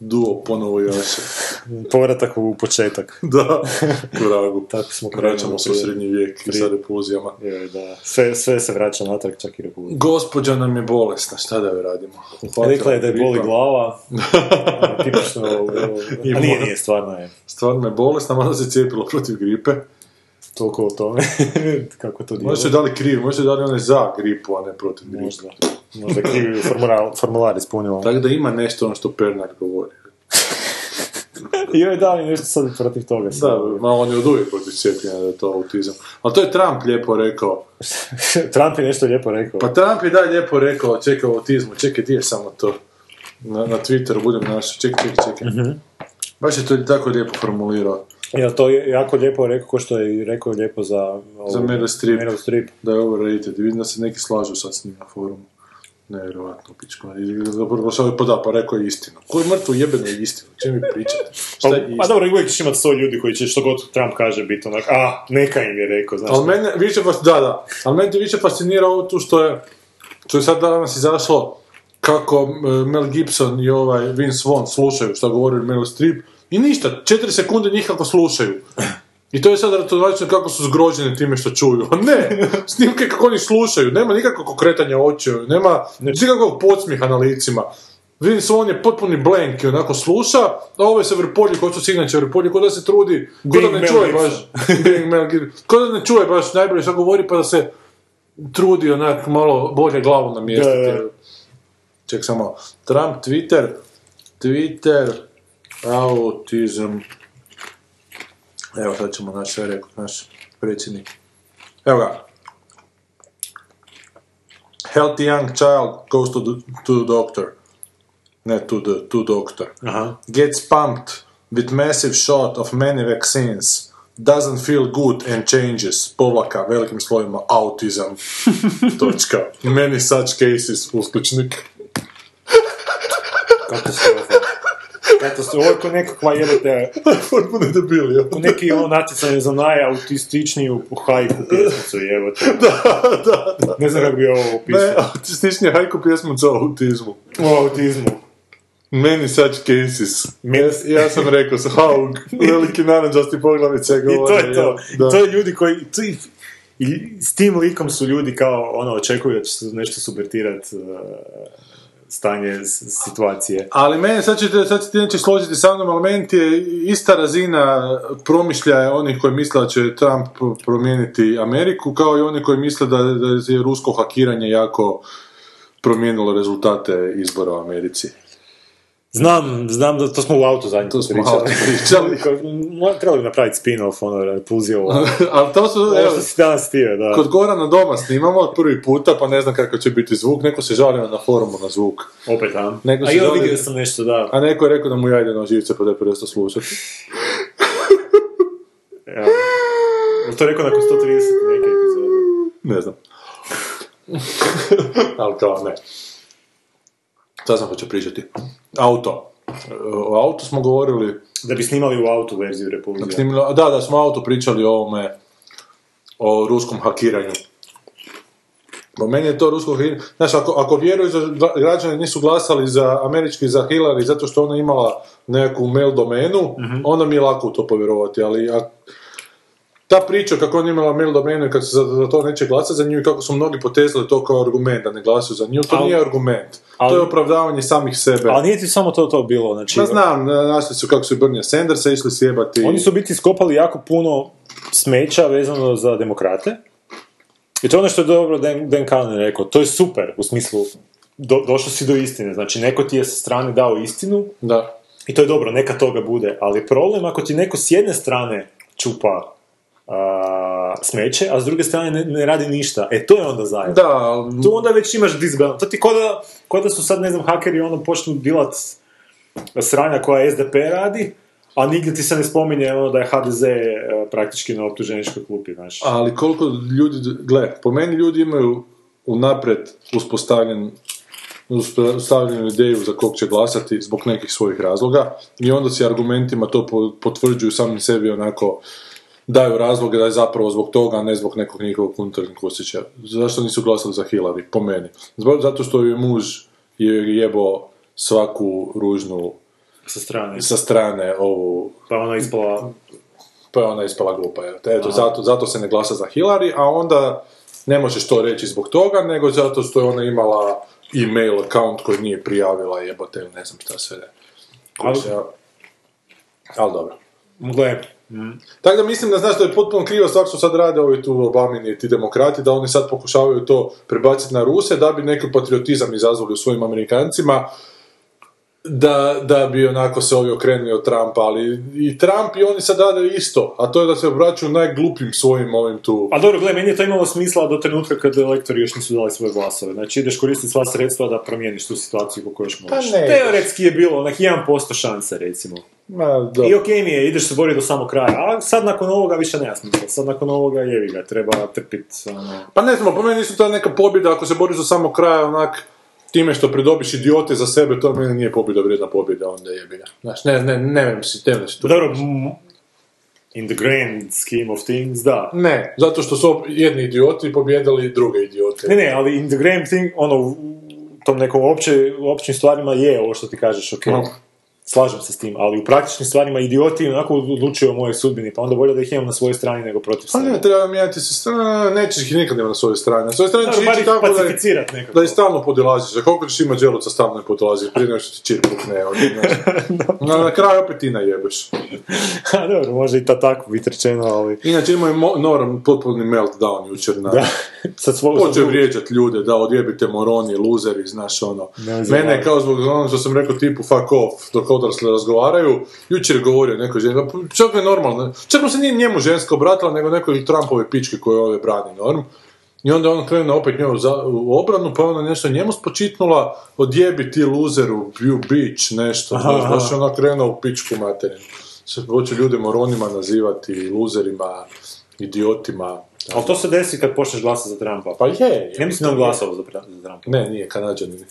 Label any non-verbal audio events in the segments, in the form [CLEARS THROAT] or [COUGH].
duo ponovo Joše. [LAUGHS] Povratak u početak. [LAUGHS] da, u ragu. Tako smo Vraćamo se u srednji vijek i sa repulzijama. Joj, da. Sve, sve se vraća natrag, čak i republika. Gospođa nam je bolesna, šta da joj radimo? Rekla je da je boli gripa. glava. [LAUGHS] Tipično. A nije, nije, stvarno je. Stvarno je bolesna, mada se cijepila protiv gripe. Toliko o tome. Kako to djeluje. Možda je dali krivo, možda je dali one za gripu, a ne protiv gripe. Možda. Možda krivi formular, formular ispunila. Tako da ima nešto ono što Pernar govori. [LAUGHS] Joj, da li nešto sad protiv toga. Da, ma on je od uvijek protiv cijepljenja da je to autizam. Ali to je Trump lijepo rekao. [LAUGHS] Trump je nešto lijepo rekao. Pa Trump je da lijepo rekao, čekaj o autizmu, čekaj ti je samo to. Na, na Twitteru budem našao, čekaj, čekaj, čekaj. Mhm. Baš je to tako lijepo formulirao. Ja, to je jako lijepo rekao, ko što je i rekao lijepo za... ovu- Za Meryl Streep. Meryl Streep. Da je overrated. Vidim da se neki slažu sad s njim na forumu. Nevjerojatno, pičko. Zapravo sad pa da, pa rekao je istinu. Ko je mrtvo jebeno je istinu? Čem mi pričate? Šta Pa, je pa istina? dobro, uvijek ćeš imati sto ljudi koji će što god Trump kaže biti onak, a, neka im je rekao, znaš. Ali mene više da, da, ali mene više fascinira ovo tu što je, što je sad danas izašlo kako e, Mel Gibson i ovaj Vince Vaughn slušaju što govori Meryl Streep i ništa, četiri sekunde njih kako slušaju. I to je sad ratovračno kako su zgroženi time što čuju. [LAUGHS] Ne, snimke kako oni slušaju, nema nikakvog okretanja očiju, nema nikakvog podsmijeha na licima. Vince Vaughn je potpuni blank i onako sluša, a ovaj se vrpolji, ko su signače vrpolji, ko da se trudi, ko da ne čuje baš, [LAUGHS] ko da ne čuje baš najbolje što govori, pa da se trudi onak malo bolje glavu namjestiti. Da, da. Ček samo, Trump, Twitter, Twitter, autizam. Evo, sad ćemo naš sve rekao, naš predsjednik. Evo ga. Healthy young child goes to the, to the doctor. Ne to the, to doctor. Aha. Gets pumped with massive shot of many vaccines. Doesn't feel good and changes. Povlaka velikim slovima autizam. [LAUGHS] Točka. Many such cases, uskličnik. Katastrofa. Katastrofa. Ovo je ko nekakva, jebate, Potpuno debili, ja. ko neki ono natjecanje za najautističniju hajku pjesmicu, jebate. [LAUGHS] da, da, da. Ne znam kako bi ovo Ne, opisao. autističnija hajku pjesmu za autizmu. O autizmu. Many such cases. Ja, ja sam rekao, sa Haug, [LAUGHS] veliki naranđasti poglavice I govore. to je to. I to je ljudi koji... To i, I s tim likom su ljudi kao, ono, očekuju da će se nešto subvertirati stanje situacije. Ali mene, sad ćete, sad ćete neće složiti sa mnom, ali meni je ista razina promišljaja onih koji misle da će Trump promijeniti Ameriku, kao i oni koji misle da, da je rusko hakiranje jako promijenilo rezultate izbora u Americi. Znam, znam da to smo u autu zadnji To smo pričali. [LAUGHS] Trebali bi napraviti spin-off, ono, repulziju. Ovo [LAUGHS] ali to su, evo, što si danas da. kod Gorana doma snimamo od prvi puta, pa ne znam kako će biti zvuk, neko se žalio na forumu na zvuk. Opet, a? Nego A ja vidio sam nešto, da. A neko je rekao da mu ja ide na živce, pa da [LAUGHS] je slušati. Ja. To rekao nakon 130 neke epizode? Ne znam. Ali kao ne. Šta sam hoću pričati? Auto. O autu smo govorili, Da bi snimali u autu verziju Repulzija. snimili, da, da smo o autu pričali o ovome, o ruskom hakiranju. Po meni je to rusko hakiranje, znaš, ako, ako vjeruju da gra- građani nisu glasali za američki za Hillary zato što ona imala nekakvu mail domenu, onda mi je lako u to povjerovati, ali a, ta priča kako ona imala mail domenu i kad se za, za to neće glasati za nju i kako su mnogi potezali to kao argument da ne glasuju za nju, to Al- nije argument. al- to je opravdavanje samih sebe. Ali nije ti samo to to bilo, znači... Pa znam, našli su kako su i Bernie Sandersa išli sjebati. Oni su biti skopali jako puno smeća vezano za demokrate. I to je ono što je dobro Dan, Dan Cullen rekao. To je super, u smislu, do, došao si do istine. Znači, neko ti je sa strane dao istinu Da. i to je dobro, neka toga bude. Ali problem ako ti neko s jedne strane čupa a, smeće, a s druge strane ne, ne radi ništa. E, to je onda zajedno. Da, Tu onda već imaš disbalans. To ti ko da, ko da su sad, ne znam, hakeri ono počnu dilat sranja koja SDP radi, A nigdje ti se ne spominje ono da je HDZ e, praktički na optuženičkoj klupi, znaš. Ali koliko ljudi, gle, po meni ljudi imaju unaprijed uspostavljen uspostavljenu ideju za kog će glasati zbog nekih svojih razloga i onda si argumentima to po- potvrđuju sami sebi onako daju razloge da je zapravo zbog toga, a ne zbog nekog njihovog unutarnjeg osjećaja. Zašto nisu glasali za Hillary, po meni? Zato što je muž je jebo svaku ružnu Sa strane. sa strane ovu Pa ona ispala... pa je ona ispala glupa. Eto, zato, zato se ne glasa za Hillary, a onda ne možeš to reći zbog toga, nego zato što je ona imala email account koji nije prijavila jebote, ili ne znam šta sve Ali- Ali dobro. Gle, Tako da mislim da znaš da je potpuno kriva stvar što sad rade ovi tu Obamini i ti demokrati, da oni sad pokušavaju to prebaciti na Ruse, da bi neki patriotizam izazvali u svojim Amerikancima, da, da bi onako se ovi okrenuli od Trumpa, ali i Trump i oni sad rade isto, a to je da se obraćaju najglupljim svojim ovim tu... A dobro, gle, meni je to imalo smisla do trenutka kad elektori još nisu dali svoje glasove. Znači, ideš koristiti sva sredstva da promijeniš tu situaciju po kojoj još možeš. Pa ne. Teoretski je bilo onak 1% šanse, recimo. Ma. I okej mi je, ideš se boriti do samog kraja, a sad nakon ovoga više nema smisla. Sad nakon ovoga jevi ga, treba trpit, ono... Pa ne znam, po meni isto to neka pobjeda, ako se boriš do samog kraja, onak, time što pridobiš idiote za sebe, to meni nije pobjeda vrijedna pobjeda, onda jebi ga. Znaš, ne, ne, ne, ne, si, ne, si tu. Dobro, in the grand scheme of things, da. Ne, zato što su jedni idioti pobjedili druge idiote. Ne, ne, ali in the grand thing, ono, u tom nekom opće, općim stvarima je ovo što ti kažeš, ok. No. Slažem se s tim, ali u praktičnim stvarima idioti onako odlučuju o mojoj sudbini, pa onda bolje da ih imam na svojoj strani nego protiv Pa sebe. ne, treba mijenjati se strana, nećeš ih nikad imati na svojoj strani. Na svojoj strani Dobro, će bar ići tako da, nekako. da i stalno podilaziš. A koliko ćeš imati želuca stalno podilaziš, prije nego što ti čir pukne. na, [LAUGHS] na kraju opet ti najebeš. [LAUGHS] A dobro, može i ta tako biti rečeno, ali... Inače imao je Mo- Noram potpuni meltdown jučer na... Da, [LAUGHS] sad svog... Počeo vrijeđat ljude, da odjebite moroni, luzeri, znaš ono. Ne Mene je kao zbog onog što sam rekao tipu fuck off, dok odrasli razgovaraju, jučer je govorio nekoj ženi, pa čak je normalno, čak mu se nije njemu ženska obratila, nego nekoj Trumpove pičke koje ove brani norm. I onda on krenuo opet njoj u obranu, pa je ona nešto njemu spočitnula, odjebi ti luzeru, you bitch, nešto, znaš, baš je ona krenuo u pičku materinu. Se hoće ljude moronima nazivati, luzerima, idiotima. Ali to se desi kad počneš glasati za Trumpa. Pa je, Ne mislim da on glasao za, za Trumpa. Ne, nije, kanadžanin.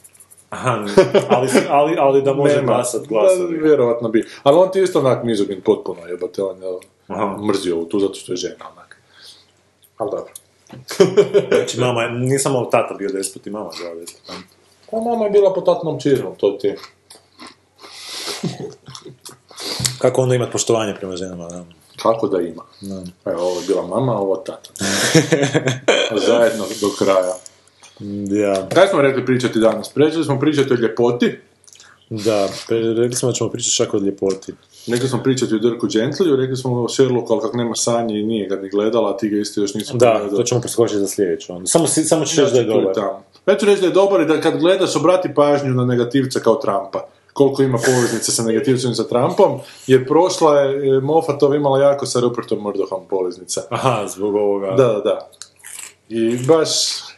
Aha, ali, ali, ali da može glasat Da, glasovi. vjerovatno bi. Ali on ti je isto onak mizogin potpuno, jebate, on je Aha. mrzio ovu tu zato što je žena, onak. Ali dobro. [LAUGHS] Znači, mama, nisam malo tata bio despot i mama bila despot. Pa mama je bila po tatnom činom, to ti. Kako onda imat poštovanje prema ženama, da? Kako da ima. Evo, ovo je bila mama, ovo tata. [LAUGHS] Zajedno do kraja. Ja, Kaj smo rekli pričati danas? Pričali smo pričati o ljepoti, da, rekli smo da ćemo pričati čak o ljepoti. rekli smo pričati o Dirku Gentlyu, rekli smo o Sherlocku, ali kak nema Sanje i nije ga ni gledala, a ti ga isto još nisi Da, to ćemo preskočiti za sljedeću. onda. Samo, samo ćeš reći da je dobar. Ja ću reći da je dobar i da kad gledaš obrati pažnju na negativca kao Trumpa. Koliko ima poveznice sa negativcem i sa Trumpom, jer prošla je e, Moffatova imala jako sa Rupertom Murdochom poveznica. Aha, zbog ovoga. Da, da, da. I baš,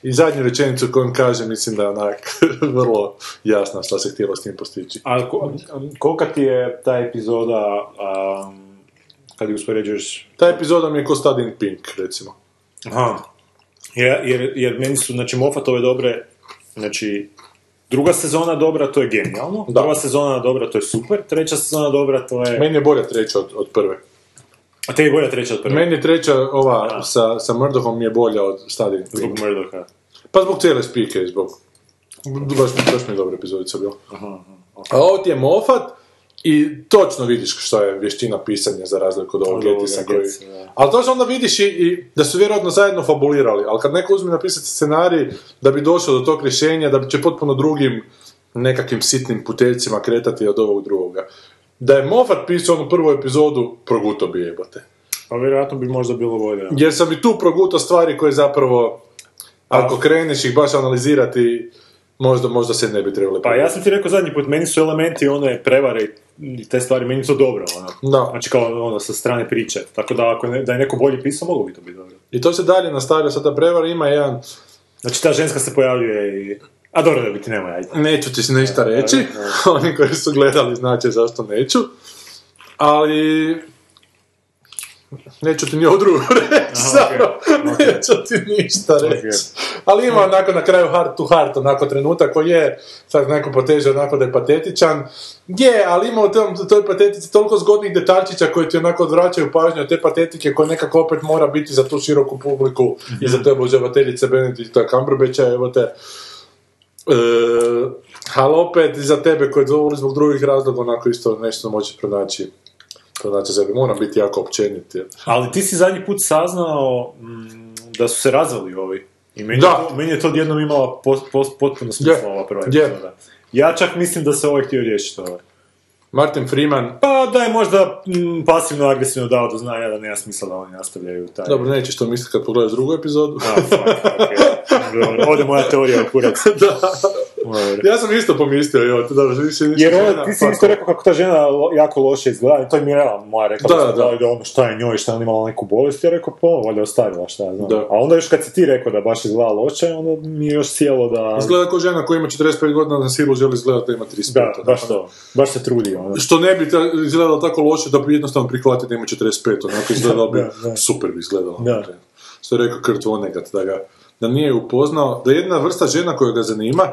i zadnju rečenicu koju on kaže, mislim da je onak [LAUGHS] vrlo jasna šta se htjelo s tim postići. A ko- kolika ti je ta epizoda um, kad ju uspoređuješ Ta epizoda mi je ko Studying Pink, recimo. Aha. Jer, jer, jer meni su, znači, Moffatove dobre, znači, druga sezona dobra, to je genijalno, Da. druga sezona dobra, to je super, treća sezona dobra, to je... Meni je bolja treća od, od prve. A te je bolja treća od prve. Meni je treća, ova, Da. sa, sa Murdochom je bolja od Studying Zbog. Murdocha. Pa zbog cijele spike, zbog... Baš, baš mi je dobra epizodica bila. Aha, aha. A ovo ti je Moffat i točno vidiš što je vještina pisanja za razliku od ovog Getisa koji... Da. Ali to onda vidiš i, i da su vjerojatno zajedno fabulirali, ali kad neko uzme napisati scenarij da bi došao do tog rješenja, da će potpuno drugim nekakvim sitnim putevcima kretati od ovog drugoga. Da je Moffat pisao onu prvu epizodu, proguto bi jebote. Pa vjerojatno bi možda bilo bolje. Jer sam i tu progutao stvari koje zapravo, ako kreneš ih baš analizirati, možda, možda se ne bi trebali Pa ja sam ti rekao zadnji put, meni su elementi one prevare i te stvari, meni su dobro, ono. Da. Znači kao ono, sa strane priče. Tako da ako ne, da je neko bolje pisao, moglo bi to biti dobro. I to se dalje nastavlja, sad ta prevara ima jedan, Znači ta ženska se pojavljuje i... A dobro da biti nema, ajde. neću ti ništa reći, [LAUGHS] oni koji su gledali znače zašto neću, Ali... Neću ti ni ovo drugo [LAUGHS] reći, stvarno. neću ti ništa reći. Ali ima onako na kraju heart to heart, onako trenutak koji je, sad neko poteže onako da je patetičan. Je, ali ima u tom, toj patetici toliko zgodnih detaljčića koji ti onako odvraćaju pažnju od te patetike koja nekako opet mora biti za tu široku publiku i za te obožavateljice Benedikta Cumberbatcha, evo te. E, ali opet i za tebe koji dovoljno zbog drugih razloga onako isto nešto moći pronaći pronaći sebe. Moram biti jako općenit. Ali ti si zadnji put saznao mm, da su se razvali ovi. I meni, Da. je to, meni je to odjednom imala pos- pos- potpuno smisla Je. ova prva epizoda. Ja čak mislim da se ovaj htio riješiti ovaj. Martin Freeman, Pa da je možda mm, pasivno agresivno dao do znanja da nema smisla da oni nastavljaju taj... dobro, nećeš to misliti kad pogledaš drugu epizodu. A, fuck, Ovdje je moja teorija u kurac. [LAUGHS] da. Ja sam isto pomislio, jo, to dobro, više ništa Jer ona, ti si isto to- rekao kako ta žena jako loše izgleda, to je Mirela moja rekla, Da, da, da. da, da, ono šta je njoj, šta je imala neku bolest, ja rekao, pa valjda je ostavila, šta ja znam. Da. A onda još kad si ti rekao da baš izgleda loše, onda mi je još sjelo da... Izgleda kao žena koja ima 45 godina na silu želi izgledati da ima 35. Da, baš to. Baš se trudi, ono. Što ne bi izgledalo tako loše da bi jednostavno prihvatiti da ima 45, onako [LAUGHS] izgledalo bi, Da, da. super bi izgledalo. Da. Što je rekao Kurt Vonnegut, da ga da nije upoznao, da jedna vrsta žena koja ga zanima,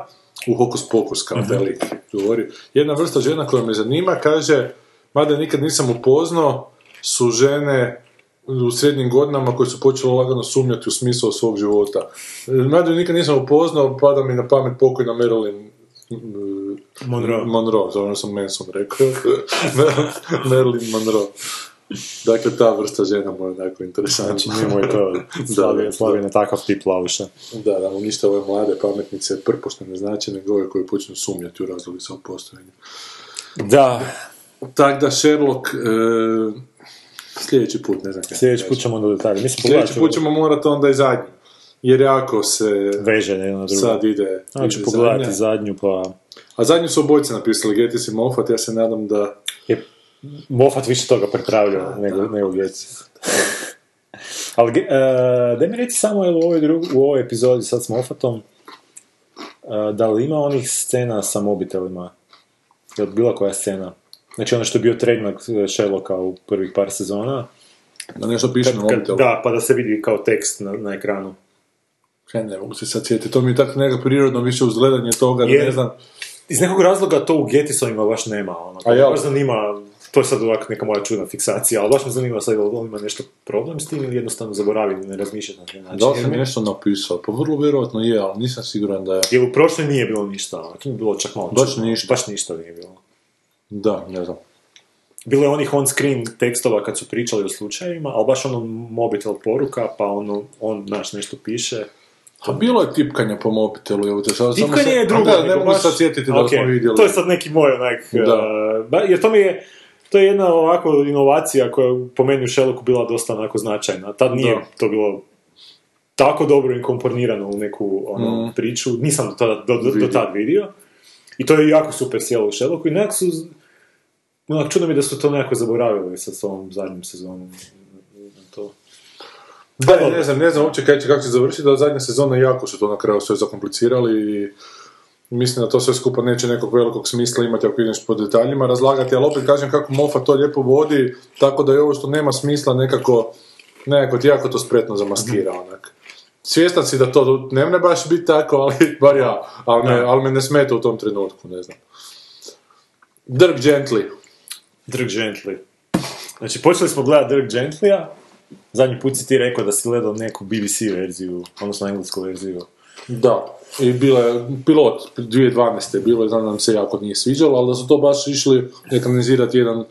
u Hokus Pokus kao taj lik govori, jedna vrsta žena koja me zanima, kaže, mada nikad nisam upoznao, su žene u srednjim godinama koje su počele lagano sumnjati u smisao svog života. Mada nikad nisam upoznao, pada mi na pamet pokojna Marilyn Monroe. Monroe, zovem sam Manson rekao. [LAUGHS] Marilyn Monroe. Dakle, ta vrsta žena mu je onako interesantna. Znači, nemoj to [LAUGHS] slavi, na takav tip laviša. Da, da mu ništa ove mlade pametnice prpošne ne znači, nego ove koje počnu sumnjati u razlogi svog postojanja. Da, Tak da, Sherlock, e, sljedeći put, ne znam kaj. sljedeći put ćemo do detalja. Mislim, Sljedeći put ćemo morati onda i zadnju. Jer jako se veže jedno na drugo. sad ide, ide pogledati zadnju, pa... A zadnju su obojice napisali, Getis i Moffat, ja se nadam da... je Moffat više toga prepravljao nego, nego Gates. Ali, e, daj mi reci samo jel u ovoj, drug, u ovoj epizodi sad s Moffatom, e, da li ima onih scena sa mobitelima? Je li bila koja scena? Znači ono što je bio trademark e, Sherlocka u prvih par sezona. Da nešto piše na mobitelu. da, pa da se vidi kao tekst na, na ekranu. Kaj ne mogu se sad sjetiti, to mi je tako nekako prirodno više uzgledanje toga, da Je. ne znam... Iz nekog razloga to u Getisovima baš nema. Ono, A ja? baš zanima, to je sad ovak neka moja čudna fiksacija, ali baš me zanima sad on ima nešto problem s tim ili jednostavno zaboravi ne razmišljati na taj način. Da li sam mi- nešto napisao? Pa vrlo vjerojatno je, ali nisam siguran da je... Jer u prošloj nije bilo ništa, ono, tu je bilo čak malo Baš čudno, ništa. Baš ništa nije bilo. Da, ne znam. Bilo je onih on-screen tekstova kad su pričali o slučajevima, ali baš ono mobitel poruka, pa ono, on, znaš, nešto piše. A bilo je tipkanja po mobitelu, evo te sad... samo se- je drugo, Da, ne mogu baš- sad sjetiti da Ok, smo vidjeli. To je sad neki moj onak... Da. uh, jer to mi je... To je jedna ovako inovacija koja je po meni u Sherlocku bila dosta onako značajna. Tad nije Da. to bilo tako dobro inkomponirano u neku ono, Mm. priču. Nisam do, tada, do, do, do tad vidio. I to je jako super sjelo u Sherlocku. I nekako su... Onak, čudno mi da su to nekako zaboravili sa ovom zadnjim sezonom. Da, ne, ne znam, ne znam uopće kaj će, kako će završiti, da zadnja sezona jako su to na kraju sve zakomplicirali i mislim da to sve skupa neće nekog velikog smisla imati ako ideš po detaljima razlagati, ali opet kažem kako Moffat to lijepo vodi, tako da je ovo što nema smisla nekako, nekako ti jako to spretno zamaskira, onak. Svjestan si da to ne baš biti tako, ali [LAUGHS] bar ja, ali, me, ali me ne smeta u tom trenutku, ne znam. Dirk Gently. Dirk Gently. Znači, počeli smo gledati Dirk Gentlya. Zadnji put si ti rekao da si gledao neku BBC verziju, odnosno englesku verziju. Da, i bila je pilot 2012. je bilo i znam da nam se jako nije sviđalo, ali da su to baš išli ekranizirati jedan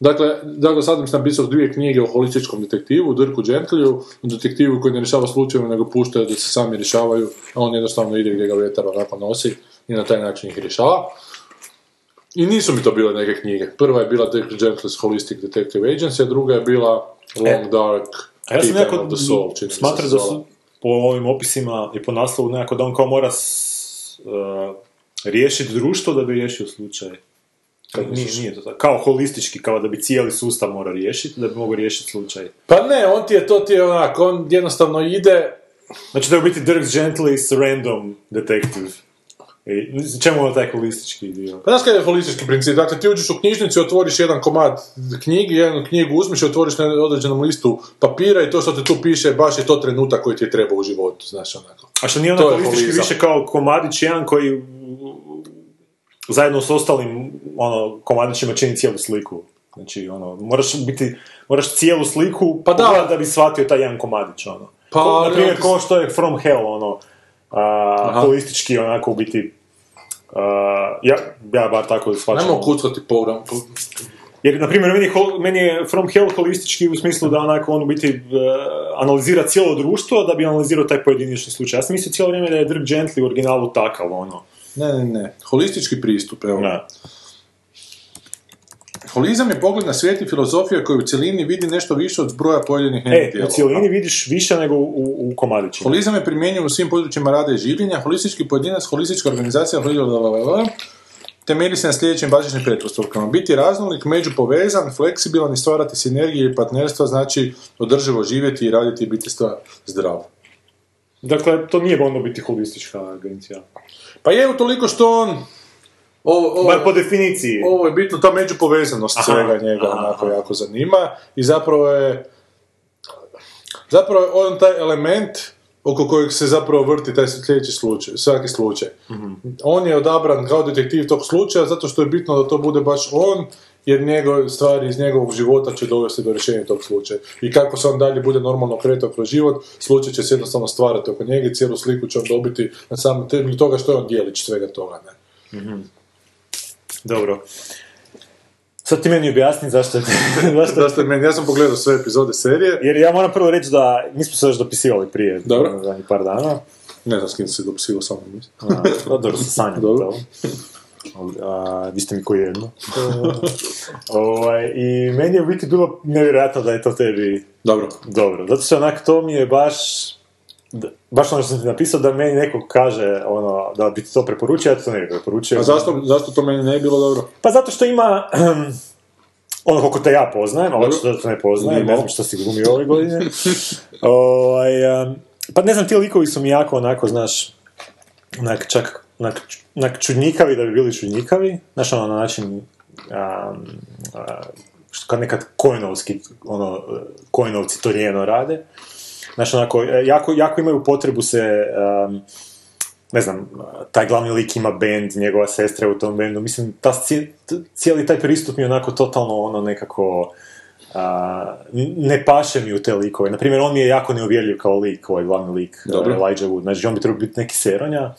Dakle, dakle sad sam napisao dvije knjige o holističkom detektivu, Dirku Gentlyu, detektivu koji ne rješava slučajeve, nego pušta da se sami rješavaju, a on jednostavno ide gdje ga vjetar onako nosi i na taj način ih rješava. I nisu mi to bile neke knjige. Prva je bila Dirk Gently's Holistic Detective Agency, a druga je bila Long Dark A ja sam nekako of the Soul, se da su po ovim opisima i po naslovu nekako da on kao mora s, uh, riješiti društvo da bi riješio slučaj. Kad nije, nije to tako. Kao holistički, kao da bi cijeli sustav mora riješiti, da bi mogao riješiti slučaj. Pa ne, on ti je, to ti je onak, on jednostavno ide, Znači da je u biti Dirk Gently's random detective I čemu je taj holistički dio? Pa znaš kaj je holistički princip? Dakle, ti uđeš u knjižnicu otvoriš jedan komad knjigi, jednu knjigu uzmeš i otvoriš na određenom listu papira i to što te tu piše baš je to trenutak koji ti je treba u životu, znaš onako. A što nije ono holistički više kao komadić jedan koji zajedno s ostalim ono, komadićima čini cijelu sliku. Znači, ono, moraš biti, moraš cijelu sliku Pa da. da bi shvatio taj jedan komadić, ono. Pa, Ko, na primjer, ali- kao što je From Hell, ono, a, holistički, onako, u biti, ja, ja bar tako shvaćam. Nemo kuckati po Jer, na primjer, meni, meni je From Hell holistički u smislu da onako on u biti e, analizira cijelo društvo da bi analizirao taj pojedinačni slučaj. Ja sam mislio cijelo vrijeme da je Dirk Gently u originalu takav, ono. Ne, ne, ne. Holistički pristup, evo. Da. Holizam je pogled na svijet i filozofija koji u cjelini vidi nešto više od zbroja pojedinih njenih E, u cijelini vidiš više nego u, u, u komadićima. Holizam je primjenjiv u svim područjima rada i življenja, holistički pojedinac, holistička organizacija, blablabla, temelji se na sljedećim bazičnim pretpostavkama. Biti raznolik, međupovezan, fleksibilan i stvarati sinergije i partnerstva znači održivo živjeti i raditi i biti zdrav. Dakle, to nije onda biti holistička agencija. Pa je toliko što on... Ovo, ovo, Bar po definiciji. ovo je bitno, ta međupovezanost Aha, svega njega aha, onako aha. jako zanima i zapravo je zapravo je on taj element oko kojeg se zapravo vrti taj sljedeći slučaj, svaki slučaj. Mhm. On je odabran kao detektiv tog slučaja zato što je bitno da to bude baš on, jer njegove stvari iz njegovog života će dovesti do rješenja tog slučaja. I kako se on dalje bude normalno kretao kroz život, slučaj će se jednostavno stvarati oko njega i cijelu sliku će on dobiti na samom temelju toga što je on dijelić svega toga. Ne? Dobro. Sad ti meni objasni zašto [LAUGHS] zašto... Ste meni, ja sam pogledao sve epizode serije, Jer ja moram prvo reći da mi smo se još dopisivali prije, Dobro. ono, zadnjih par dana. ne znam s kim se dopisivo samo mislim. A, pa dobro, sa Sanjom. [LAUGHS] Dobro. dobro. A, vi ste mi ko jedno. [LAUGHS] ovaj, I meni je u biti bilo nevjerojatno da je to tebi Dobro. dobro. Zato što onak to mi je baš da- baš ono što sam ti napisao da meni neko kaže ono, da bi ti to preporučio, ja to ne bi preporučio. A zašto, zašto to meni ne je bilo dobro? Pa zato što ima [CLEARS THROAT] ono koliko te ja poznajem, ali da te ne poznajem, ne znam što si glumio ove godine. [LAUGHS] ovaj, um, pa ne znam, ti likovi su mi jako onako, znaš, onak čak onak, onak čudnjikavi da bi bili čudnjikavi, znaš ono na način um, što kad nekad kojnovski, ono, kojnovci to rade. Znaš, onako, e, jako, jako imaju potrebu se, um, ne znam, taj glavni lik ima band, njegova sestra je u tom bendu, mislim, ta, cijeli taj pristup mi je onako totalno ono nekako, a, ne paše mi u te likove. Naprimjer, on mi je jako neuvjerljiv kao lik, ovaj glavni lik, Dobro. uh, Elijah Wood, znači on bi trebao biti neki seronja,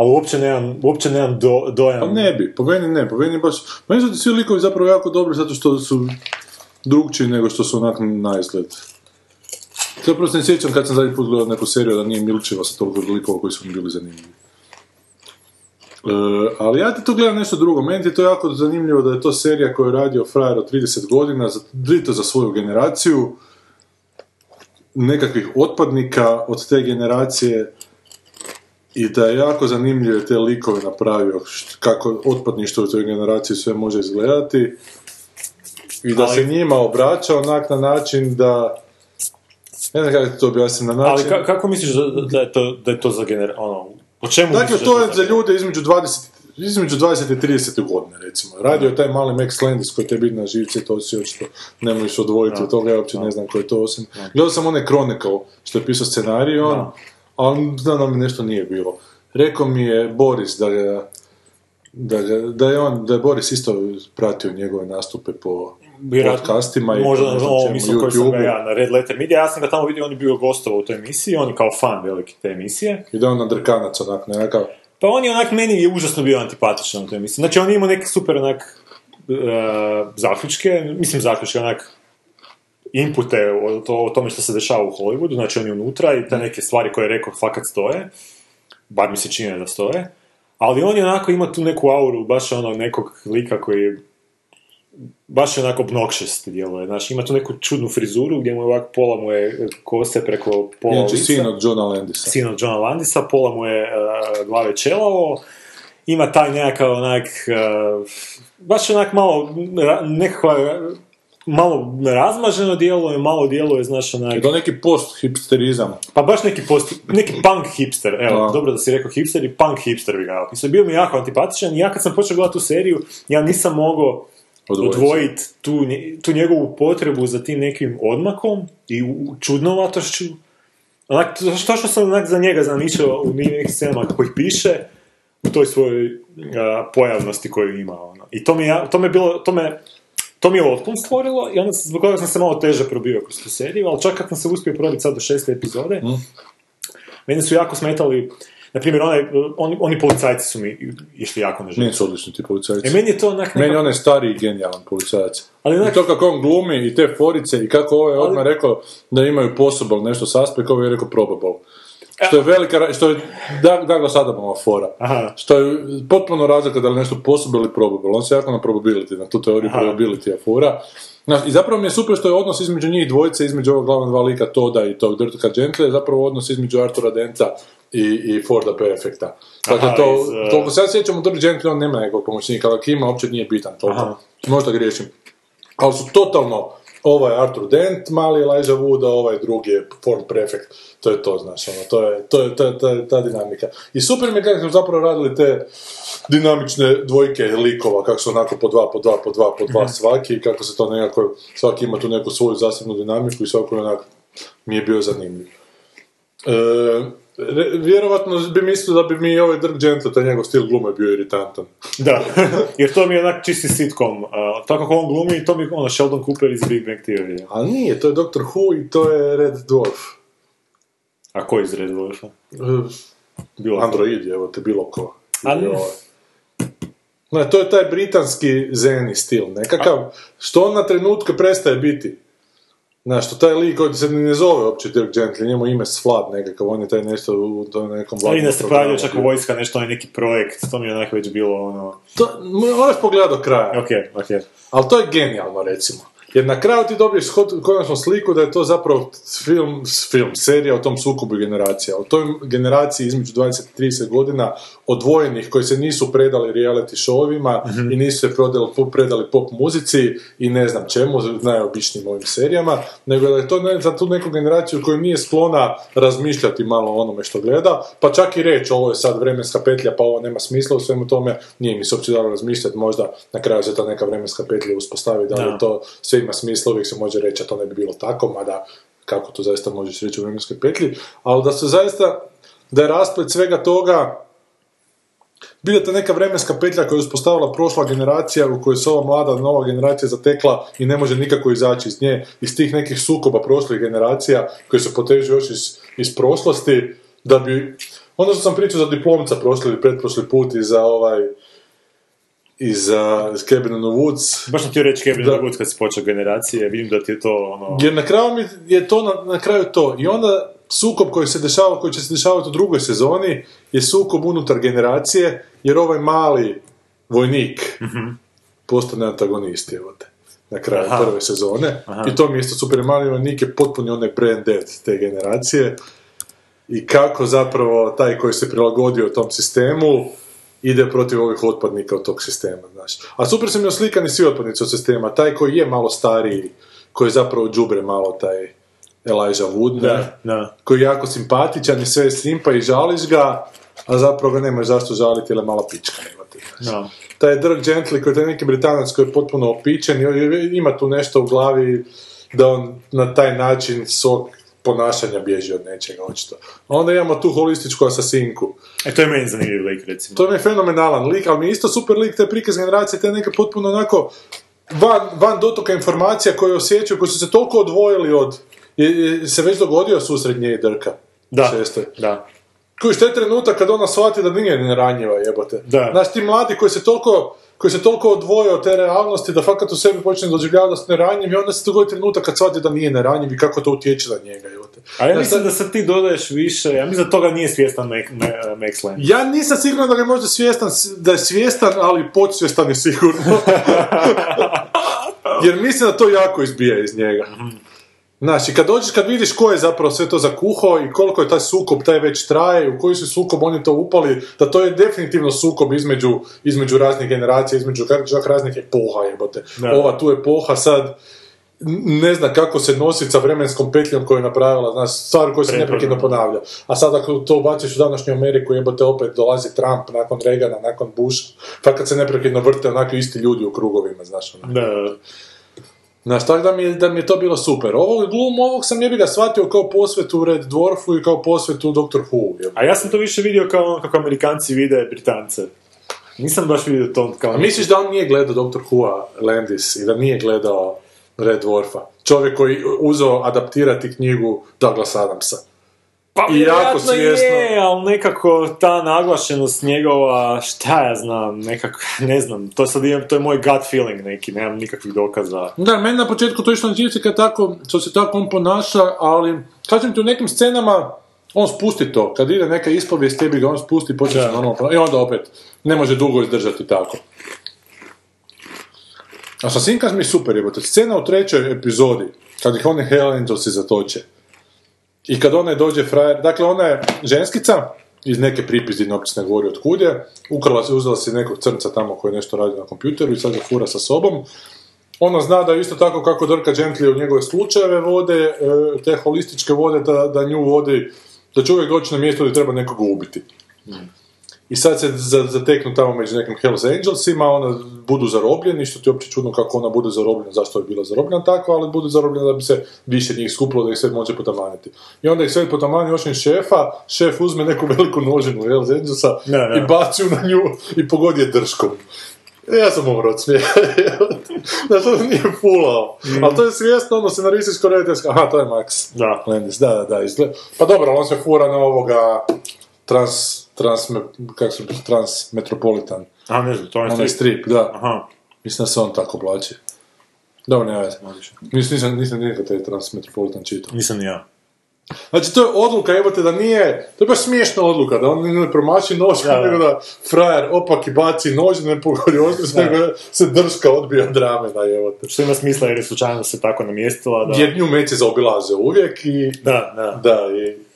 ali uopće nemam, uopće nemam do, dojam. Pa ne bi, po meni ne, po meni baš... Meni su ti svi likovi zapravo jako dobri zato što su drugčiji nego što su onak na izgled. Zapravo se ne sjećam kad sam zadnji put gledao neku seriju da nije Milčeva sa toliko likova koji su mi bili zanimljivi. E, ali ja ti to gledam nešto drugo. Meni je to jako zanimljivo da je to serija koju je radio frajer od 30 godina, za, to za svoju generaciju, nekakvih otpadnika od te generacije i da je jako zanimljivo te likove napravio, kako otpadništvo u toj generaciji sve može izgledati i da Ali- se njima obraća onak na način da ne znam kako ti to objasnim, na način... Ali ka- kako misliš da, da, je to, da je to za gener... Ono, o čemu Dakle, da to je za ljude između 20, između 20 i 30 godine, recimo. Radio je taj mali Max Landis koji te biti na živce, to si očito ne možeš odvojiti od toga, ja uopće ne znam ko je to osim. Gledao sam onaj Chronicle, što je pisao scenarij on, ali znam da mi nešto nije bilo. Rekao mi je Boris da ga, da, ga, da je on, da je Boris isto pratio njegove nastupe po podcastima i možda na ovom čemu, mislim koji sam ga ja na Red Letter Media, ja sam ga tamo vidio, on je bio gostovao u toj emisiji, on je kao fan veliki te emisije. I da on nadrkanac, onak, nekakav, Pa on je onak, meni je užasno bio antipatičan u toj emisiji. Znači on je imao neke super onak e, zaključke, mislim zaključke onak inpute o, to, o tome što se dešava u Hollywoodu, znači on je unutra i te neke stvari koje je rekao fakat stoje, bar mi se čini da stoje, ali on je onako ima tu neku auru, baš ono nekog lika koji je baš je onako obnoxious djeluje, znači ima tu neku čudnu frizuru gdje mu je ovako pola mu je kose preko pola inače lica sin od Johna Landisa. sin od Johna Landisa, pola mu je uh, glave čelavo, ima taj nekakav onak, uh, baš onak malo ra- nekakva malo razmaženo djeluje, malo djeluje, znaš, onaj... I to neki post-hipsterizam. Pa baš neki, post, neki punk hipster, evo, Da. dobro da si rekao hipster i punk hipster bi ga. Bio mi jako antipatičan i ja kad sam počeo gledati tu seriju, ja nisam mogao Odvojiti. tu, tu njegovu potrebu za tim nekim odmakom i u- čudnovatošću. Onak, to to što sam onak za njega zamišljao u nekim scenama kako ih piše, u toj svojoj a, pojavnosti koju ima. Ono. I to mi, ja- to me je bilo, to me, to mi je otklon stvorilo i onda zbog toga sam se malo teže probio kroz tu seriju, ali čak kad sam se uspio probiti sad do šeste epizode, meni su jako smetali, na primjer, onaj, oni, oni policajci su mi išli jako na Meni su odlični ti policajci. E, meni je to onak Meni je onaj stari i genijalan policajac. Ali onak- I to kako on glumi i te forice i kako ovaj odmah rekao da imaju possible nešto s aspekt, ovaj je rekao probable. Što je velika, što je Doug- Douglas Adamova fora. Aha. Što je potpuno razlika da li nešto possible ili probable. On se jako na probability, na tu teoriju probability fora. Znaš, I zapravo mi je super što je odnos između njih dvojice, između ovog glavna dva lika Toda i tog Dirtka Gentle, je zapravo odnos između Artura Denta i, i Forda Perfecta. Dakle, Aha, to, iz, uh, toliko ja sjećam u Dirk Gentle, on nema nekog pomoćnika, ali ako ima, uopće nije bitan toliko. Aha. Možda griješim. Ali su totalno, ovaj je Arthur Dent, mali Elijah Wood, a ovaj drugi je Ford Prefect. To je to, znaš, ono, to je, to je, to je, to je ta dinamika. I super mi kako su zapravo radili te dinamične dvojke likova, kako su onako po dva, po dva, po dva, po dva svaki, i kako se to nekako, svaki ima tu neku svoju zasebnu dinamiku i svako je onako, mi je bio zanimljiv. E, vjerovatno bi mislio da bi mi ovaj Dirk Gentle, taj njegov stil glume bio iritantan. [LAUGHS] Da, [LAUGHS] jer to mi je onak čisti sitcom. Uh, tako kako on glumi, to mi je ono Sheldon Cooper iz Big Bang Theory. Ali nije, to je Doctor Who i to je Red Dwarf. A ko iz Red Dwarfa? E, Bilo Android, evo te bilo ko. A Ili ne. ovaj. Ne, to je taj britanski zeni stil, nekakav, što on na trenutke prestaje biti. Znaš, što taj lik koji se ne zove uopće Dirk Gently, njemu ime Slad nekakav, on je taj nešto u tom nekom Ali vladinom da se pojavio čak bio. vojska, nešto onaj neki projekt, to mi je onak već bilo ono... To, moraš pogledati do kraja. Ok, ok. Ali to je genijalno, recimo. Jer na kraju ti dobiješ konačnu sliku da je to zapravo film, film, serija o tom sukobu generacija. O toj generaciji između 20 i 30 godina odvojenih koji se nisu predali reality showima i nisu se predali, predali pop muzici i ne znam čemu, najobičnijim ovim serijama, nego da je to ne, za tu neku generaciju koja nije sklona razmišljati malo o onome što gleda, pa čak i reći ovo je sad vremenska petlja, pa ovo nema smisla u svemu tome, nije mi se uopće dalo razmišljati, možda na kraju se ta neka vremenska petlja uspostavi, da li Da. to sve ima smisla, uvijek se može reći, a to ne bi bilo tako, mada kako to zaista možeš reći u vremenskoj petlji, ali da su zaista, da je rasplet svega toga bila ta neka vremenska petlja koju je uspostavila prošla generacija u kojoj se ova mlada nova generacija zatekla i ne može nikako izaći iz nje, iz tih nekih sukoba prošlih generacija koji se potežu još iz, iz prošlosti, da bi... Onda što sam pričao za diplomca prošli ili pretprošli put i za ovaj i za Cabin in the Woods, Baš sam htio reći Kevin Da. Good kad si počeo generacije, vidim da ti je to ono... Jer na kraju mi je to na, na kraju to. I onda sukob koji se dešava, koji će se dešavati u drugoj sezoni, je sukob unutar generacije, jer ovaj mali vojnik postane antagonist, evo te, na kraju Aha. prve sezone. Aha. I to mi isto super mali vojnik je potpuni onaj brain dead te generacije. I kako zapravo taj koji se prilagodio tom sistemu ide protiv ovih otpadnika od tog sistema, znaš. A super su mi oslikani svi otpadnici od sistema. Taj koji je malo stariji, koji je zapravo džubre malo taj Elijah Wood? Da, da. koji je jako simpatičan i sve je simpa i žališ ga, a zapravo ga nemaš zašto žaliti, jer je mala pička. te, znaš. Da. Taj Dirk Gently, koji je taj neki britanac koji je potpuno opičen i ima tu nešto u glavi da on na taj način svog ponašanja bježi od nečega, očito. Onda imamo tu holističku asasinku. E, to je meni zanimljiv lik, recimo. To mi je fenomenalan lik, ali mi je isto super lik, taj prikaz generacije, te neke potpuno onako van, van dotoka informacija koje osjećaju, koji su se toliko odvojili od... Je, je se već dogodio susret nje i Drka? Da, Sestre. da. Koji što je trenutak kad ona shvati da nije neranjiva, jebote. Da. Znaš, ti mladi koji se toliko koji se toliko odvoje od te realnosti da fakat u sebi počne doživljavati da su neranjivi i onda se dogodi trenutak kad shvati da nije neranjiv i kako to utječe na njega, jebote. A ja Znaš, mislim da sad ti dodaješ više, ja mislim da toga nije svjestan Max Land. Ja nisam siguran da ga je možda svjestan, da je svjestan, ali podsvjestan je sigurno. [LAUGHS] Jer mislim da to jako izbija iz njega. Znaš, i kad dođeš, kad vidiš ko je zapravo sve to zakuhao i koliko je taj sukob, taj već traje, u koji su sukob oni to upali, da to je definitivno sukob između, između raznih generacija, između čak raznih epoha, jebote. Da. Ova tu epoha sad ne zna kako se nositi sa vremenskom petljom koju je napravila, znaš, stvar koju se neprekidno ponavlja. A sad ako to ubaciš u današnju Ameriku, jebote opet dolazi Trump nakon Reagana, nakon Busha, pa kad se neprekidno vrte onako isti ljudi u krugovima, znaš. Da, da, da. Znaš, tako da mi, je, da mi je to bilo super. Ovog glum, ovog sam jebi ga shvatio kao posvetu Red Dwarfu i kao posvetu Doctor Who. jebote. A ja sam to više vidio kao ono kako Amerikanci vide Britance. Nisam baš vidio to kao... A misliš da on nije gledao Doctor Who-a Landis i da nije gledao Red Dwarfa? Čovjek koji uzeo adaptirati knjigu Douglas Adamsa. Pa I jako svjesno. je, ali nekako ta naglašenost njegova, šta ja znam, nekako, [LAUGHS] ne znam, to sad imam, to je moj gut feeling neki, nemam nikakvih dokaza. Da, meni na početku to išlo na živce kad tako, što se tako on ponaša, ali kažem ti u nekim scenama on spusti to, kad ide neka ispovijest, tebi ga on spusti, počne se normalno ponašati. I onda opet, ne može dugo izdržati tako. A sa Sinkas mi je super, jebote. Scena u trećoj epizodi, kad ih oni Hellentovci zatoče. I kad ona dođe frajer, dakle ona je ženskica, iz neke pripizdine, se ne govori od je, ukrala se, uzela si nekog crnca tamo koji nešto radi na kompjuteru i sad ga fura sa sobom. Ona zna da isto tako kako Drka Gently u njegove slučajeve vode, e, te holističke vode, da, da nju vodi, da će uvijek doći na mjesto gdje treba nekoga ubiti. I sad se za- zateknu tamo među nekim Hells Angelsima, ona budu zarobljeni, što ti je uopće čudno kako ona bude zarobljena, zašto je bila zarobljena tako, ali bude zarobljena da bi se više njih skupilo, da ih sve može potamaniti. I onda ih sve potamani osim šefa, šef uzme neku veliku nožinu Hells Angelsa i baci na nju i pogodi je drškom. E, Ja sam umro od smijeha. [LAUGHS] Znaš, on nije fulao. Ali to je svjesno, ono, scenarističko rediteljsko. Aha, to je Max. Da. Landis, da, da, da. Izgleda. Pa dobro, on se fura na ovoga trans, trans, kako se trans metropolitan. A ne znam, to je Onaj strip, da. Aha. Mislim da se on tako oblači. Dobro, nema veze. Nisam, nisam, nisam nikad taj trans metropolitan čitao. Nisam ni ja. Znači, to je odluka, evo te, da nije, to je baš smiješna odluka, da on ne promaši nož, Da, da. nego da frajer opak i baci nož, ne pogodi Da. nego se drška odbija od ramena, evo te. Što ima smisla jer je slučajno se tako namjestila da... Jer nju meci zaobilaze uvijek i... Da, da. Da, i...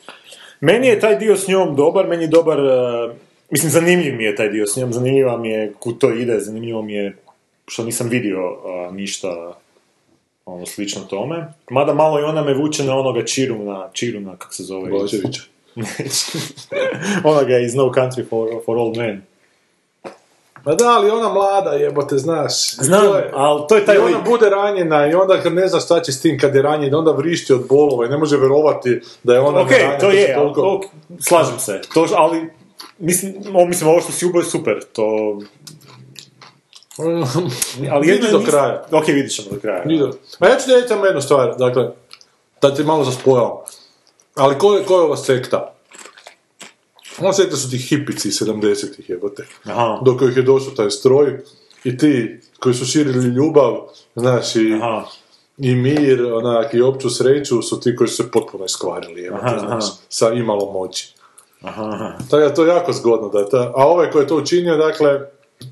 Meni je taj dio s njom dobar, meni je dobar, uh, mislim zanimljiv mi je taj dio s njom, zanimljiva mi je kud to ide, zanimljivo mi je što nisam vidio uh, ništa ono slično tome. Mada malo i ona me vuče na onoga Čiruna, Čiruna, kak se zove? Blaževića. [LAUGHS] onoga iz No Country for, for Old Men. Ma da, ali ona mlada jebote, znaš. Znam, To je- ali to je taj I ona lik. bude ranjena i onda kad ne zna šta će s tim kad je ranjena, onda vrišti od bolova i ne može vjerovati da je ona Ok, neranjena, to je, toliko- ok, slažem se. To, ali, mislim, o, mislim, ovo što si uboj je super, to... [LAUGHS] Ali Vidi do kraja. Ok, vidit ćemo do kraja. Ide. A ja ću reći samo jednu stvar, dakle, da ti malo zaspojavam. Ali ko je, ko je ova sekta? Ova sekta su ti hipici iz 70-ih jebote. Aha. Dok ih je došao taj stroj i ti koji su širili ljubav, znaš, i, Aha. i mir, onak, i opću sreću su ti koji su se potpuno iskvarili, jebote, Aha, znaš, aha. sa imalo moći. Aha. Tako da to je jako zgodno da je ta, a ovaj koji je to učinio, dakle,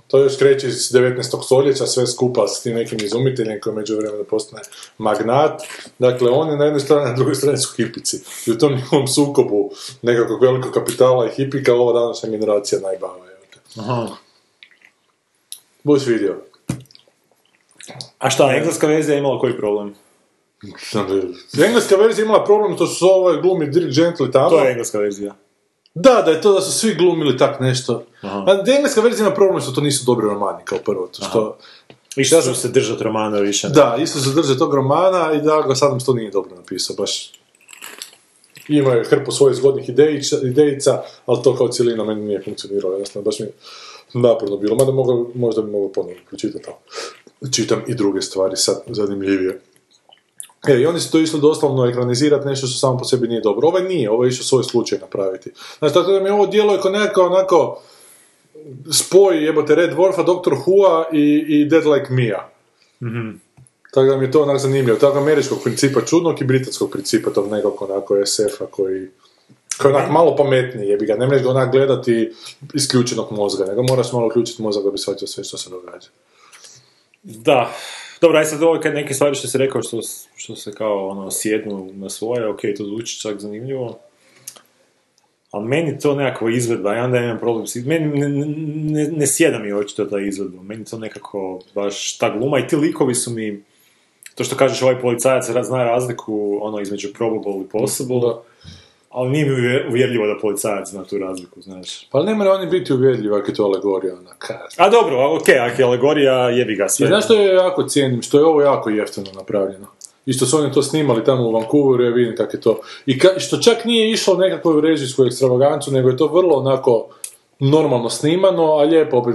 to još kreće iz 19. stoljeća, sve skupa s tim nekim izumiteljem koji među vremenu postane magnat. Dakle, on je na jednoj strani, na drugoj strani su hipici. I u tom njihovom sukobu nekakvog velikog kapitala i hipika, ova današnja generacija najbava. Aha. Budeš vidio. A šta, engleska verzija imala koji problem? Engleska verzija imala problem, to su ovaj glumi Dirk Gently tamo. To je engleska verzija. Da, da je to da su svi glumili tak nešto. Aha. A engleska verzija ima problem što to nisu dobri romani, kao prvo. To što, I što su se držat romana više. ne? Da, isto se drže tog romana i da ga Adams to nije dobro napisao, baš ima je hrpu svojih zgodnih idejica, idejica, ali to kao cijelina meni nije funkcioniralo, jednostavno, baš mi je naporno bilo, mada mogu, možda bi mogao ponovno pročitati. Čitam i druge stvari sad zanimljivije. E, i oni su to išli doslovno ekranizirati nešto što samo po sebi nije dobro. Ovaj nije, ovaj je išao svoj slučaj napraviti. Znači, tako da mi ovo djelo je kao nekako onako spoj jebote Red Dwarfa, Doctor Who-a i, i Dead Like Me-a. Tako da mi je to onak zanimljivo. Tako američkog principa čudnog i britanskog principa tog nekog onako SF-a koji koji je onak malo pametniji, jebi ga, ne možeš ga onak gledati isključenog mozga, nego moraš malo uključiti mozak da bi shvatio sve što se događa. Da. Dobro, aj sad ovo kad neke stvari što si rekao što, što se kao ono sjednu na svoje, ok, to zvuči čak zanimljivo. Ali meni to nekakva izvedba, ja onda imam problem s Meni ne, ne, ne sjeda mi očito ta izvedba, meni to nekako baš ta gluma i ti likovi su mi to što kažeš ovaj policajac zna razliku ono između probable i possible, Da. Ali nije mi uvjer- uvjerljivo da policajac zna tu razliku, znaš. Pa ne mora oni biti uvjerljivi ako je to alegorija, ja znam. A dobro, ok, ako je alegorija, jebi ga I sve. znaš što je jako cijenim? Što je ovo jako jeftino napravljeno. I što su oni to snimali tamo u Vancouveru, ja vidim kako je to. I ka- što čak nije išlo nekakvoj režijskoj ekstravagancu, nego je to vrlo onako normalno snimano, a lijepo opet,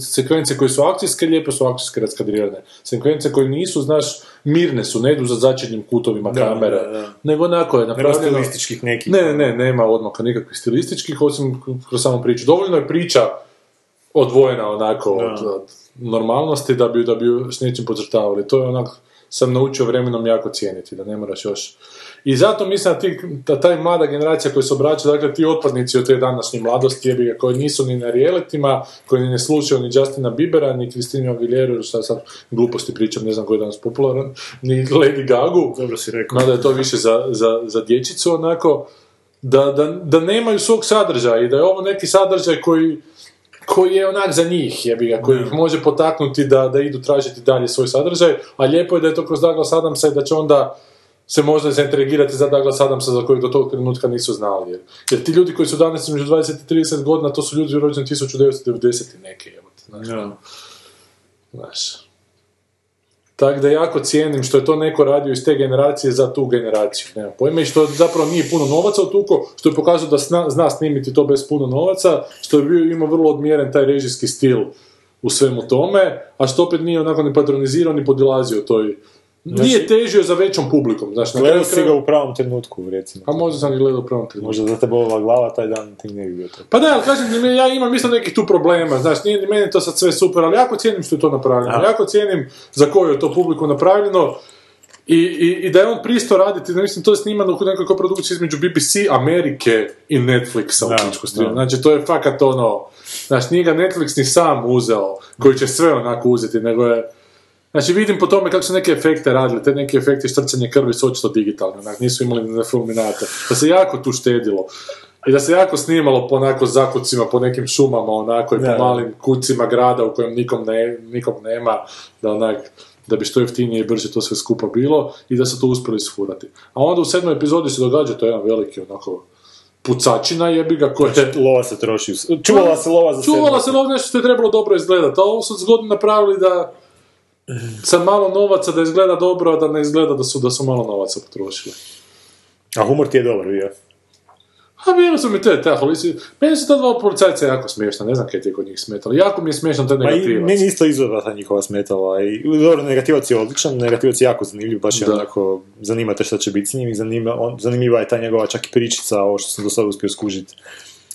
sekvence koje su akcijske, lijepo su akcijske raskadrirane. Sekvence koje nisu, znaš, mirne su, ne idu za začetnim kutovima Da, kamere, da, da. nego onako je Nema napravljeno. stilističkih nekih. Ne, ne, ne, nema odmaka nikakvih stilističkih, osim kroz samu priču. Dovoljno je priča odvojena onako od, od normalnosti da bi, da bi s nečim podcrtavali. To je onak, sam naučio vremenom jako cijeniti, da ne moraš još... I zato mislim da, ti, da taj mlada generacija koja se obraća, dakle ti otpadnici od te današnje mladosti, jebi ga, koji nisu ni na realitima, koji ne slušaju ni Justina Biebera, ni Kristinu Aguilera, šta sad gluposti pričam, ne znam koji je danas popularan, ni Lady Gagu, Dobro si rekao. mada je to više za, za, za dječicu onako, da, da, da nemaju svog sadržaja i da je ovo neki sadržaj koji, koji je onak za njih, jebi ga, koji ih može potaknuti da, da idu tražiti dalje svoj sadržaj, a lijepo je da je to kroz Douglas Adamsa i da će onda se možda zaintrigirati za Douglas Adamsa za kojeg do tog trenutka nisu znali. Jer, jer ti ljudi koji su danas između 20 i 30 godina, to su ljudi rođeni 1990 i neke, jebote, znaš. Da. Znaš. Tako da jako cijenim što je to neko radio iz te generacije za tu generaciju. Nema pojma i što zapravo nije puno novaca utuko, što je pokazao da zna, zna snimiti to bez puno novaca, što je bio ima vrlo odmjeren taj režijski stil u svemu tome, a što opet nije onako ni patronizirao ni podilazio toj... Nije težio za većom publikom, znaš, na Gledao si ga u pravom trenutku, recimo. A možda sam ga gledao u prvom trenutku. Možda za tebe ova glava taj dan ti ne bi bio to. Pa da, ali kažem, ti, ja imam isto nekih tu problema, znaš, nije ni meni to sad sve super, ali jako cijenim što je to napravljeno, Aha. jako cijenim za koju je to publiku napravljeno i, i, i da je on pristo raditi, da mislim, to je snimano u nekakvoj produkciji između BBC, Amerike i Netflixa Da, u da. Znači, to je fakat ono, znaš, nije ga Netflix ni sam uzeo, koji će sve onako uzeti, nego je, Znači vidim po tome kako su neke efekte radili, te neke efekte štrcanje krvi su očito digitalne, onak, nisu imali ni fulminate. Da se jako tu štedilo. I da se jako snimalo po onako zakucima, po nekim šumama, onako, i po malim kucima grada u kojem nikom, ne, nikom nema, da onak, da bi što jeftinije i brže to sve skupa bilo i da su to uspjeli sfurati. A onda u sedmoj epizodi se događa to jedan veliki onako pucačina jebi ga koja je Lova se troši. Čuvala se lova za Čuvala se lov nešto što je trebalo dobro izgledati, a ovo su zgodno napravili da sa malo novaca da izgleda dobro, a da ne izgleda da su, da su malo novaca potrošili. A humor ti je dobar bio. A bilo su mi te, te holisi, meni su ta dva policajca jako smiješna, ne znam kaj ti je kod njih smetalo. Jako mi je smiješan taj Ma i negativac. meni isto izgleda ta njihova smetala. I, dobro, negativac je odličan, negativac je jako zanimljiv, baš je Da. onako, zanima te šta će biti s njim i zanima, on, zanimljiva je ta njegova čak i pričica, ovo što sam do sada uspio skužiti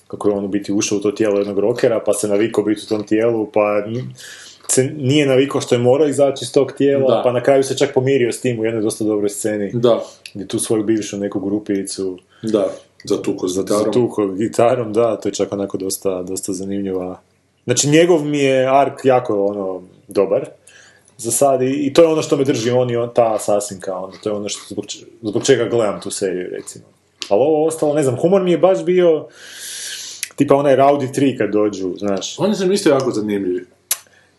kako je on u biti ušao u to tijelo jednog rokera, pa se navikao biti u tom tijelu, pa se nije navikao što je morao izaći iz tog tijela, Da. pa na kraju se čak pomirio s tim u jednoj dosta dobroj sceni, Da, gdje tu svoju bivšu neku grupicu da, za tuko, za za tuko gitarom, da, to je čak onako dosta, dosta zanimljiva. Znači, njegov mi je ark jako, ono, dobar za sad i, i to je ono što me drži, on i on, ta asasinka, ono, to je ono što, zbog, zbog čega gledam tu seriju, recimo. Ali ovo ostalo, ne znam, humor mi je baš bio tipa onaj Rowdy 3 kad dođu, znaš. Oni su mi isto jako zanimljivi.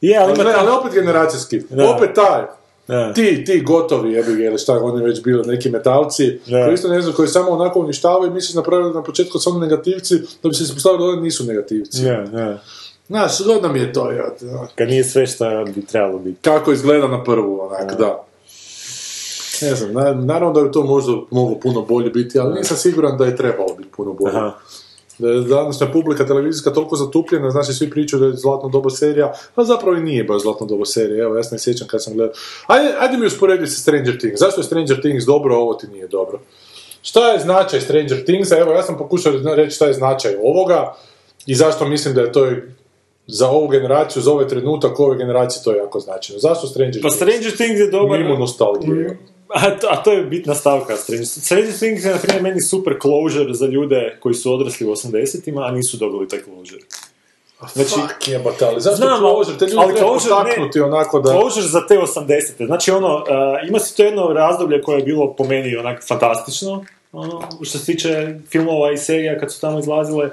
Je, ali Ali, ali opet generacijski. Da. Opet taj. Da. Ti, ti gotovi, jebi ili šta, oni već bili neki metalci, Da. koji isto ne znam, koji samo onako uništavaju i misliš napravili na početku da oni negativci, da bi se ispostavili da oni nisu negativci. Ne, ne. Znaš, zgodno mi je to, ja, Kad nije sve što bi trebalo biti. kako izgleda na prvu, onak, da. Ne znam, na- naravno da bi to možda moglo puno bolje biti, ali nisam siguran da je trebalo biti puno bolje. Aha. Da je današnja publika televizijska toliko zatupljena, znači svi pričaju da je Zlatno doba serija, a zapravo i nije baš Zlatno doba serija, evo ja se ne sjećam kad sam gledao. Ajde, ajde mi usporediti sa Stranger Things, zašto je Stranger Things dobro, a ovo ti nije dobro? Šta je značaj Stranger Thingsa? Evo, ja sam pokušao reći šta je značaj ovoga i zašto mislim da je to za ovu generaciju, za ovaj trenutak, ove generacije to je jako značajno. Zašto Stranger Pa Things? Stranger Things je dobar... Mimo nostalgije. A to, a to je bitna stavka Stranger Stranger Things je, na primjer, meni super closure za ljude koji su odrasli u 80-ima, a nisu dobili taj closure. Znači, Fuck jebate, ali zašto Znam, closure? Te ljudi ali treba closure ne- potaknuti onako da... Closure za te 80-te. Znači, ono, uh, ima si to jedno razdoblje koje je bilo po meni onak fantastično, ono, što se tiče filmova i serija kad su tamo izlazile.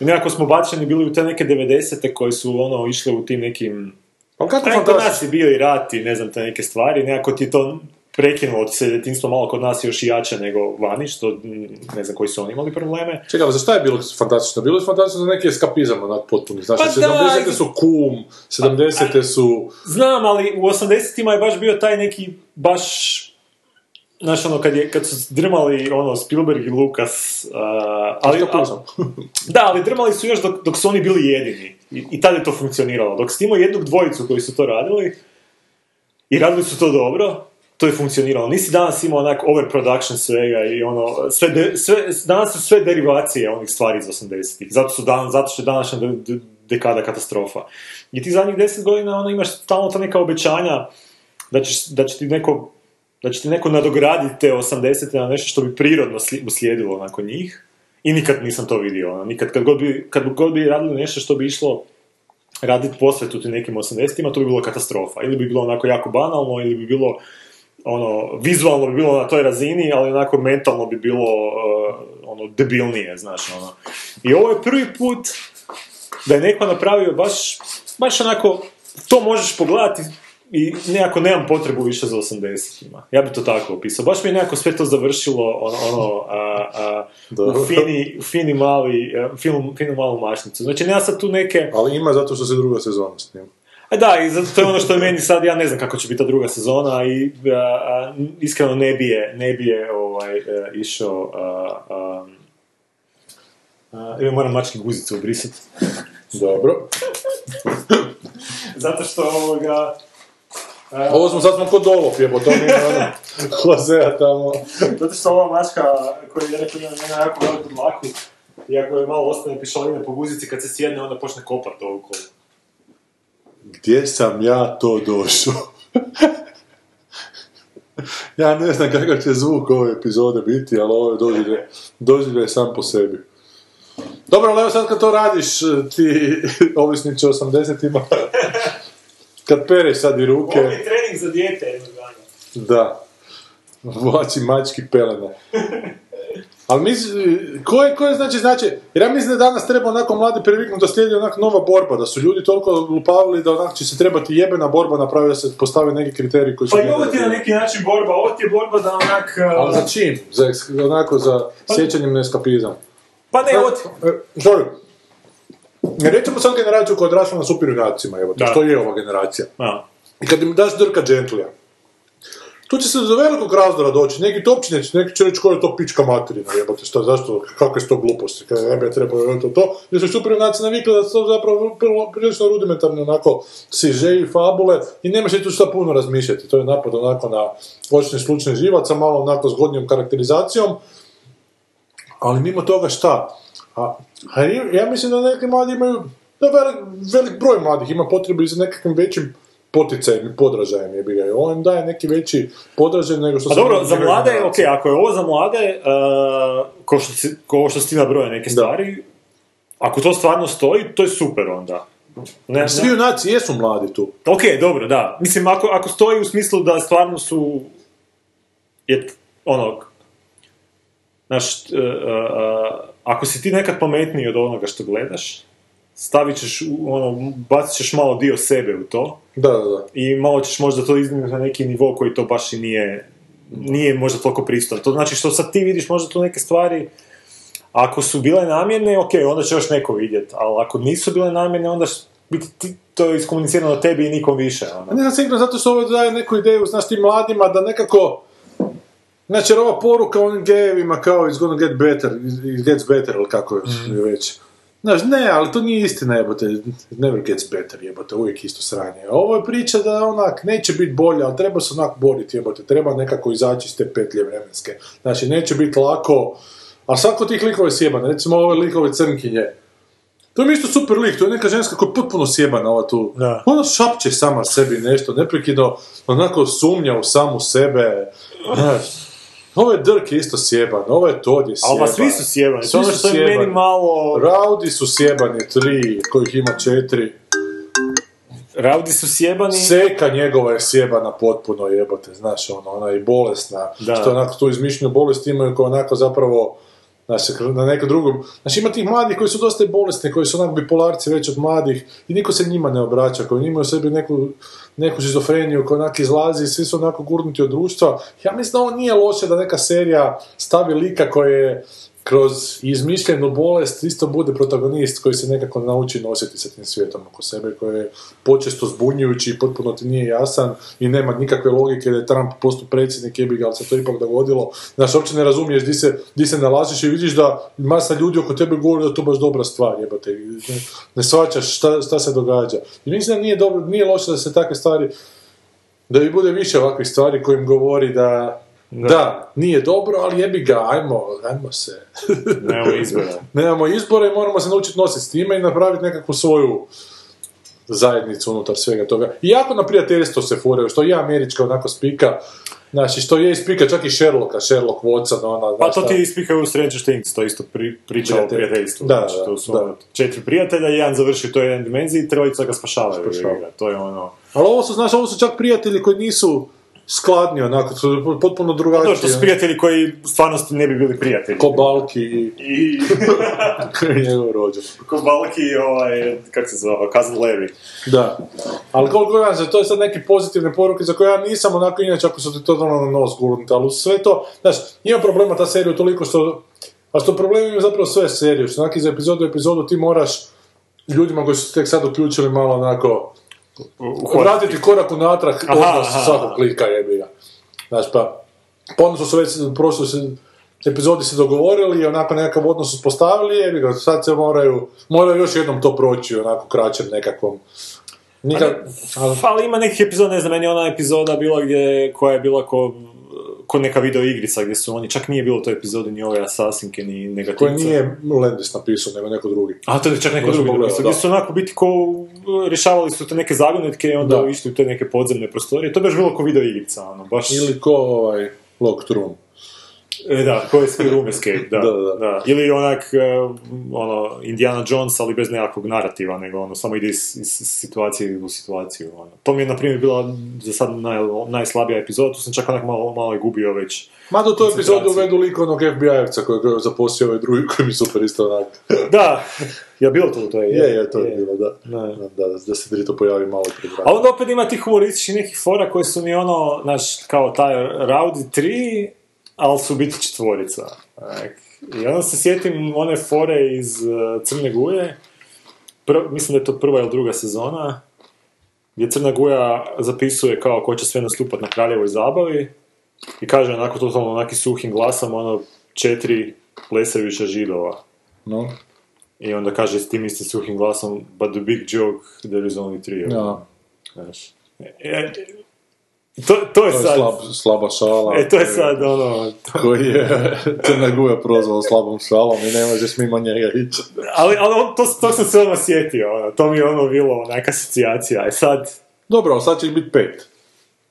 I nekako smo bačeni bili u te neke 90-te koji su, ono, išle u tim nekim Ali kako Taj kod nas je fantastično? bio i rat i ne znam, te neke stvari, nekako ti to prekinulo ti se djetinstvo malo kod nas još i jače nego vani, što mm, ne znam koji su oni imali probleme. Čekaj, ali za šta je bilo fantastično? Bilo je fantastično za neki eskapizam onak potpuni. Znači, Pa da, 70. su kum, 70. su... Znam, ali u 80-ima je baš bio taj neki, baš, znaš ono, kad, je, kad su drmali ono, Spielberg i Lucas, uh, ali, Eskapizam. [LAUGHS] da, ali drmali su još dok, dok su oni bili jedini. I, I tad je to funkcioniralo. Dok si imao jednog dvojicu koji su to radili, i radili su to dobro, to je funkcioniralo. Nisi danas imao onak overproduction svega i ono, sve, de- sve, danas su sve derivacije onih stvari iz 80-ih. Zato, su dan, zato što je današnja de- de- dekada katastrofa. I ti zadnjih deset godina ono, imaš stalno ta neka obećanja da, ćeš, da će ti neko da će ti neko nadograditi te 80 na nešto što bi prirodno sli- uslijedilo nakon njih. I nikad nisam to vidio. Ono. Nikad, kad god, bi, kad god bi radili nešto što bi išlo raditi posvetu ti nekim 80-ima, to bi bilo katastrofa. Ili bi bilo onako jako banalno, ili bi bilo ono, vizualno bi bilo na toj razini, ali onako mentalno bi bilo uh, ono, debilnije, znaš, ono. I ovo je prvi put da je neko napravio baš, baš onako, to možeš pogledati i nekako nemam potrebu više za 80-ima. Ja bi to tako opisao. Baš mi je nekako sve to završilo ono, ono a, a, u fini, u fini mali, a, film, finu malu mašnicu. Znači, nema sad tu neke... Ali ima zato što se druga sezona snima. A da, i zato to je ono što je meni sad, ja ne znam kako će biti ta druga sezona i a, a, iskreno ne bi je, ne bi je ovaj, e, išao... A, a, a, moram mački guzicu obrisati. [LAUGHS] Dobro. [LAUGHS] Zato što ovoga... a, Ovo smo sad smo kod ovo jebo, to nije ono [LAUGHS] Hosea tamo. Zato što ova mačka koja je rekao ima jako veliku dlaku i ako je malo ostane pišaline po guzici, kad se sjedne onda počne kopat okolo. Gdje sam ja to došao? [LAUGHS] ja ne znam kakav će zvuk ove epizode biti, ali ovo je doživljaj, doživljaj sam po sebi. Dobro, ali evo sad kad to radiš, ti [LAUGHS] ovisniče 80-ima, [LAUGHS] kad pereš sad i ruke, Ovo je trening za dijete jednog dana. da, vlači mački pelene. Ali misli, ko je, ko je znači, znači, jer ja mislim da danas treba onako mladi priviknuti da slijedi onak nova borba, da su ljudi toliko lupavili da onak će se trebati jebena borba napraviti da se postave neki kriteriji koji su... Pa i ovo ti je na neki način borba, ovo ti je borba da onak... a, Ali za čim? Za, onako za sjećanjem na eskapizam. Pa ne, ovo ti... E, sorry. Recimo sad generaciju koja odrasla na superjunacima, evo, Da. što je ova generacija. A, I kad im daš Drka Gentlija, tu će se do velikog razdora doći, neki to uopće neće, neki će reći koja je to pička materina, jebote, šta, zašto, kakve su to gluposti, kada ne bi trebalo to, to, jer su superjunaci navikli da su to zapravo prilično rudimentarne, onako, sižeji, fabule, i nemaš tu šta puno razmišljati, to je napad onako na očni slučaj živaca, malo onako zgodnijom karakterizacijom, ali mimo toga šta? A, i- ja mislim da neki mladi imaju, da velik, velik broj mladih ima potrebu i za nekakvim većim poticajem i podražajem je ga. On daje neki veći podražaj nego što Pa se dobro, za mlade, generacije. ok, ako je ovo za mlade, uh, ko, što si, ko što si ti nabroja neke stvari, ako to stvarno stoji, to je super onda. Ne, Svi junaci jesu mladi tu. Ok, dobro, da. Mislim, ako, ako stoji u smislu da stvarno su, je, ono, znaš, e, e, ako si ti nekad pametniji od onoga što gledaš, stavit ćeš, u- ono, bacit ćeš malo dio sebe u to Da, da, da. i malo ćeš možda to iznijeti na neki nivo koji to baš i nije, nije možda toliko pristojan. To znači što sad ti vidiš možda tu neke stvari, ako su bile namjerne, ok, onda će još neko vidjeti, ali ako nisu bile namjerne, onda biti ti, to je iskomunicirano tebi i nikom više. Ono. ne znam sigurno zato što ovo daje neku ideju, znaš, tim mladima da nekako Znači, jer ova poruka onim gejevima kao it's gonna get better, it gets better, ili kako je već. Znaš, ne, ali to nije istina, jebote, never gets better, jebote, uvijek isto sranje. Ovo je priča da onak, neće biti bolje, ali treba se onak boriti, jebote, treba nekako izaći iz te petlje vremenske. Znači, neće biti lako, a svako tih likova je sjeban, recimo ove likove crnkinje, to je isto super lik, to je neka ženska koja je potpuno sjebana ova tu. Da. Ona šapće sama sebi nešto, neprekidno, onako sumnja u samu sebe. Znaš, ovo je Drk isto sjeban, ovo je Todd je Ali sjeban. pa svi su sjebani, Svi ono su što je sjebani. meni malo... Raudi su sjebani, tri, kojih ima četiri. Raudi su sjebani... Seka njegova je sjebana potpuno jebote, znaš, ono, ona je bolesna. Da. Što onako tu izmišljenu bolest imaju koja onako zapravo Znači, na nekom drugom. Znači, ima tih mladih koji su dosta i bolesni, koji su onak bipolarci već od mladih i niko se njima ne obraća, koji imaju u sebi neku, neku šizofreniju koja onak izlazi svi su onako gurnuti od društva. Ja mislim da ovo nije loše da neka serija stavi lika koji je kroz izmišljenu bolest isto bude protagonist koji se nekako nauči nositi sa tim svijetom oko sebe, koji je počesto zbunjujući i potpuno ti nije jasan i nema nikakve logike da je Trump postu predsjednik jebi ga, ali se to ipak dogodilo. Znaš, uopće ne razumiješ di se, di se nalaziš i vidiš da masa ljudi oko tebe govori da to baš dobra stvar, jebate. Ne, ne shvaćaš šta, šta se događa. I mislim da nije, dobro, nije loše da se takve stvari da i bude više ovakvih stvari kojim govori da da. nije dobro, ali jebi ga, ajmo, ajmo se. [LAUGHS] Nemamo izbora. [LAUGHS] Nemamo izbora i moramo se naučiti nositi s time i napraviti nekakvu svoju zajednicu unutar svega toga. Iako na prijateljstvo se furaju, što i američka onako spika, znači što je spika čak i Sherlocka, Sherlock Watson, ona... Pa to ti ispika u Stranger Things, to isto pri, priča o Prijatelj. prijateljstvu. Da, znači, da, to su da. ono, četiri prijatelja, jedan završi u toj jednoj dimenziji, trojica ga spašavaju. Ga. To je ono... Ali ovo su, znaš, ovo su čak prijatelji koji nisu skladni, onako, su potpuno drugačiji. To što su prijatelji koji u stvarnosti ne bi bili prijatelji. Ko Balki i I [LAUGHS] njegov rođak. ko Balki, ovaj, kako se zove, Cousin Larry. Da. Ali koliko ja znam, to je sad neke pozitivne poruke za koje ja nisam onako inače ako su ti to ono na nos gurnuti, ali sve to, znaš, ima problema ta serija toliko što, a što problem ima zapravo sve serije, što onako iz epizodu u epizodu ti moraš ljudima koji su se tek sad uključili malo onako vratiti korak unatrag odnos svakog klika jebi ga. Znaš, pa, pa onda su se već u prošloj se, epizodi se dogovorili i onako nekakav odnos uspostavili, jebi ga, sad se moraju, moraju još jednom to proći onako kraćem nekakvom. Nikak, ali, Ali ima nekih epizoda, ne znam, meni je ona epizoda bila gdje, koja je bila ko, ko neka video igrica gdje su oni, čak nije bilo u toj epizodi ni ove asasinke, ni negativce. koje nije Landis napisao, nego neko drugi. A to je čak neko drugi napisao, gdje su onako biti ko, rješavali su te neke zagonetke i onda Da. išli u te neke podzemne prostorije. To je baš bilo ko video igrica, ono, baš... Ili ko ovaj Locked Room. E, da, ko je Escape Room Escape, da, Da, da, da. Ili onak, e, ono, Indiana Jones, ali bez nekakvog narativa, nego ono, samo ide iz, iz situacije u situaciju, ono. To mi je, na primjer, bila za sad naj, najslabija epizoda, tu sam čak onak malo, malo gubio već. Mada u toj epizodi Koncentracija. uvedu lik onog FBI-evca kojeg je zaposlio ovaj drugi koji mi super isto onak. [LAUGHS] Da, je bilo to u toj? Je, je, to je bilo, da. Da. Da, da, da se Drito pojavi malo pred A onda opet ima tih humorističnih nekih fora koji su mi ono, znaš, kao taj Rowdy 3, ali su biti četvorica. I onda se sjetim one fore iz uh, Crne Guje, Prv, mislim da je to prva ili druga sezona, gdje Crna Guja zapisuje kao ko će sve nastupat na kraljevoj zabavi i kaže onako totalno onaki suhim glasom, ono, četiri plesajuća židova. No? I onda kaže s tim istim suhim glasom, but the big joke, there is only three. of them." Ja. Znaš. E, to, to je To je sad... slab, slaba šala. E, to je sad ono... to- Koji je [LAUGHS] Crna Guja prozvao slabom šalom i ne možeš mimo njega ići. ali ali on- to, to sam se ono sjetio, ono, to mi je ono bilo onaka asocijacija. E sad... Dobro, sad će ih biti pet.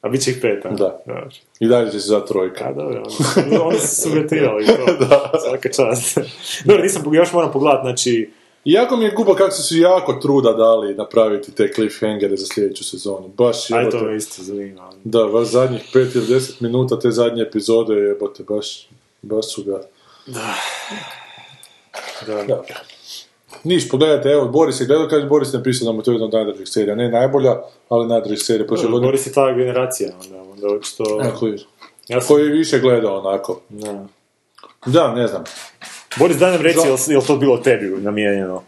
A bit će ih pet, a? Da. Dobro. I dalje će se za trojka. A dobro, ono, oni su sugetirali [LAUGHS] to. da. Svaka čast. Dobro, nisam, još moram pogledat, znači... Iako mi je guba kako su si jako truda dali napraviti te cliffhangere za sljedeću sezonu. Baš Aj, jebote. to me isto zanima. Da, baš zadnjih 5 ili 10 minuta te zadnje epizode jebote, baš, baš su ga... Da. Da. Niš, pogledajte, evo, Boris je gledao, kaže Boris je napisao da mu je to jedna od najdražih serija. Ne najbolja, ali najdražih serija. Prošle godine. Boris je ta generacija, onda, onda očito... Ja, koji, Ja sam, koji je više gledao onako. da. Da, ne znam. Boris, daj nam reci, Za- jel, jel to bilo tebi namijenjeno?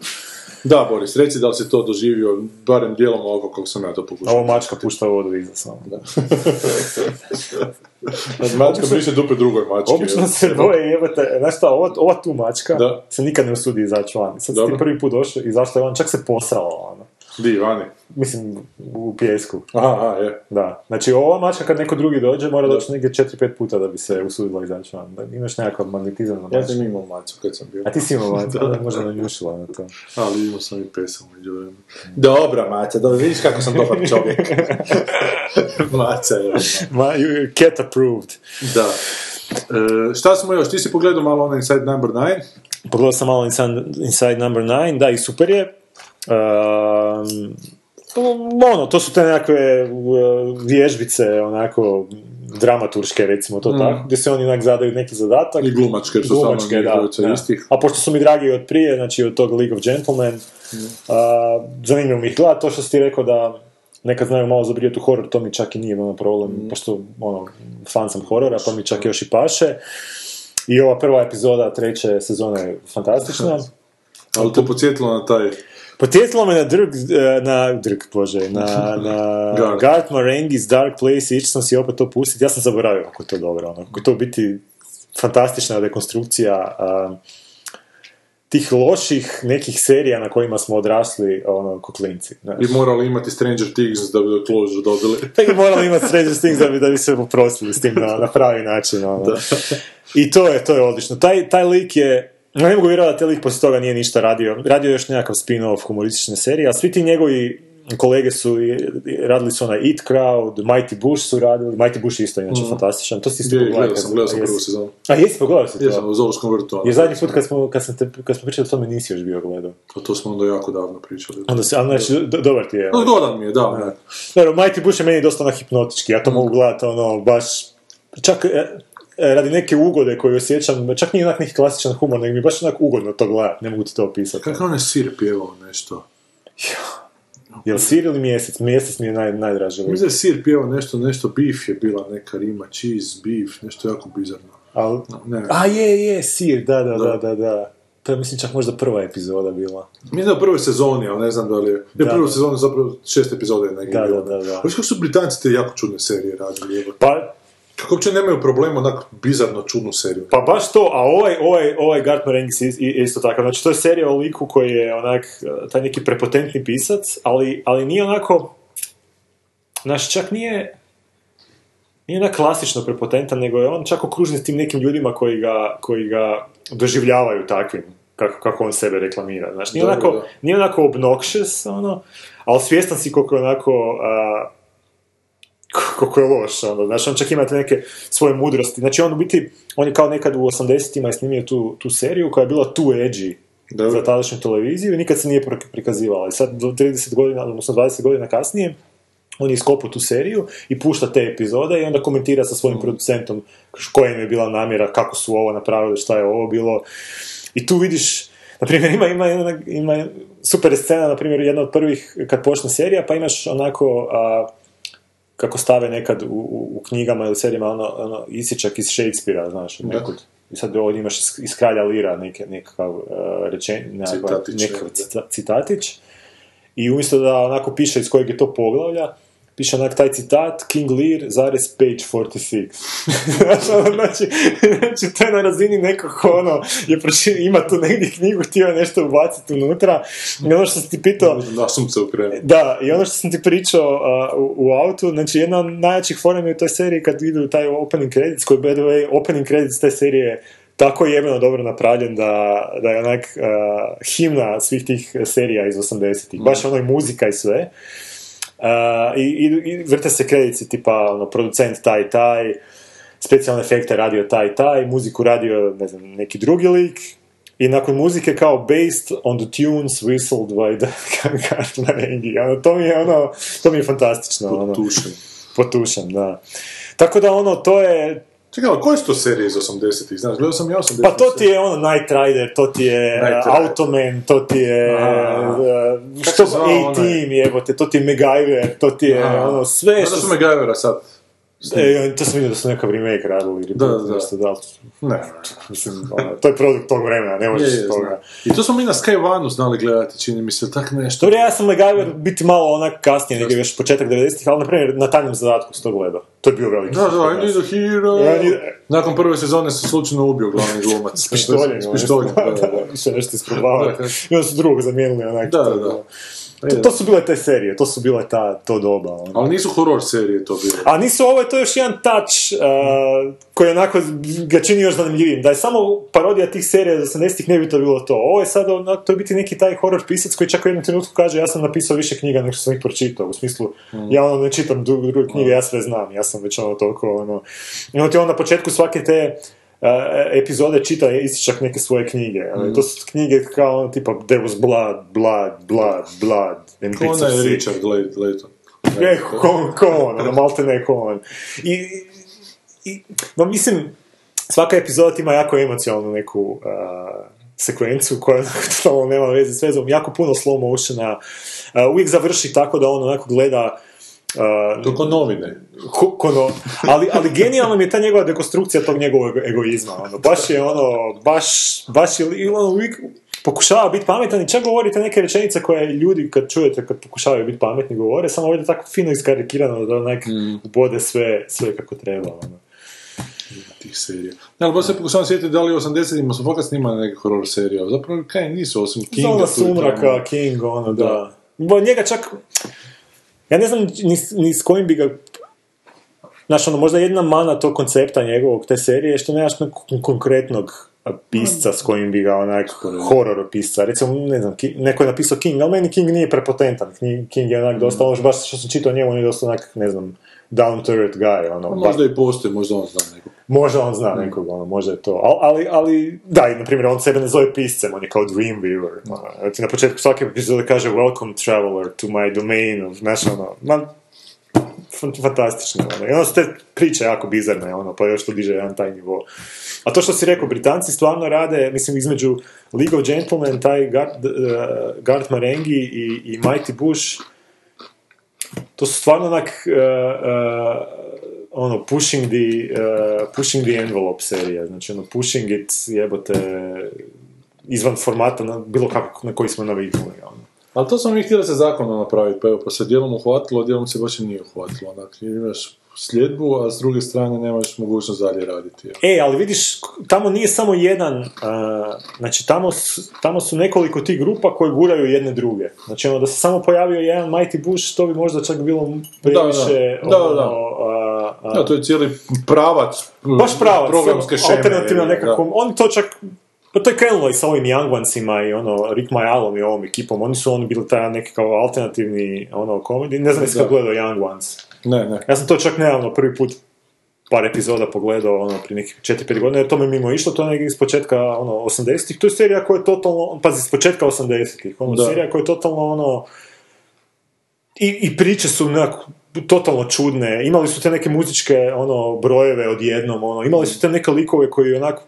Da, Boris, reci da li si to doživio, barem dijelom ovako kako sam ja to pokušao. Ovo mačka pušta vodu iza samo. Da. Mačka briše dupe drugoj mački. Obično se boje jebate, znaš šta, ova, ova tu mačka Da. se nikad ne usudi izaći van. Sad si Dobro. ti prvi put došao i zašto je on čak se posrala, ono. Di, vani. Mislim, u pijesku. Aha, aha, je. Da. Znači, ova mačka kad neko drugi dođe, mora doći negdje 4-5 puta da bi se usudila izaći van. Da imaš nekakav magnetizam na Ja mačku. sam imao mačku kad sam bio. A ti si imao mačku, [LAUGHS] da, možda nanjušila na to. Ali imao sam i pesam među vremenu. Dobra, Maca, dobro, vidiš kako sam dobar čovjek. [LAUGHS] Maca je. Ma, cat approved. Da. E, šta smo još? Ti si pogledao malo onaj Inside Number 9? Pogledao sam malo Inside, Inside Number 9, da, i super je. Um, ono, to su te nekakve uh, vježbice, onako, dramaturške, recimo to tako, gdje se oni onak zadaju neki zadatak. I glumačke, su Glumačke, da, da. istih. A pošto su mi dragi od prije, znači od tog League of Gentlemen, a, zanimljivo mi ih gleda, to što si ti rekao da nekad znaju malo zabrijeti u horor, to mi čak i nije ono problem, pošto ono, fan sam horora, pa mi čak još i paše. I ova prva epizoda treće sezone je fantastična. Ali te podsjetilo na taj... Potjetilo me na Dirk, eh, na Dirk, bože, na, [LAUGHS] na Garth. Marenghi's Dark Place, išao sam si opet to pustiti, ja sam zaboravio kako je to dobro, ono, kako je to biti fantastična dekonstrukcija a, tih loših nekih serija na kojima smo odrasli, ono, ko klinci. znaš. Bi morali imati Stranger Things da bi do Closure dobili. [LAUGHS] I morali imati Stranger Things da bi, da bi se poprostili s tim na, na pravi način. Ono. I to je, to je odlično. Taj, taj lik je, ne mogu vjerovati da lik poslije toga nije ništa radio. Radio je još nekakav spin-off humoristične serije, a svi ti njegovi kolege su radili su onaj It Crowd, Mighty Bush su radili, Mighty Bush je isto inače fantastičan, to si isto pogledao gledao sam, gledao sam prvu sezonu. A jesi pogledao si to? Jesam, u Zoološkom vrtu. ono. Jer zadnji put kad smo, kad, sam te, kad smo pričali o tome nisi još bio gledao. Pa to smo onda jako davno pričali. Onda se, a znači, do- dobar ti je. No, dodan mi je, da. ne. Mighty Bush je meni dosta onak hipnotički, ja to mogu gledati ono, baš, čak e, radi neke ugode koje osjećam, čak nije onak neki klasičan humor, nego mi je baš onak ugodno to gledati, ne mogu ti to opisati. Kako on je sir pjevao nešto? Jel sir ili mjesec? Mjesec mi je naj, najdraži. Mislim da je sir pjevao nešto, nešto beef je bila neka rima, cheese, beef, nešto jako bizarno. Al, Ne. a je, je, sir, da, da, da, Da. da. To je mislim čak možda prva epizoda bila. Mislim da u prvoj sezoni, ali ne znam da li je... Da. Ja prvu sezonu zapravo šest epizoda je negdje Da, bilo. da, da, da. Viš kako su Britanci te jako čudne serije radili. Pa, uopće nemaju problema onak bizarno čudnu seriju. Pa baš to, a ovaj, ovaj, ovaj Garth Marenghi je isto tako. Znači, to je serija o liku koji je onak, eh, taj neki prepotentni pisac, ali, ali nije onako, znaš, čak nije, nije onak klasično prepotentan, nego je on čak okružen s tim nekim ljudima koji ga, koji ga doživljavaju takvim, kako, kako on sebe reklamira. Znači, nije, Dobro, onako, da. nije onako obnoxious, ono, ali svjestan si koliko je onako, a, koliko je loš, ono, znači on čak ima te neke svoje mudrosti, znači on u biti, on je kao nekad u 80-ima je snimio tu, tu seriju koja je bila too edgy za tadašnju televiziju i nikad se nije prikazivala. I sad do 30 godina, odnosno 20 godina kasnije, on je iskopao tu seriju i pušta te epizode i onda komentira sa svojim producentom koja im je bila namjera, kako su ovo napravili, šta je ovo bilo. I tu vidiš, na primjer, ima, ima, jedna- ima super scena, na primjer, jedna od prvih kad počne serija, pa imaš onako, a, kako stave nekad u, u, u knjigama ili serijama, ono, ono isječak iz Shakespearea, znaš, nekud. I sad ovdje imaš iz, iz Kralja Lira neke, nekakav uh, rečen, nekakav, Citatić, nekakav cita- citatić. I umjesto da onako piše iz kojeg je to poglavlja, piše onak taj citat, King Lear, zares page 46. [LAUGHS] znači, ono, znači, znači, to je na razini nekog ko ono, je proči, ima tu negdje knjigu, htio je nešto ubaciti unutra. I ono što sam ti pitao, Da, ukrenu. da, i ono što sam ti pričao a, u, u autu, znači jedna od najjačih formi u toj seriji kad idu taj opening credits, koji by the way, opening credits te serije je tako jebeno dobro napravljen da, da je onak a, himna svih tih serija iz 80-ih. Baš ono i muzika i sve. A, i, i, I vrte se kredici tipa ono, producent taj taj, specijalne efekte radio taj taj, muziku radio ne znam, neki drugi lik, i nakon muzike kao based on the tunes whistled by the [LAUGHS] Garth Marenghi. Ono, to mi je ono, to mi je fantastično. Ono, Tušen. potušan, da. Tako da ono, to je, Čekaj, ali koje su to serije iz 80-ih? Znaš, gledao sam ja 80-ih. pa to ti je ono Night Rider, to ti je uh. Automan, to ti je Aha. uh, što A-Team jebote, to ti je MacGyver, to ti je Aha. ono sve Znaš što... su MacGyvera sad? E, to sam vidio da su nekav remake radili, ili Da, da. nešto, da. Ne, Mislim, ono, to je produkt tog vremena, ne možeš je, toga. znam. I to smo mi na Sky One znali gledati, čini mi se, tak nešto. Dobro, ja sam MacGyver biti malo onak kasnije, negdje još početak 90-ih, ali na primjer na tajnom zadatku se to gledao. To je bio veliki. Da, da, I need a hero. Ja, Nakon prve sezone se slučajno ubio glavni [LAUGHS] glumac. S pištoljem. [LAUGHS] S pištoljem, da, da, da. [LAUGHS] Više nešto isprobavao. Da, da. I onda su drugog zamijenili onak. Da, to, da. To, to su bile te serije, to su bile ta, to doba. ono. Ali nisu horror serije to bilo. A nisu, ovo je to još jedan touch uh, koji onako ga čini još zanimljivijim. Da je samo parodija tih serija iz 80-ih ne bi to bilo to. Ovo je sad, ono, to je biti neki taj horror pisac koji čak u jednom trenutku kaže ja sam napisao više knjiga nego što sam ih pročitao. U smislu, ja ono ne čitam druge, knjige, ja sve znam, ja sam već ono toliko, ono... I on ti on na početku svake te uh, epizode čita ističak neke svoje knjige. ono, To su knjige kao ono, tipa There was blood, blood, blood, blood. and Ko bits onaj of sick. Richard Layton. Ne, ko, ko on, ono, malte ne ko on. I i, no mislim, svaka epizoda ima jako emocionalnu neku uh, sekvenciju koja [LAUGHS] totalno nema veze s vezom, jako puno slow motiona, uh, uvijek završi tako da on onako gleda uh, To ko novine. ko- ko no- ali, ali genijalna mi je ta njegova dekonstrukcija tog njegovog egoizma. Ono, baš je ono, baš, baš je, ono, uvijek pokušava biti pametan i čak govorite neke rečenice koje ljudi kad čujete kad pokušavaju biti pametni govore, samo ovdje tako fino iskarikirano da onak ubode sve, sve kako treba. Ono. tih serija. Ne, ali baš se pokušavam sjetiti da li u 80-ima su fakat snimali neke horror serije, zapravo kaj nisu, osim Kinga. Zona sumraka, King, ono, da. Bo njega čak, ja ne znam ni, s- ni s kojim bi ga Znaš, ono, možda jedna mana tog koncepta njegovog, te serije, je što nemaš nekog konkretnog pisca s kojim bi ga onak horor pisca. Recimo, ne znam, Ki- neko je napisao King, ali meni King nije prepotentan. King, King je onak dosta, ono, baš što sam čitao njemu, on je dosta onak, ne znam, down to earth guy, ono. Pa Možda i postoji, možda on zna nekog. Možda on zna nekog, ono, možda je to. Al- Ali, ali, da, i na primjer, on sebe ne zove piscem, on je kao Dreamweaver. Ono, na početku svake epizode kaže Welcome traveler to my domain of, znaš, ono, ma, fan- fantastično, ono. I onda su te priče jako bizarne, ono, pa još to diže jedan taj nivo. A to što si rekao, Britanci stvarno rade, mislim, između League of Gentlemen, taj Gard, uh, Gard Marengi i, i Mighty Bush, to su stvarno onak, uh, uh, ono, pushing the, uh, pushing the envelope serija, znači ono, pushing it, jebote, izvan formata, na, bilo kako, na koji smo naviknuli, ono. Ali to smo mi htjeli se zakonom napraviti, pa evo, pa se dijelom uhvatilo, a dijelom se baš i nije uhvatilo. Onak, imaš sljedbu, a s druge strane nemaš mogućnost dalje raditi. evo. E, ali vidiš, tamo nije samo jedan, uh, znači tamo, su- tamo su nekoliko tih grupa koji guraju jedne druge. Znači ono, da se samo pojavio jedan Mighty Bush, to bi možda čak bilo previše, Da, da. Da, ono, da. a- a- Da, to je cijeli pravac baš pravo, programske šeme. alternativna je, nekako, da. oni to čak, pa to je krenulo i sa ovim Young Onesima i ono, Rick Majalom i ovom ekipom, oni su oni bili taj neki kao alternativni ono, komedi, ne znam jesi kad gledao Young Ones. Ne, ne. Ja sam to čak nedavno prvi put par epizoda pogledao ono, prije nekih 4-5 godina, jer to me mimo išlo, to je negdje iz početka ono, 80-ih, to je serija koja je totalno, pazi, iz početka 80-ih, ono, Da. serija koja je totalno ono, i, i priče su onako totalno čudne, imali su te neke muzičke ono brojeve odjednom, ono, imali su te neke likove koji onako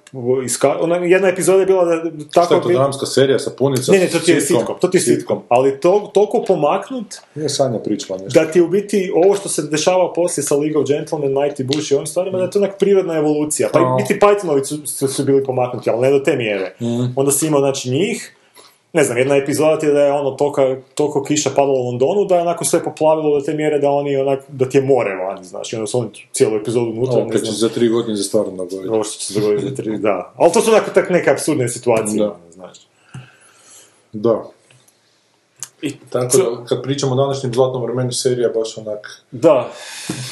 iska... ona, jedna epizoda je bila da da Šta tako je to, dramska serija sa punica? ne, ne, to ti je sitcom, to ti je sitcom, ali to, toliko pomaknut Nije Sanja pričala nešto. da ti u biti ovo što se dešava poslije sa League of Gentlemen, Mighty Bush i ovim stvarima, da je to onak prirodna evolucija. Pa i A. biti Pythonovi su, su, su bili pomaknuti, ali ne do te mjere. Onda si imao, znači, njih, ne znam, jedna epizoda ti je da je ono toliko, toliko kiša padalo u Londonu, da je onako sve poplavilo do te mjere da oni onak, da ti je more vani, znaš, i onda su oni cijelu epizodu unutra, Ovo, ne kad će znam, za tri godine za stvarno dogoditi. ovo što će se dogoditi za tri, da. Ali to su onako tak neke apsurdne situacije, Da. ono, znaš. Da. I Tako da, kad pričamo o današnjem zlatnom vremenu serija, baš onak... Da.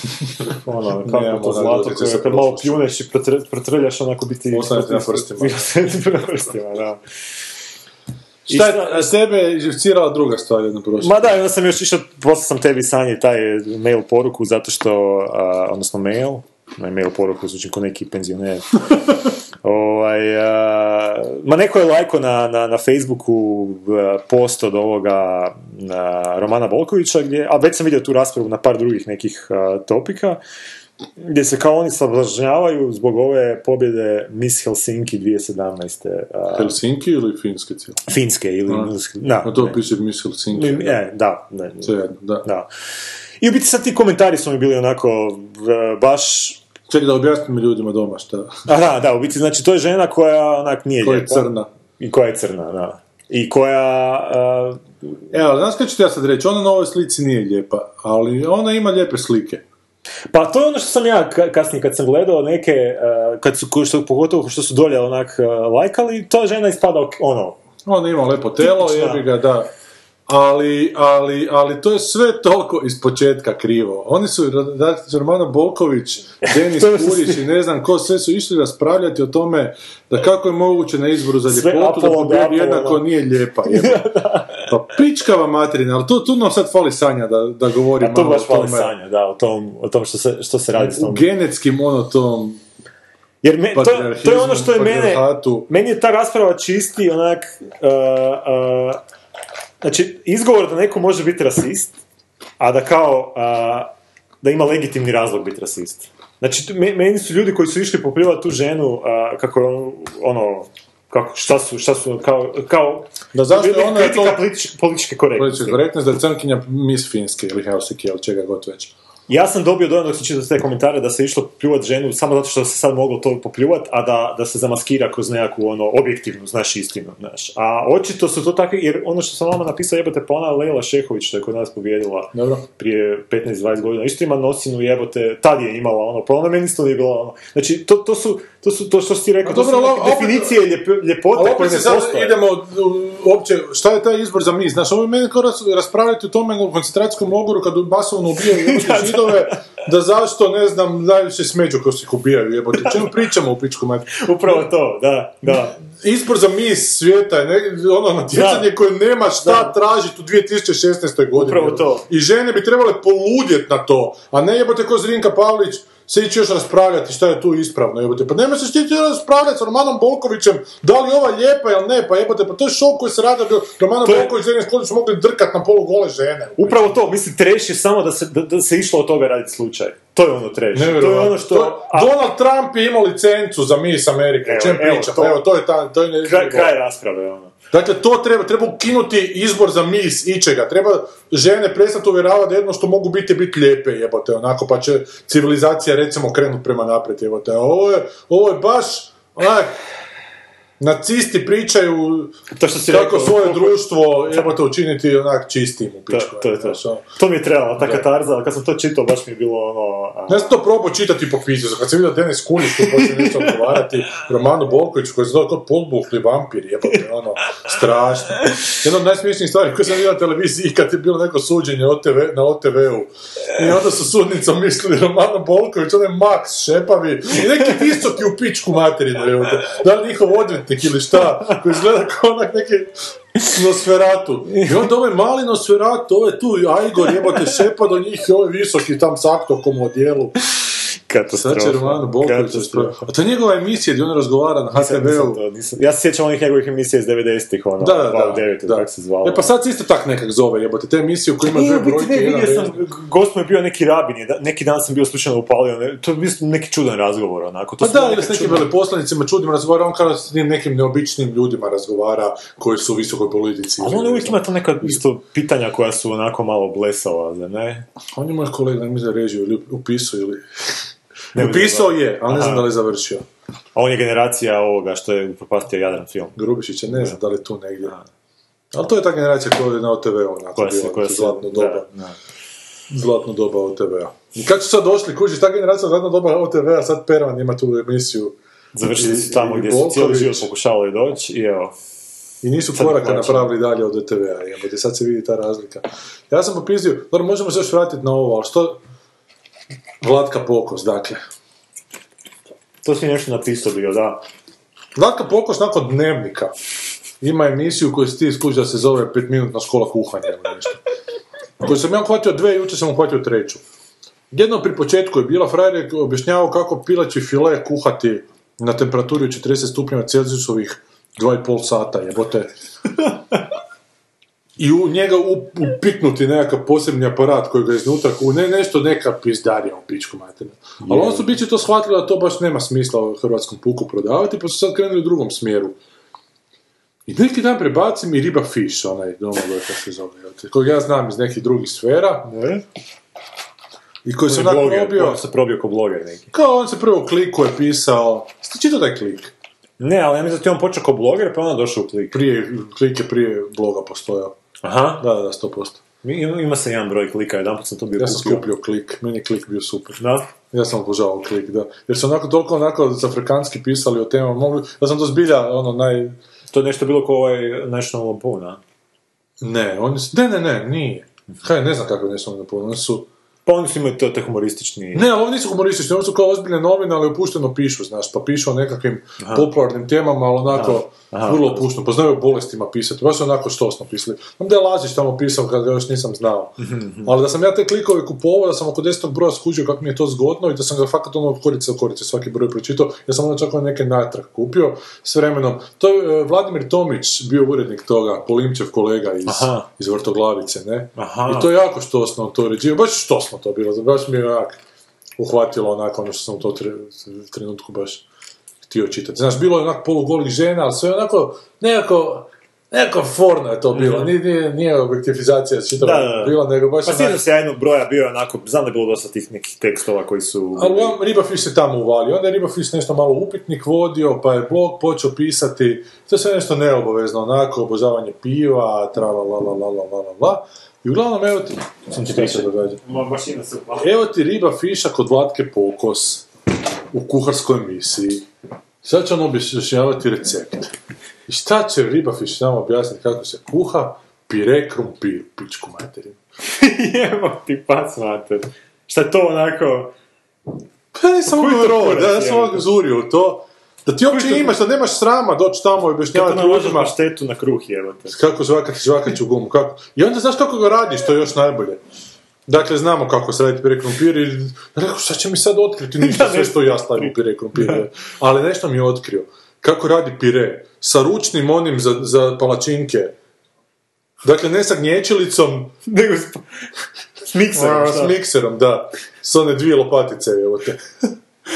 [LAUGHS] ono, kako to zlato koje kad malo pljuneš i pretrljaš onako biti... Ostane ti na prstima. [LAUGHS] Ostane ti na prstima, da. Šta je, tebe je živcirala druga stvar jedna prošla? Ma da, onda sam još išao, poslao sam tebi Sanji taj mail poruku zato što, a, odnosno mail, ne mail poruku, zvučim ko neki penzioner. [LAUGHS] ovaj, a, ma neko je lajko na, na, na Facebooku a, post od ovoga a, Romana Volkovića, gdje, a već sam vidio tu raspravu na par drugih nekih topika, gdje se kao oni sablažnjavaju zbog ove pobjede Miss Helsinki 2017. a, Helsinki ili Finske cijelo? Finske ili... A. Da, A to ne. piše Miss Helsinki. E, da, ne, Svejedno, da. da. I u biti sad ti komentari su mi bili onako e, baš... Čekaj da objasnim ljudima doma šta. A da, da, u biti znači to je žena koja onak nije Koja je crna. I koja je crna, da. I koja... e, Evo, znaš kad ću ti ja sad reći, ona na ovoj slici nije lijepa, ali ona ima lijepe slike. Pa to je ono što sam ja ka- kasnije kad sam gledao neke, e, kad su, što, pogotovo što su dolje onak e, lajkali, to žena ispada ono, Ona ima lepo telo, jebi ga, da. Ali, ali, ali to je sve toliko iz početka krivo. Oni su, Romano Bolković, Denis [LAUGHS] Purić i ne znam ko, sve su išli raspravljati o tome da kako je moguće na izboru za Sve ljepotu da pobjedi Apollo, jedna ko da. nije lijepa. [LAUGHS] Pa pičkava materina, ali tu, tu nam sad fali Sanja da, da govori a malo baš o fali tome. sanja, da, o tom, o tom što, se, što se radi s U tom. genetskim ono tom Jer me, to, to je ono što je mene, meni je ta rasprava čisti onak, uh, uh, znači izgovor da neko može biti rasist, a da kao, uh, da ima legitimni razlog biti rasist. Znači, meni su ljudi koji su išli poplivati tu ženu, a, kako je ono, kako, šta su, šta su, kao, kao Da zašto je ona kritika to- političke, političke korektnosti. Politička korektnost da je crnkinja Miss Finske ili Helsinki ili čega god već. Ja sam dobio dojam dok sam čitao te komentare da se išlo pljuvat ženu samo zato što se sad moglo to popljuvat, a da, da se zamaskira kroz nekakvu ono objektivnu, znaš, istinu, znaš. A očito su to takvi, jer ono što sam vama napisao jebote, pa ona Leila Šehović što je kod nas pobjedila Dobro. prije 15-20 godina, isto ima nosinu jebote, tad je imala ono, pa ona meni isto nije bila ono. Znači, to, to su, to su, to što si rekao, to su dobro, opet- definicije ljep- ljepote koje ne postoje. idemo uopće, šta je taj izbor za mis? Znaš, ovo je meni kao ras- raspravljati o tome u koncentracijskom logoru kad masovno ubijaju [LAUGHS] jebote židove, da zašto, ne znam, najviše smeđu ko se ih ubijaju jebote. Čemu pričamo u pičku mati? [LAUGHS] Upravo to, da, da. Izbor za mis svijeta je ne, ono natjecanje koje nema šta tražiti u 2016. godini. Upravo to. I žene bi trebale poludjet na to, a ne jebote ko Zrinka Pavlić se ići još raspravljati šta je tu ispravno, jebote. Pa nema se što ti raspravljati s Romanom Bolkovićem, da li je ova lijepa ili ne, pa jebote, pa to je šok koji se radi da bi Romano To je- Bolković i Zrinka Skolić mogli drkat na polu gole žene. Upravo to, mislim, treš je samo da se, da, da se išlo od toga raditi slučaj. To je ono treš. To je ono što... To je- a, Donald Trump je imao licencu za Miss Amerike, o Evo, čem evo, pričam? to- Evo, to je ta, to je kraj, kraj rasprave, ono. Dakle, to treba, treba ukinuti izbor za mis ičega. Treba žene prestati uvjeravati da jedno što mogu biti, biti lijepe, jebote, onako, pa će civilizacija, recimo, krenuti prema naprijed, jebote. Ovo je, ovo je baš, onak, nacisti pričaju To što si kako rekao, svoje društvo, jebote, učiniti onak čistim u pičku. to je to. ono. To mi je trebalo, ta katarza, ali kad sam to čitao, baš mi je bilo ono... a- Ja sam to probao čitati po pisu, kad sam vidio Denis Kunić tu počne nešto odgovarati, Romanu Bolkoviću koji se zove kao podbuhli vampir, jebote, ono, strašno. Jedna od najsmiješnijih stvari koje sam vidio na televiziji kad je bilo neko suđenje OTV, na OTV-u. I onda su sudnicom mislili Romano Bolković, onaj Max Šepavi i neki visoki u pičku materinu, jebote. Da li njihov odvjetnik ili šta, koji izgleda kao onak neki Nosferatu. I onda ovaj mali Nosferatu, ovaj tu Ajgor jebote šepa do njih i ovaj visoki tam s aktokom u. Katastrofa. A to je njegova emisija gdje on razgovara na HTV-u. Ja se sjećam onih njegovih emisija iz 90-ih, ono, Da, da, da. 9, da. kako se zvalo. E pa sad se isto tak nekak zove, jebote, te emisije u kojima biti brojke, ne, vidio sam, gost mu je bio neki rabin, neki dan sam bio slučajno upalio, ne, to je bio neki čudan razgovor, onako. To Pa da, ili s nekim veleposlanicima čudnim razgovara, on kao s nekim neobičnim ljudima razgovara koji su u visokoj politici. Ali on uvijek ima to neka isto pitanja koja su onako malo blesava, zar ne? On je moj kolega, ne mislim da režiju ili upisao ili... Upisao je, ali ne znam Aha. da li je završio. A on je generacija ovoga što je upropastio Jadran film. Grubišića, ne znam da li je tu negdje. Ali to je ta generacija koja je na OTV-u onako Koja se, bila, koja se, zlatno da, doba. da. Zlatno doba OTV-a. I kad su sad došli, kužiš, ta generacija zlatno doba OTV-a, sad Pervan ima tu emisiju Završili su tamo i gdje su cijeli život pokušavali doći i evo. i nisu Sad koraka napravili dalje od OTV-a, jebote, sad se vidi ta razlika. Ja sam popizdio, dobro, možemo se još vratiti na ovo, ali što... Vlatka Pokos, dakle. To si nešto napisao bio, da. Vlatka Pokos nakon dnevnika ima emisiju koju si ti da se zove 5 minutna škola kuhanja ili nešto. Koju sam ja uhvatio dve, jučer sam uhvatio treću. Jedno pri početku je bila, frajer je objašnjavao kako pileći file kuhati na temperaturi od 40 stupnjeva Celzijusovih 2,5 sata, jebote. [LAUGHS] I u njega upiknuti nekakav posebni aparat koji ga iznutra, u ne, nešto neka pizdarija u pičku materinu. Ali onda su biće to shvatili da to baš nema smisla u hrvatskom puku prodavati, pa su sad krenuli u drugom smjeru. I neki dan prebacim i riba fish, onaj domagoj kako se zove, kojeg ja znam iz nekih drugih sfera, Ne? i koji se On je onak bloger, probio, on se probio ko bloger neki. kao on se prvo u kliku je pisao, ste čitao taj klik? Ne, ali ja mislim da ti on počeo ko bloger, pa onda došao u klik. Prije, klik je prije bloga postojao. Aha. Da, da, da, 100%. Ima, se jedan broj klika, jedan put sam to bio Ja sam kupio. skupio klik, meni je klik bio super. Da? Ja sam obožavao klik, da. Jer su onako toliko onako afrikanski pisali o temama, mogli, da sam to zbilja, ono, naj... To je nešto bilo kao ovaj National Lampoon, a? Ne, oni su, ne, ne, ne, nije. Kaj, ne znam kako su oni napunili, oni su... Pa oni su imaju to te humoristični... Ne, ali oni nisu humoristični, oni su kao ozbiljne novine, ali opušteno pišu, znaš, pa pišu o nekakvim popularnim temama, ali onako, Aha. vrlo opušteno, pa znaju o bolestima pisati, baš su onako štosno pisali. Onda je Lazić tamo pisao kad ga još nisam znao. Mhm, Ali da sam ja te klikove kupovao, da sam oko desetog broja skužio kako mi je to zgodno i da sam ga fakat ono korice do korice svaki broj pročitao, ja sam onda čak ono neke natrag kupio s vremenom. To je e, Vladimir Tomić bio urednik toga, Polimčev kolega iz, Aha. iz Vrtoglavice, ne? Aha. I to je jako štosno to uređivao, baš štosno strašno to bilo, baš mi je onak uhvatilo onako ono što sam u to trenutku baš htio čitati. Znaš, bilo je onak polugolih žena, ali sve onako nekako, Nekako forno je to bilo, mhm. nije, nije, nije objektivizacija čitava bila, nego baš... Pa sjećam se jednog broja bio onako, znam da je bilo dosta tih nekih tekstova koji su... Ali on, Ribafis se tamo uvalio, onda je Ribafis nešto malo upitnik vodio, pa je blog počeo pisati, to je sve nešto neobavezno, onako, obožavanje piva, tra la la la la la la la. I uglavnom, evo ti, sam ti se događa. Ma, mašina se upala. Evo ti riba fiša kod Vlatke Pokos u kuharskoj emisiji. Sad će on objašnjavati recept. I šta će riba fiš nama objasniti kako se kuha? Pire krumpir, pičku materinu. [LAUGHS] Jebo ti pas, mater. Šta je to onako... Pa ne sam koji to ovo kurac da ja sam ovako ono? zurio u to. Da ti uopće imaš, da nemaš srama doći tamo i Kako objašnjavati naložiš ljudima paštetu na kruh, jebote. kako žvakati žvakaću gumu. Kako. I onda znaš kako ga radiš, to je još najbolje. Dakle, znamo kako se radi pire krumpir i rekao, šta će mi sad otkriti [LAUGHS] ništa, sve što ja stavim u pire krumpir. Ali nešto mi je otkrio. Kako radi pire? Sa ručnim onim za, za palačinke. Dakle, ne sa gnječilicom, [LAUGHS] Nego s, s mikserom, a, s mikserom, da. S one dvije lopatice, evo te.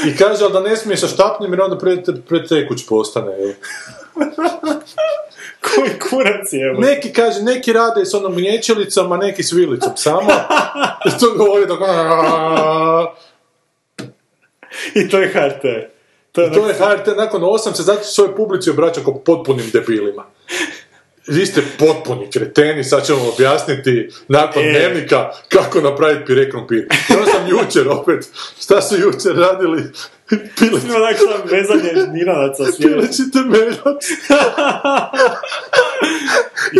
I kaže, ali da ne smiješ sa štapnjem jer onda pre, pretekuć postane, evo. Koji kurac je? Neki, kaže, neki rade s onom gnječilicom, a neki s vilicom samo. I to govori dok... I to je HRT. To je, To je HRT nakon 8 se zato svojoj publici obraća kao potpunim debilima. Vi ste potpuni kreteni, sad ćemo objasniti nakon E. dnevnika kako napraviti pire krumpir. Ja sam [LAUGHS] jučer opet, šta su jučer radili? [LAUGHS] Pili, Ima onak sam vezanje Milanaca s pileći temeljac. [LAUGHS]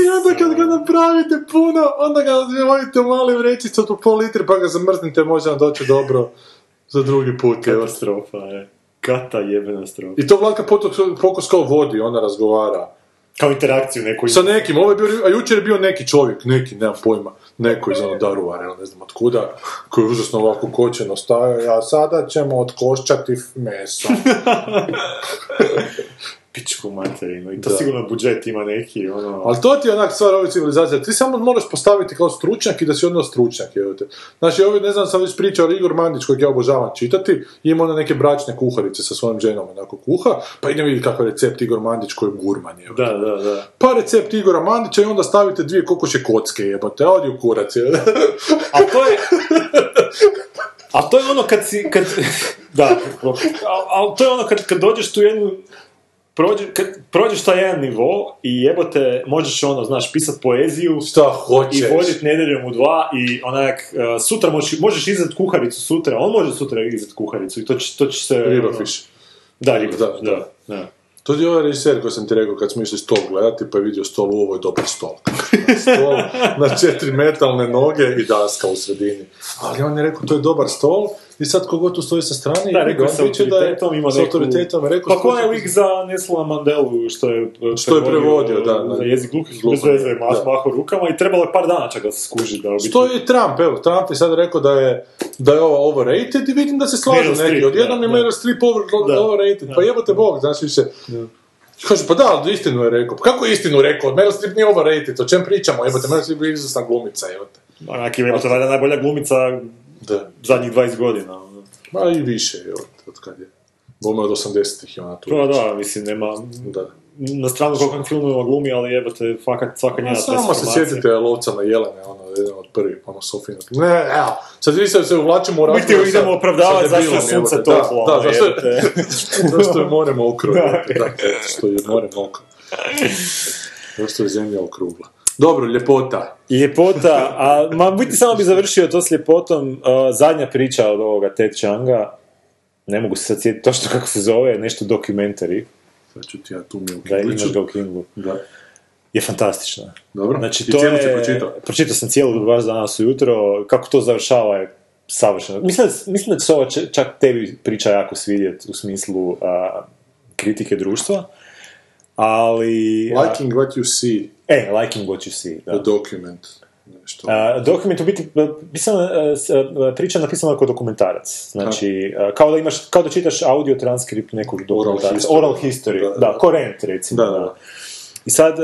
I onda kad ga napravite puno, onda ga vodite u mali vrećicu od po pol litre pa ga zamrznite, može vam doći dobro za drugi put. Katastrofa, je. Kata jebena strofa. I to Potok- Pokos kao vodi, ona razgovara. Kao interakciju neku Sa nekim, ovo je bio, a jučer je bio neki čovjek, neki, nemam pojma, neko iz ono Daruvara, ne znam od kuda, koji je užasno ovako kočeno stajao, a sada ćemo otkoščati meso. [LAUGHS] pičku materinu. I to Da. sigurno budžet ima neki, ono... Ali to ti je onak stvar ove civilizacije, ti samo moraš postaviti kao stručnjak i da si onda stručnjak, evo te. Znači, ovdje, ne znam, sam već pričao, Igor Mandić, kojeg ja obožavam čitati, ima onda neke bračne kuharice sa svojim ženom, onako kuha, pa idem vidjeti kakav je recept Igor Mandić koji je gurman, te. Da, da, da. Pa recept Igora Mandića i onda stavite dvije kokoše kocke, jebote, a odi u kurac, je. A to je... A to je ono kad si... Kad, [LAUGHS] da, ali to je ono kad, kad dođeš tu jednu... Prođe, kad prođeš taj jedan nivo i jebote, možeš ono, znaš, pisat poeziju Šta i hoćeš? vodit nedjeljom u dva i onak, uh, sutra možeš, možeš izdat kuharicu sutra, on može sutra izdat kuharicu i to će, to će se... Ribafiš. Da, ribafiš, Da, da, da. To je ovaj režiser koji sam ti rekao kad smo išli stol gledati, pa je vidio stol, ovo je dobar stol. [LAUGHS] stol na četiri metalne noge i daska u sredini. Ali on je rekao, to je dobar stol, i sad kogod tu stoji sa strane, Da, i rekao je sa je- autoritetom, ima neku... autoritetom, je rekao, Pa ko je lik za Nelsona Mandelu, što je, Što je prevodio, da, da. za jezik gluhih, bez veze, maho rukama i trebalo je par dana čak da se skuži da Što je i Trump, evo, Trump je sad rekao da je da je ovo overrated i vidim da se slažu neki. Odjednom je. Meryl Streep overrated. Pa jebote bog, znaš više. Kaže, pa da, ali istinu je rekao. Pa kako je istinu rekao? Meryl Streep nije overrated, o čem pričamo? Jebote, Meryl Streep je izvrsna glumica, jebote. Onak ima to valjda najbolja glumica Da. zadnjih 20 godina. ono. Ma i više, evo, od kad je. Bome od 80-ih je ona tu. Pa da, mislim, nema... Da. Na stranu koliko filmova glumi, ali jebate, fakat svaka njena samo se sjetite lovca na jelene, ono, jedan od prvih, ono, Sofina. Ne, evo, sad vi se, uvlačimo u Mi ti razgovor idemo opravdavati zašto je sunce jebote. Da, toplo. Da, ono, zašto [LAUGHS] zašto je more mokro, da, što je more mokro. Zašto je zemlja okrugla. Dobro, ljepota. Ljepota, a ma biti samo bi završio to s ljepotom, uh, zadnja priča od ovoga Ted Changa, ne mogu se sad sjetiti točno kako se zove, nešto documentary, Sad ću ti ja tu mi u da imaš ga u Kindlu, Da. je fantastična. Dobro. Znači, I to cijelu je... pročitao. Pročitao sam cijelu baš danas ujutro, kako to završava je savršeno. Mislim mislim da će se ovo č- čak tebi priča jako svidjeti u smislu a, kritike društva, ali... a, Liking what you see, e, liking what you see, da. document. Nešto. A, dokument u biti, e, pisana, e, e, priča napisana kao dokumentarac. Znači, e, kao da imaš, kao da čitaš audio transkript nekog dokumentarca. history. Oral history. Da, Da, da, da. Korent, recimo. Da, da. I sad,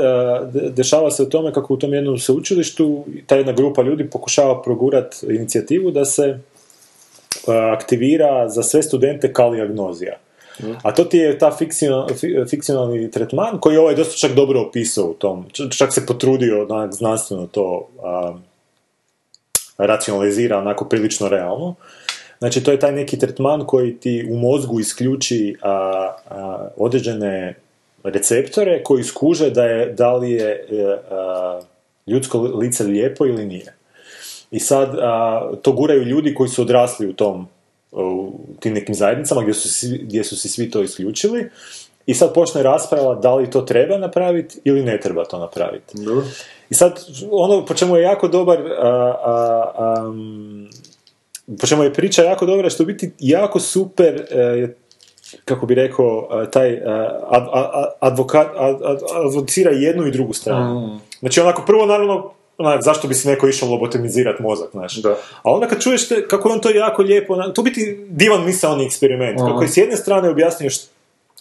de- dešava se u tome kako u tom jednom sveučilištu ta jedna grupa ljudi pokušava progurat inicijativu da se aktivira za sve studente kaliagnozija. A to ti je ta fikcionalni, fikcionalni tretman koji je ovaj dosta čak dobro opisao u tom. Čak se potrudio onak, znanstveno to a, racionalizira onako prilično realno. Znači, to je taj neki tretman koji ti u mozgu isključi a, a, određene receptore koji skuže da, je, da li je e, ljudsko lice lijepo ili nije. I sad a, to guraju ljudi koji su odrasli u tom u tim nekim zajednicama gdje su, svi, gdje su si svi to isključili i sad počne rasprava da li to treba napraviti ili ne treba to napraviti. Dobro. I sad, ono po čemu je jako dobar, a, a, am, po čemu je priča jako dobra, što biti jako super, e, je, kako bi rekao, a, taj a, a- advokat, ad, ad, advocira jednu i drugu stranu. Znači, onako, prvo, naravno, onak, zašto bi si neko išao lobotomizirati mozak, znaš. Da. A onda kad čuješ te, kako je on to jako lijepo, to biti divan misaoni eksperiment, Aha. kako je s jedne strane objasnio što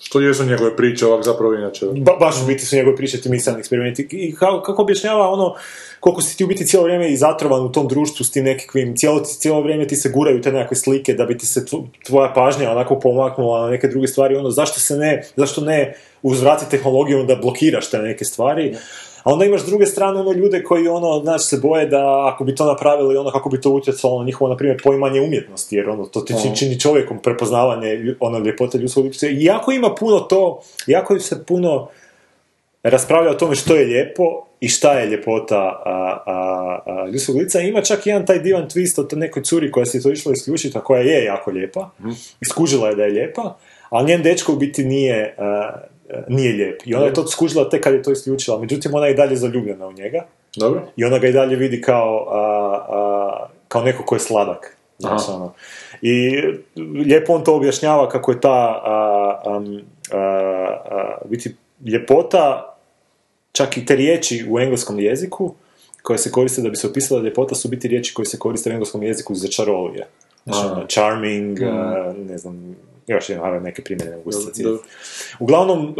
Što jesu njegove priče, ovak zapravo inače. ba, baš u biti su njegove priče ti misaoni eksperimenti. I kako, kako objašnjava ono, koliko si ti u biti cijelo vrijeme i zatrovan u tom društvu s tim nekakvim, cijelo, cijelo vrijeme ti se guraju te nekakve slike da bi ti se tvo- tvoja pažnja onako pomaknula na neke druge stvari, ono, zašto se ne, zašto ne uzvrati tehnologijom da blokiraš te neke stvari, a onda imaš s druge strane ono ljude koji ono, znaš, se boje da ako bi to napravili, ono kako bi to utjecalo na njihovo, na primjer, poimanje umjetnosti, jer ono, to ti čini, čini čovjekom prepoznavanje ono, ljepote ljudskog lica. I jako ima puno to, jako se puno raspravlja o tome što je lijepo i šta je ljepota a, a, a, ljudskog lica. Ima čak jedan taj divan twist o toj nekoj curi koja se to išla isključiti, a koja je jako lijepa. Iskužila je da je lijepa, ali njen dečko u biti nije, nije lijep. I ona je to skužila tek kad je to isključila. Međutim, ona je i dalje zaljubljena u njega. Dobro? I ona ga i dalje vidi kao, a, a, kao neko ko je sladak. Aha. ono. I lijepo on to objašnjava kako je ta a, am, a, a, biti ljepota, čak i te riječi u engleskom jeziku koje se koriste da bi se opisala ljepota su biti riječi koje se koriste u engleskom jeziku za čarolije. Znači, ono, charming, a, ne znam, još jedan, ali neke primjere ne mogu. Uglavnom, uh,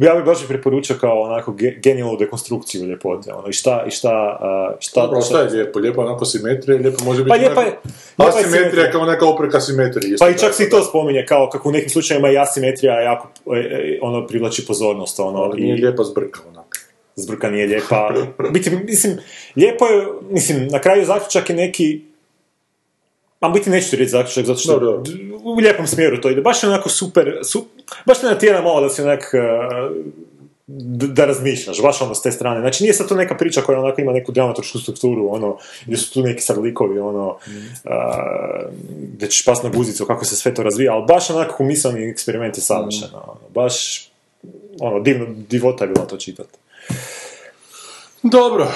ja bih baš preporučio kao onako ge- genijalnu dekonstrukciju ljepote, ono, i šta, i šta, uh, šta, Dobro, šta je lijepo? Lijepo je onako simetrija, lijepo može biti... Pa lijepa je- lijepa je Asimetrija simetrija. kao neka opreka simetriji. isto Pa i čak se i to spominje, kao kako u nekim slučajevima i asimetrija jako, e, ono, privlači pozornost, ono, Ali nije i lijepa zbrka onak. zbrka nije lijepa. Biti, mislim, lijepo je, mislim, na kraju zaključak je neki, a biti neću ti reći zaključak, zato što Dobro, u lijepom smjeru to ide. Baš je onako super, su, baš te natjera malo da si onak, e, da razmišljaš, baš ono s te strane. Znači nije sad to neka priča koja onako ima neku dramaturšku strukturu, ono, gdje su tu neki sad likovi, ono, a, gdje ćeš pas na guzicu, kako se sve to razvija, ali baš onako misalni eksperiment je savršeno, ono, baš, ono, divno, divota je bila to čitati. Dobro.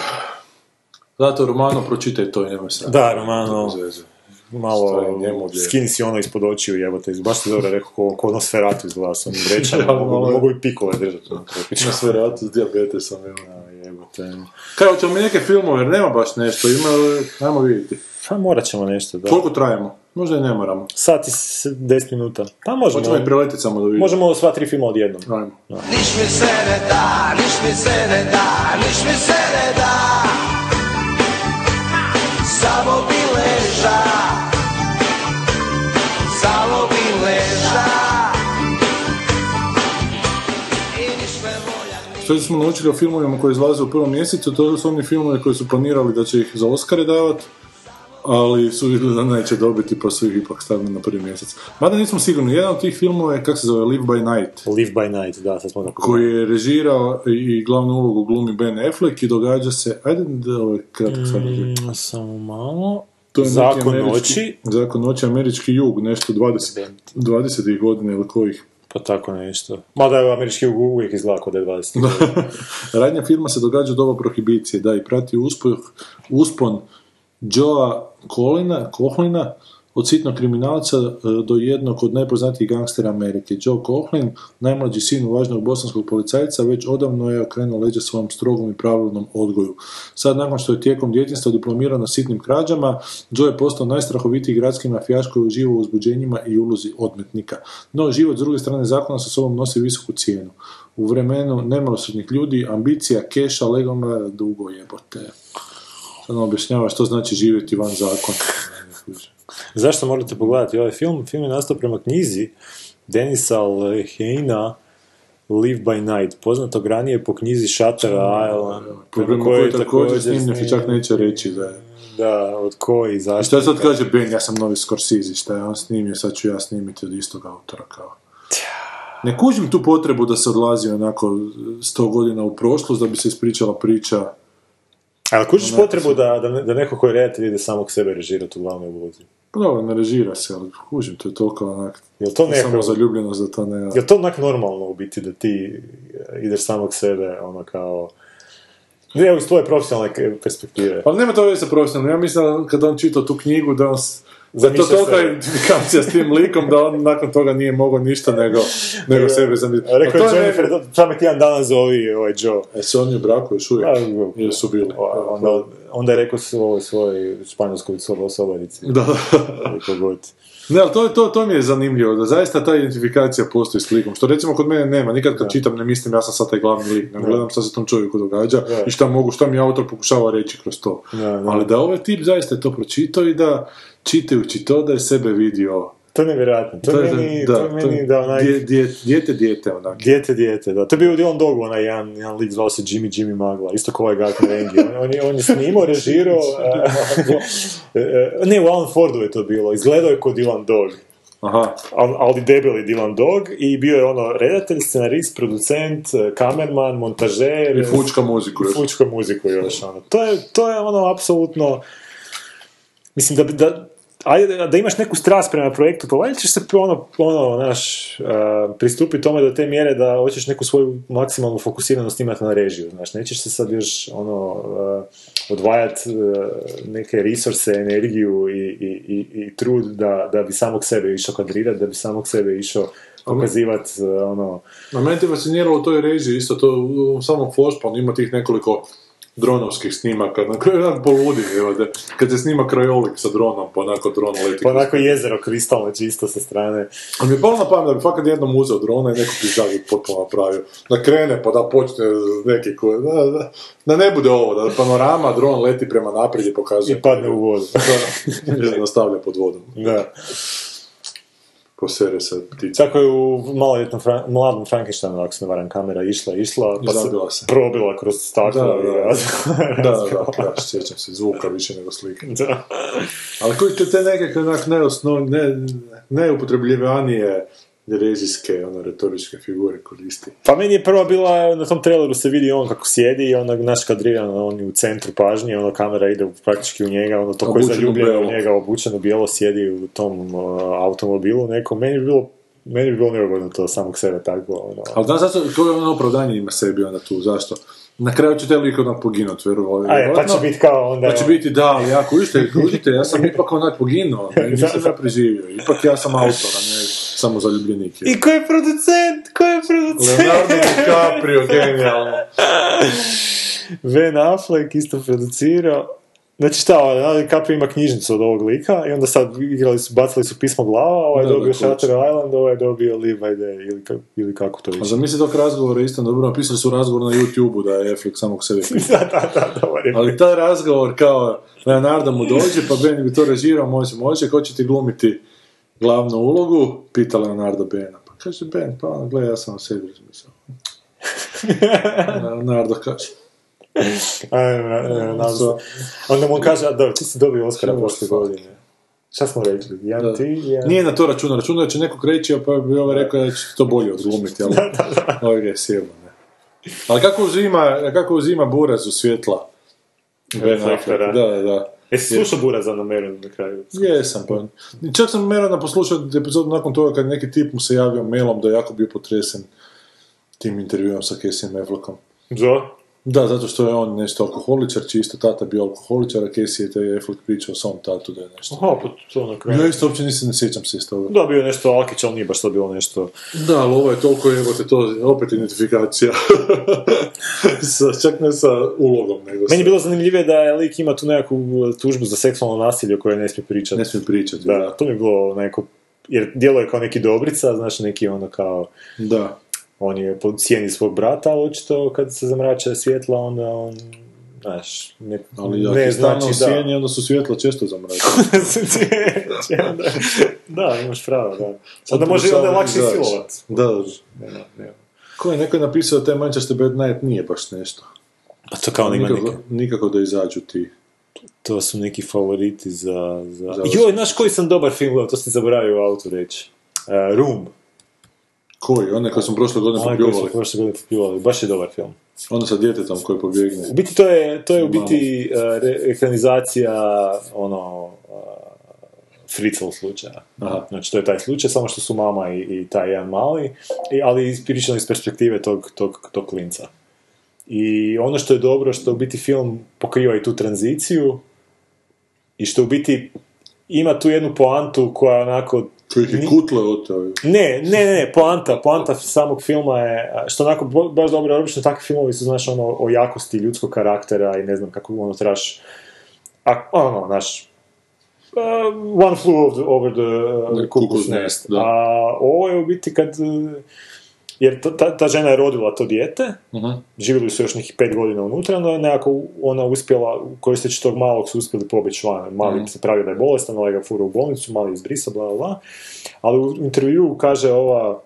Zato Romano pročitaj to i nemoj sad. Da, Romano. Malo, skini si ono ispod očiju, jebote, baš si dobro rekao, ko, ko Nosferatu izgleda s onim vrećama, Ja, [LAUGHS] mogu, mogu i pikove držati. ono, Na sve ratu s diabetesom, evo. Jebote. Kaj, hoćemo mi neke filmove, jer nema baš nešto, ima, ajmo vidjeti. Pa morat ćemo nešto, da. Koliko trajemo? Možda i ne moramo. Sat i s- 10 minuta. Pa možemo. Hoćemo i preletiti samo da vidimo. Možemo sva tri filma odjednom. Ajmo. Niš mi se ne da, niš mi se ne da, niš mi se ne da Samo bi Što smo naučili o filmovima koji izlaze u prvom mjesecu, to su oni filmovi koji su planirali da će ih za Oscare davati, ali su vidjeli da neće dobiti, pa su ih ipak stavili na prvi mjesec. Mada nismo sigurni, jedan od tih filmova je, kako se zove, Live by Night, Live by Night, da, sad smo tako. koji je režirao i glavnu ulogu glumi Ben Affleck i događa se, ajde da ovaj kratak sad. Mm, Samo malo. To je Zakon noći. Zakon noći, američki jug, nešto 20, 20 godina ili kojih. Pa tako nešto. Mada je američki uvijek kod da je [LAUGHS] 20. Radnja firma se događa doba prohibicije, da, i prati uspon, Joea Colina, Cohlina, od sitnog kriminalca e, do jednog od najpoznatijih gangstera Amerike. Joe Coughlin, najmlađi sin važnog bosanskog policajca, već odavno je okrenuo leđa svom strogom i pravilnom odgoju. Sad, nakon što je tijekom djetinjstva diplomirao na sitnim krađama, Joe je postao najstrahovitiji gradski mafijaš koji uživa u uzbuđenjima i ulozi odmetnika. No, život s druge strane zakona sa sobom nosi visoku cijenu. U vremenu nemilosrdnih ljudi, ambicija, keša, legalno dugo jebote. Sad objašnjava što znači živjeti van zakona. Zašto morate pogledati ovaj film? Film je nastao prema knjizi Denisa Lehena Live by Night, poznatog ranije po knjizi Shutter Island, Problem koji je također snimljen se čak neće reći da je. Da, od koji, zašto? šta sad kaže Ben, ja sam novi Scorsese, šta je on snimio, sad ću ja snimiti od istog autora kao. Ne kužim tu potrebu da se odlazi onako sto godina u prošlost da bi se ispričala priča. Ali kužiš potrebu da, da neko koji je redatelj ide samog sebe režirati u glavnoj ulozi? Pa dobro, ne režira se, ali kužim, to je toliko onak, Jel to neko... samo zaljubljenost da to ne... Jel to onak normalno u biti da ti eh, ideš samog sebe, ono kao... Ne, evo iz tvoje profesionalne perspektive. Ali nema to veze sa profesionalno, ja mislim da kad on čitao tu knjigu da on da je to tolika identifikacija s tim likom da on nakon toga nije mogao ništa nego, nego sebe zamisliti. Rekao je je Jennifer, samo ti jedan dan zovi ovaj Joe. E se oni u braku još uvijek? A, Ili su bili? Onda, onda je rekao svoj, svoj španjolskoj sobo sobarici. Da, god. Ne, ali to, to, to mi je zanimljivo, da zaista ta identifikacija postoji s likom, što recimo kod mene nema, nikad kad čitam ne mislim ja sam sad taj glavni lik, nego gledam šta se tom čovjeku događa Da. i šta mogu, šta mi autor pokušava reći kroz to. Da, da. Ali da ovaj tip zaista je to pročitao i da čitajući to da je sebe vidio. To je nevjerojatno. To je meni, to je meni da onaj... dje- dje- dijete, dijete, onak. Dijete, dijete, da. To je bio u Dylan Dogu, onaj jedan, jedan lik zvao se Jimmy Jimmy Magla, isto kao ovaj Gak Rengi. On, on, je, on je snimao, [LAUGHS] režirao, e, e, ne, u Alan Fordu je to bilo, izgledao je kod Dylan Dog. Aha, Al- ali debeli Dylan Dog i bio je ono redatelj, scenarist, producent, e, kamerman, montažer. i fučka muziku. još. fučka muziku još, ono. To je, to je ono, apsolutno, mislim, da, da, ajde, da- imaš neku strast prema projektu, pa valjda ćeš se ono, ono, znaš, uh, pristupiti tome do te mjere da hoćeš neku svoju maksimalnu fokusiranost imati na režiju, znaš, nećeš se sad još, ono, uh, odvajati neke resurse, energiju i, i, i, i trud da, da bi samog sebe išao kadrirati, da bi samog sebe išao pokazivati, ono, Na mene te fasciniralo u toj režiji, isto to u samom Flashpanu ima tih nekoliko dronovskih snimaka, na kraju jedan poludi, evo, da, kad se snima krajolik sa dronom, pa onako dron leti. pa onako jezero kristalno čisto sa strane. Ali mi je palo na pamet da bi fakat jednom uzeo drona i neko pižagi potpuno napravio. Da krene pa da počne neki ko... Da, da, da ne bude ovo, da panorama, dron leti prema naprijed i pokazuje. I padne u vodu. Da, i nastavlja pod vodom. Da. Posere se ptica. Tako je u maloljetnom Fra- mladom Frankensteinu, ako se ne varam, kamera išla, išla, pa zabila se se. probila kroz staklo. Da, i da. raz- Da, da, da, ja sjećam se zvuka više nego slike. da. Ali koji te, te nekakve onak neosnov, ne, neupotrebljivanije režijske, ono, retoričke figure koristi. Pa meni je prva bila, na tom traileru se vidi on kako sjedi i onak naš kadriran, on je u centru pažnje, ono kamera ide praktički u njega, ono to koji u zaljubljen u njega, obučeno bijelo, sjedi u tom uh, automobilu nekom, meni bi bilo meni bi bilo neugodno to samog sebe tako, ono. Ali znaš zašto, koje ono opravdanje ima sebi onda tu, zašto? Na kraju će te lik onak poginut, vjerovatno. Aj, pa će biti kao onda... Pa će biti, da, ali ja, kužite, kužite, ja sam ipak onak poginuo, nisam ja preživio, ipak ja sam autor, a ne samo zaljubljenik. I ko je producent? Ko je producent? Leonardo DiCaprio, [LAUGHS] genijalno. Ben Affleck isto producirao. Znači šta, Leonardo DiCaprio ima knjižnicu od ovog lika i onda sad igrali su, bacili su pismo glava, ovaj je dobio. Shutter Island, ovaj je dobio Live by Day ili, ka- ili kako to A više. zamisli tog razgovora isto, dobro, napisali su razgovor na YouTube-u da je Affleck samog sebe [LAUGHS] da, da, da, dobar je. Ali taj razgovor kao Leonardo mu dođe, pa Ben bi to režirao, može, može, ko će ti glumiti glavnu ulogu, pita Leonardo Bena. Pa kaže Ben, pa ono, gle, ja sam o sebi razmišljao. [LAUGHS] Leonardo kaže, se. Onda mu kaže, da, ti si dobio Oscara prošle godine. Šta smo rekli? Jedan Da. ti, jedan... nije na to računa, računa da će nekog reći, pa bi ovaj rekao da će to bolje odglumiti, ali [LAUGHS] ovaj ga je sjebo, ne. Ali kako uzima, kako uzima buraz u svjetla? Ben Affleck, Reflektora. da, da, da. Jesi slušao Burazan na Meru na kraju? Jesam, pa. Čak sam Merana poslušao epizodu nakon toga kad neki tip mu se javio mailom da je jako bio potresen tim intervjuom sa Casey Affleckom. Joe? Da, zato što je on nešto alkoholičar, čiji isto tata bio alkoholičar, a Casey je taj Affleck pričao o svom tatu da je nešto. Aha, pa to na kraju. Ja isto uopće nisam, ne sjećam se iz toga. Da, bio je nešto Alkić, ali nije baš to bilo nešto... Da, ali ovo je toliko jebote, to opet identifikacija. [LAUGHS] sa, čak ne sa ulogom, nego Meni je bilo zanimljivije da je lik ima tu nekakvu uh, tužbu za seksualno nasilje o kojoj ne smije pričati. Ne smijem pričati. Da, to mi je bilo neko... Jer djeluje kao neki dobrica, znaš, neki ono kao... Da. On je po cijeni svog brata, ali očito kad se zamrača svjetla, onda on znaš, ne, Ali ako ne znači u sjeni, onda su svjetla često zamračena. [LAUGHS] da. da, da, imaš pravo, da. Onda može i onda lakše silovat. Da, Nema, nema. ko je neko je napisao da taj Manchester Bad Night nije baš nešto. A to kao nema nikako, nikako da izađu ti. to su neki favoriti za... za... Za- Joj, znaš koji sam dobar film gledao, to sam zaboravio u autu reći. Uh, Room. Koji? One koje smo prošle godine Onaj koji su popljuvali. prošle godine popljuvali. Baš je dobar film. Onda sa djetetom koji pobjegne. U biti to je, to je u biti uh, re- ekranizacija ono uh, Fritzl slučaja. Aha. Znači to je taj slučaj, samo što su mama i, i taj jedan mali, i, ali ispričano iz perspektive tog, tog, tog klinca. I ono što je dobro, što u biti film pokriva i tu tranziciju i što u biti ima tu jednu poantu koja onako Ih je kutle ne, ne, ne, ne, poanta, poanta samog filma je, što onako baš dobro, obično takvi filmovi su, znaš, ono, o jakosti ljudskog karaktera i ne znam kako ono trebaš, a, ono, znaš, uh, one flew over the, over the uh, cuckoo's nest. nest, da. A ovo je u biti kad, uh, jer ta, ta, žena je rodila to dijete, Uh-huh. živjeli su još nekih pet godina unutra, no je nekako ona uspjela, koristeći tog malog su uspjeli pobjeći van. Mali se pravi da je bolestan, ovaj ga fura u bolnicu, mali izbrisa, bla, bla, bla. Ali u intervju kaže ova,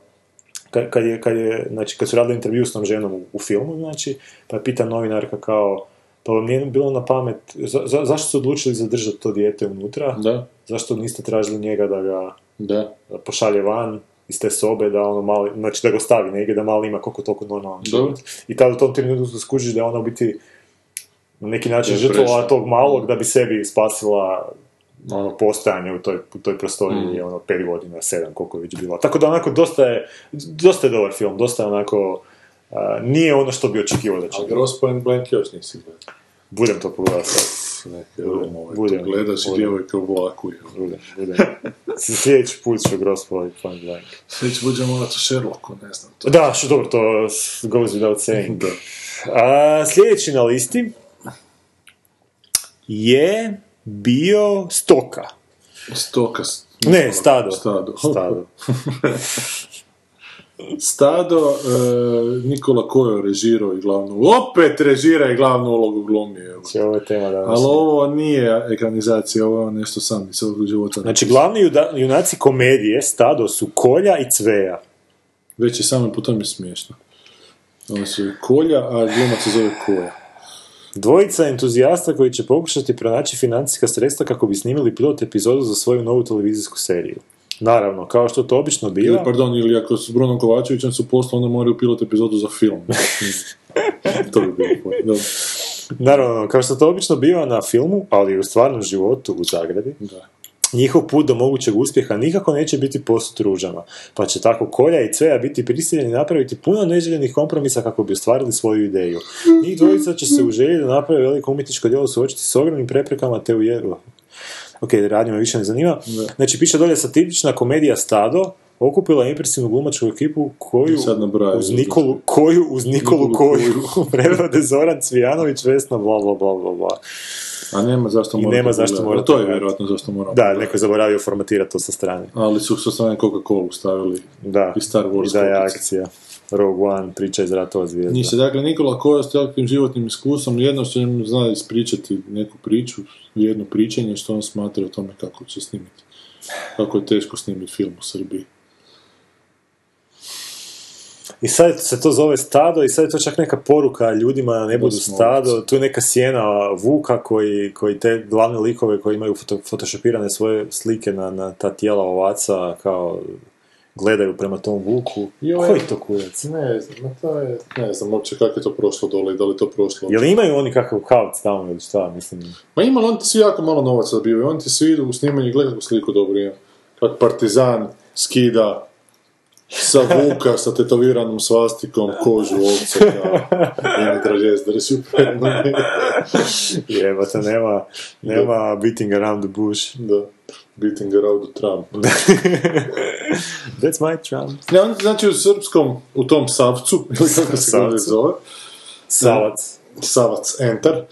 kad, je, kad je, znači, kad su radili intervju s tom ženom u, u filmu, znači, pa je pita novinarka kao, pa vam nije bilo na pamet, za, za- zašto su odlučili zadržati to dijete unutra? Da, Zašto niste tražili njega da ga da pošalje van iz te sobe, da ono mali, znači da ga stavi negdje, da mali ima koliko toliko normalan život. I tada u tom trenutku skužiš da ona u biti na neki način žrtvovala tog malog da bi sebi spasila ono postojanje u toj, u toj prostoriji, Mm. ono, pet godina, sedam, koliko je već bilo. Tako da onako dosta je, dosta je dobar film, dosta je onako, a, nije ono što bi očekivao da će biti. Gross Point Blank još nisi gledao. Budem to pogledao sad. Neke rumove, budem, gledaš i budem. djevojka u vlaku. Budem, budem. [LAUGHS] Sljedeći put ću Gross Point Blank. Već budemo morat u Sherlocku, ne znam. To. Da, što dobro, to goes without saying. A, sljedeći na listi je bio Stoka. Stoka. Ne, Stado. Stado. Stado. [LAUGHS] [LAUGHS] Stado, e, Nikola Kojo režirao i glavnu opet režira i glavnu ulogu glumi. evo. Ovo je tema danas. Ali ovo nije ekranizacija, ovo je nešto sam iz svog života. Znači, glavni juda- junaci komedije Stado su Kolja i Cveja. Već je samo po tome smiješno. Oni su Kolja, a glumac se zove Koja. Dvojica entuzijasta koji će pokušati pronaći financijska sredstva kako bi snimili pilot epizodu za svoju novu televizijsku seriju. Naravno, kao što to obično Ili, biva, pardon, ili ako s Brunom Kovačevićem su posla, onda moraju pilot epizodu za film. [LAUGHS] to bi bilo. Dobro. naravno, kao što to obično biva na filmu, ali i u stvarnom životu u Zagrebi, Da. njihov put do mogućeg uspjeha nikako neće biti posut ružama, pa će tako Kolja i Cveja biti prisiljeni napraviti puno neželjenih kompromisa kako bi ostvarili svoju ideju. Njih dvojica će se [LAUGHS] u želji da naprave veliko umjetničko djelo suočiti s ogromnim preprekama te u. Ok, radnje me više ne zanima. Znači, piše dolje satirična komedija Stado, okupila je impresivnu glumačku ekipu koju sad uz Nikolu, koju uz Nikolu, Nikolu koju [LAUGHS] prevode Zoran Cvijanović, Vesna, bla, bla, bla, bla, bla. A nema zašto I morate nema zašto morate To je vjerojatno zašto moramo Da, neko je zaboravio formatirati to sa strane. Ali su sa strane Coca-Cola stavili Da, i Star Wars i da je akcija. Rogue One, priča iz ratova zvijezda. Njih se, dakle, Nikola Koja s takvim životnim iskustvom jednostavno zna ispričati neku priču, jedno pričanje što on smatra o tome kako će snimiti. Kako je teško snimiti film u Srbiji. I sad se to zove stado i sad je to čak neka poruka ljudima da ne budu stado. Tu je neka sjena Vuka koji, koji te glavne likove koji imaju foto, photoshopirane svoje slike na, na ta tijela ovaca kao gledaju prema tom Vuku. Joj. Koji to kurac? Ne znam, to je... Ne znam uopće kako je to prošlo dole i da li to prošlo. Jel imaju oni kakav kauc tamo ili šta, mislim? Ma ima, oni ti svi jako malo novaca dobivaju. Oni ti svi idu u snimanje, gledaj kakvu sliku dobro ima. Kak partizan skida sa vuka, sa tetoviranom svastikom, kožu ovce, kao su predno. Jebate, nema, nema beating around the bush. Da, beating around the Trump. [LAUGHS] That's my Trump. Ne, oni, znači u srpskom, u tom savcu, ili [LAUGHS] kako se [LAUGHS] ga Savcu. zove, Savac. Savac Enter, e,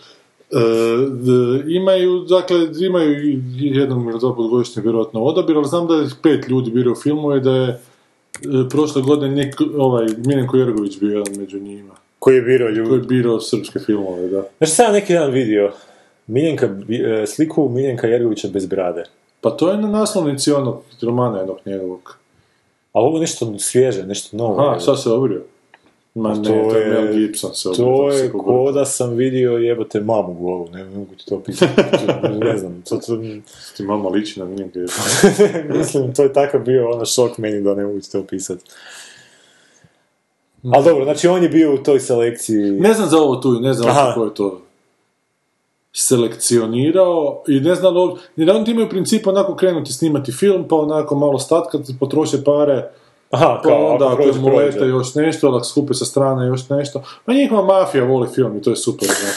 d- imaju, dakle, imaju jednom ili dva vjerojatno odabir, ali znam da je pet ljudi u filmu i da je prošle godine nik, ovaj, Miljenko Jergović bio jedan među njima. Koji je birao koji je ljudi. birao srpske filmove, da. Znaš, sam neki dan vidio Miljenka, e, sliku Miljenka Jergovića bez brade. Pa to je na naslovnici onog romana jednog njegovog. Ali ovo nešto svježe, nešto novo. Aha, šta se obrio? Ma ne, to to je Mel Gibson se. To je ko da sam vidio jebote mamu golu, ne mogu ti to pisati. ne znam, to, to, [LAUGHS] Ti mama liči na Miljenka [LAUGHS] mislim, to je takav bio ono šok meni da ne mogu ti to pisati. Ali dobro, znači on je bio u toj selekciji. Ne znam za ovo tu, ne znam Aha. ko je to selekcionirao i ne znam, jer oni imaju u principu onako krenuti snimati film, pa onako malo stat kad potroše pare, Aha, pa kao, onda ako mu lete prođe. još nešto, ako skupe sa strane još nešto. Pa njihova mafija voli film i to je super, znaš.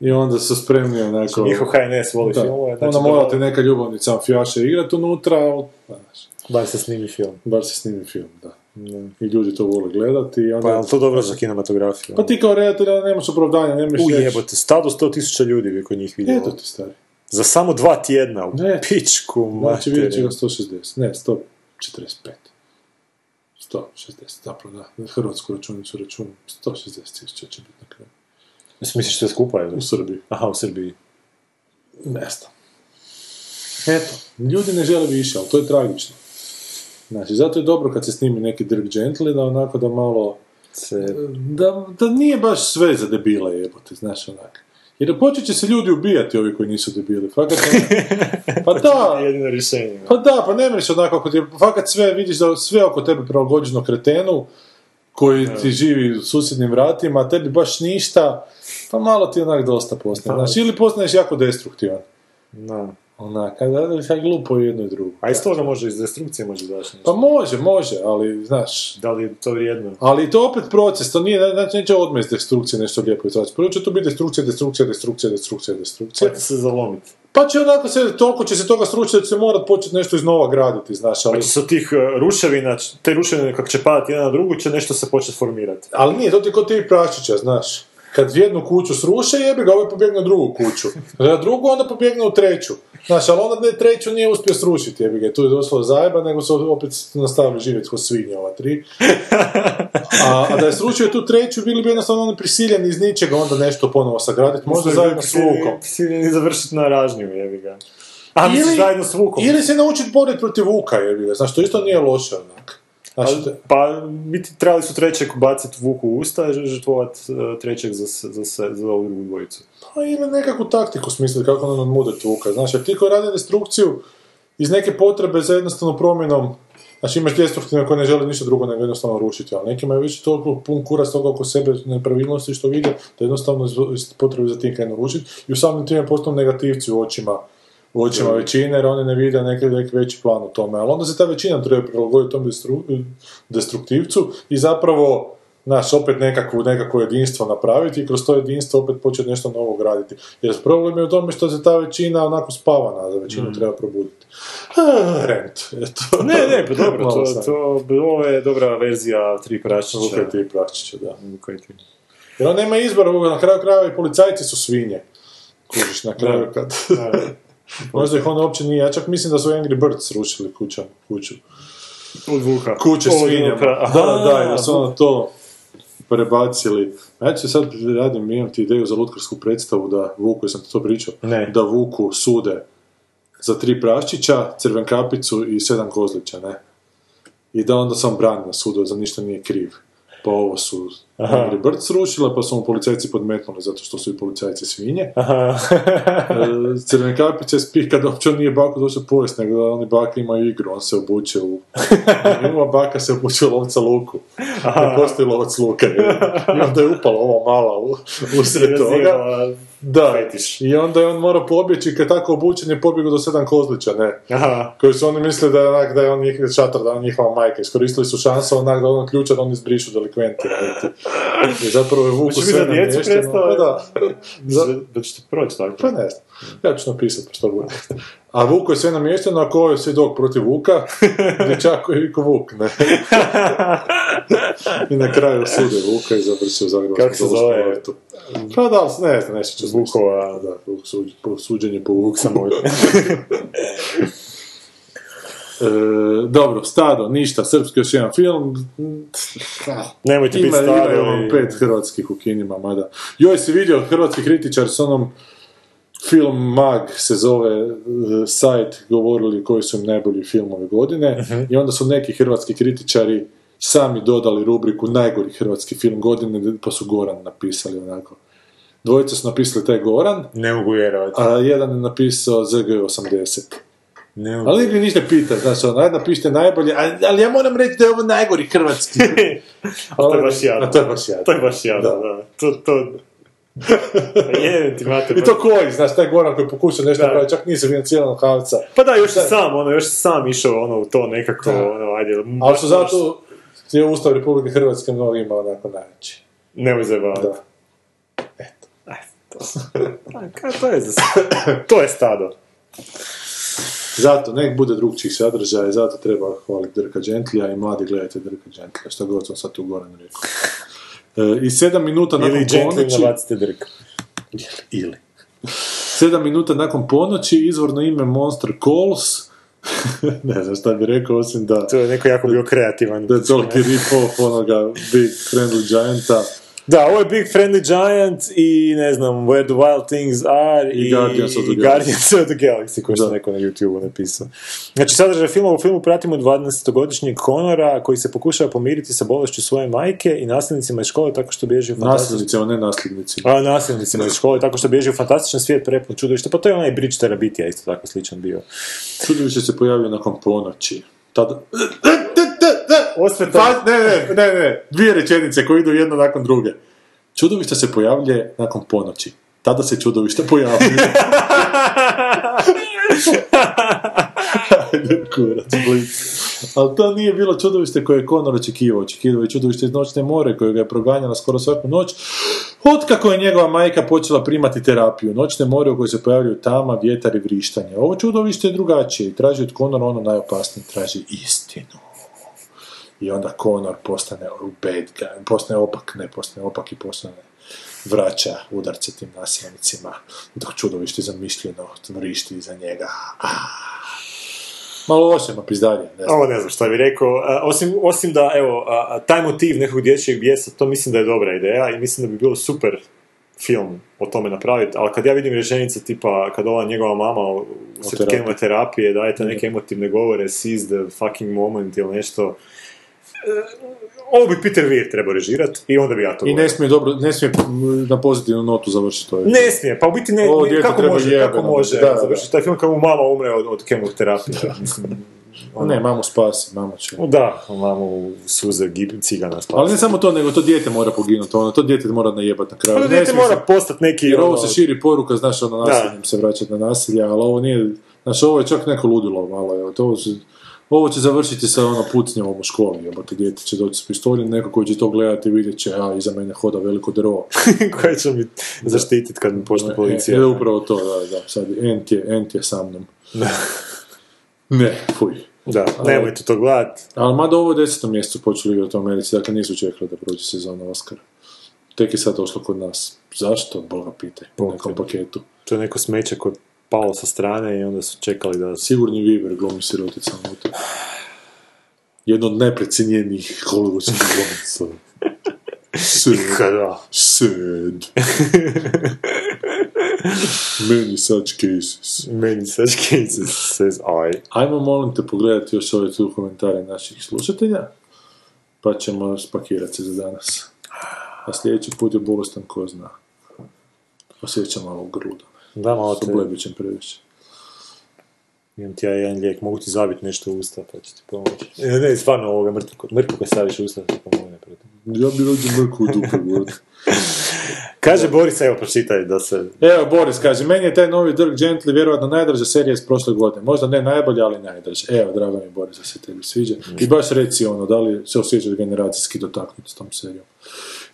I onda su spremni onako... Njihov HNS voli Da, filmove, znači onda da morate vole- neka ljubavnica mafijaša igrati unutra, ali, bar se snimi film. bar se snimi film, da. I ljudi to vole gledati i onda... Pa je to dobro za kinematografiju? Pa ti kao redatelj nemaš opravdanja, nemaš U reći. jebote, stado 100.000 ljudi bi kod njih vidjelo. Eto ti stari. Za samo dva tjedna, u Ne. pičku Znači vidjet će ga materinu. 160, ne, 145. 160, zapravo da, na hrvatsku računicu računam, 160 tisuća će biti na kraju. Misliš sve skupa ili? U Srbiji. Aha, u Srbiji. Ne znam. Eto, ljudi ne žele više, ali to je tragično. Znači, zato je dobro kad se snimi neki Dirk Gently, da onako da malo, Se... da, da nije baš sve za debile jebote, znaš onak. Jer počet će se ljudi ubijati ovi koji nisu debili, fakat ono- [LAUGHS] Pa da, Jedino rješenje. Pa da, pa ne mreš onako, ako ti fakat sve, vidiš da sve oko tebe prilagođeno kretenu, koji ti živi u susjednim vratima, a tebi baš ništa, pa malo ti onak dosta postane. Znaš, ili postaneš jako destruktivan. Da. Onak, a da, da, sad glupo jedno i drugo. A iz toga može, iz destrukcije može Pa nešto. može, može, ali, znaš, Da li je to vrijedno? ali to opet proces, to nije, znači neće odmah iz destrukcije nešto lijepo izraći. Prvo će to biti destrukcija, destrukcija, destrukcija, destrukcija, destrukcija. Sada se zalomiti. Pa će onako se, toliko će se toga stručiti da će se morat početi nešto iznova graditi, znaš, ali... Znači sa tih e, ruševina, te ruševine kako će padati jedna na drugu, će nešto se početi formirati. Ali nije, to ti kod tih prašića, znaš. Kad jednu kuću sruše, jebi ga, ovaj pobjegne u drugu kuću. Na drugu, onda pobjegne u treću. Znaš, ali onda ne, treću nije uspio srušiti, jebi ga. Tu je došlo do zajeba, nego su opet nastavili živjeti ko svinje ova tri. A, a da je srušio tu treću, bili bi jednostavno oni prisiljeni iz ničega onda nešto ponovo sagraditi, možda zajedno s Vukom. Siljeni završiti na ražnju, jebi ga. A misliš zajedno s Vukom? ili se naučiti boriti protiv Vuka, jebi ga. Znaš, to isto nije loše, onak. Znači, te- pa, biti trebali su trećeg baciti Vuku u usta i žrtvovat e, trećeg za, za, se- za ovu drugu dvojicu. Pa ili nekakvu taktiku smisliti kako ono nadmudati Vuka. Znaš, jer ti koji rade destrukciju iz neke potrebe za jednostavno promjenom, znači imaš destruktivne koji ne žele ništa drugo nego jednostavno rušiti, ali neki imaju već toliko pun kurac toga oko sebe nepravilnosti što vide, da jednostavno iz, potrebe za tim krenu rušiti i u samim time postanu negativci u očima u očima većine, jer oni ne vide neki, neki veći plan u tome. Ali onda se ta većina treba prilagoditi tom destru- destruktivcu i zapravo Znaš, opet nekakvo, nekakvo jedinstvo napraviti i kroz to jedinstvo opet početi nešto novo graditi. Jer problem je u tome što se ta većina onako spavana, a za većinu treba probuditi. Ah, Rent, eto. [LAUGHS] Ne, ne, pa dobro, to, sam. to, ovo je dobra verzija Tri prašića. Vuka i tri pračića, da. Vuka i tri. Jer on nema izbora, na kraju krajeva i policajci su svinje. Kužiš, na kraju kad... [LAUGHS] Možda ih on uopće nije, ja čak mislim da su Angry Birds srušili kuća, kuću. Od Vuka. Kuće. Vuka. Da, da, da su ono to prebacili. Ja ću sad radim, imam ti ideju za lutkarsku predstavu da Vuku, ti to pričao, Ne. da Vuku sude za tri praščića, crvenkapicu i sedam kozlića, ne? I da onda sam brani na sudu, za ništa nije kriv. Pa ovo su Angry Birds srušile, pa su mu policajci podmetnuli zato što su i policajci svinje. Aha. [LAUGHS] E, Crvenkapica je spi kad uopće nije baku došao pojest, nego da oni baka imaju igru, on se obuče u... [LAUGHS] Ima baka se obuče u lovca luku. Ne postoji lovac luka. je. I onda je upala ova mala u, usred toga. Da, fetiš. i onda je on morao pobjeći i kad tako obučen je pobjegao do sedam kozlića, ne. Aha. Koji su oni mislili da je, onak, da je on njihov šator, da je on njihova majka. Iskoristili su šansu onak da on ključa da oni izbrišu delikventi. [LAUGHS] I zapravo je vuku sve namješteno. Pa da. Za- Da ćete proći tako. pa ne znam. Ja ću napisati pa što bude. A Vuko je sve namješteno, a ko je svjedok protiv Vuka? [LAUGHS] Dječako je Viko Vuk, ne? [LAUGHS] I na kraju sude Vuka i završio u Zagrebačkom Kako se zove? Pa da, ne znam, nešto ću Vukova. Da, Vuk suđ- suđenje po Vuku. Samo [LAUGHS] dobro, Stado, ništa, srpski još jedan film. Nemojte Ima, biti ima stari. ono pet hrvatskih u kinima, mada. Joj, si vidio hrvatski kritičar s onom film Mag se zove e, sajt, govorili koji su im najbolji filmovi godine Mhm. i onda su neki hrvatski kritičari sami dodali rubriku najgori hrvatski film godine, pa su Goran napisali onako. Dvojica su napisali taj Goran, Ne mogu vjerovati. a jedan je napisao ZG80. Ne mogu. Ali niko ništa pita, znaš, ono, ajde napišite najbolje, ali, ali ja moram reći da je ovo najgori hrvatski. [LAUGHS] A to je baš jadno. A to je baš jadno. To je baš jadno, Da. da. To, to... Jebem ti mater. I to koji, znaš, taj Goran koji pokušao nešto napraviti, čak nije se financirano Havca. Pa da, još je sam, ono, još sam išao ono, u to nekako, Da. ono, ajde. Ali su zato je Ustav Republike Hrvatske mnogima onako najveći. Nemoj zajebavati. Da. A, ka, to je za To je stado. Zato, nek bude drugčih sadržaja, zato treba hvaliti Drka Gentlija i mladi gledajte Drka Gentlija, što god sam sad tu Goran rekao. I sedam minuta nakon Ili ponoći... drk. Ili. Sedam minuta nakon ponoći, izvorno ime Monster Calls. [LAUGHS] ne znam šta bi rekao, osim da, To je neko jako bio kreativan. da je toliki rip-off onoga Big Friendly Gianta. Da, ovo je Big Friendly Giant i ne znam, Where the Wild Things Are i, I Guardians of the i. Guardians of the Galaxy, koji što neko na YouTube napisao. Znači, sadržaj filma u filmu pratimo 12-godišnjeg Conora koji se pokušava pomiriti sa bolešću svoje majke i nasljednicima iz škole tako što bježi u fantastičan... Nasljednici, a ne nasljednici. A, nasljednicima iz škole, tako što bježi u fantastičan svijet prepun čudovišta. Pa to je onaj Bridge Terabitija, isto tako sličan bio. Čudovište se pojavio nakon ponoći. Tada... Osveta... Pa, ne, ne, ne, ne, dvije rečenice koje idu jedna nakon druge. Čudovište se pojavlje nakon ponoći. Tada se čudovište pojavljuje. [LAUGHS] [LAUGHS] Ajde, kurac. Ali to nije bilo čudovište koje je Conor očekivao. Očekivao je čudovište iz noćne more koje ga je proganjala skoro svaku noć. Otkako je njegova majka počela primati terapiju. Noćne more u kojoj se pojavljuju tama, vjetar i vrištanje. Ovo čudovište je drugačije i traži od Conora ono najopasnije. Traži istinu. I onda Conor postane bad guy, postane opak, ne postane opak i postane vraća udarce tim nasilnicima, dok čudovište zamišljeno vrišti iza njega. Ah. Malo loše, ma pizdalje, ne znam. Ovo ne znam šta bi rekao, osim, osim da, evo, taj motiv nekog dječjeg bijesa, to mislim da je dobra ideja i mislim da bi bilo super film o tome napraviti, ali kad ja vidim rečenice tipa, kad ova njegova mama u- krenula terapije, dajete neke emotivne govore, seize the fucking moment ili nešto, ovo bi Peter Weir trebao režirati i onda bi ja to I ne smije, dobro, ne smije na pozitivnu notu završiti to. Ne smije, pa u biti ne, Ovo kako može, kako jebeno može da, završiti taj film mu mama umre od, od kemoterapije, mislim, [LAUGHS] Ne, mamu spasi, mama će. da, mamu suze gib- cigana spasi. Ali ne samo to, nego to dijete mora poginuti, ono, to dijete mora najebat na kraju. Ne dijete mora postati neki... Jer ovo ono, se širi poruka, znaš, ono, nasiljem se vraćati na nasilje, ali ovo nije, znaš, ovo je čak neko ludilo malo, evo, to će, ovo će završiti sa ono pucnjevom u školi, jebote, dijete će doći s pištoljem, neko koji će to gledati i vidjet će, a, iza mene hoda veliko drvo. [LAUGHS] koje će mi zaštititi kad mi počne policija. E, e, upravo to, da, da, sad, ent je, ent je sa mnom. [LAUGHS] Ne, fuj. Da, nemojte to gledat. Ali mada ovo je desetom mjesecu počeli igrati u Americi, dakle nisu čekali da prođe sezona Oscara. Tek je sad došlo kod nas. Zašto? Boga pitaj. U nekom paketu. To je neko smeće je palo sa strane i onda su čekali da... Sigurni Weaver glumi sirotica unutra. Jedno od najprecenjenijih hollywoodskih glumica. Sad. Sad. Many such cases. Many such cases, says I. Ajmo molim te pogledati još ove tu komentare naših slušatelja, pa ćemo spakirati se za danas. A sljedeći put je bolestan ko zna. Osjećam malo grlu. Da, malo te... Sa blebićem previše. Imam ti ja jedan lijek, mogu ti zabiti nešto u usta, pa će ti pomoći. Ne, ne, stvarno ovoga mrtvu, mrtvu kad staviš u usta, ti pomogne. protiv. Ja bi rođen mrku u. [LAUGHS] Kaže Boris, evo, pročitaj da se... Evo, Boris kaže, meni je taj novi Dirk Gently vjerojatno najdraža serija iz prošle godine. Možda ne najbolja, ali najdraža. Evo, drago mi Boris, da se tebi sviđa. I baš reci ono, da li se osjećaš generacijski dotaknut s tom serijom.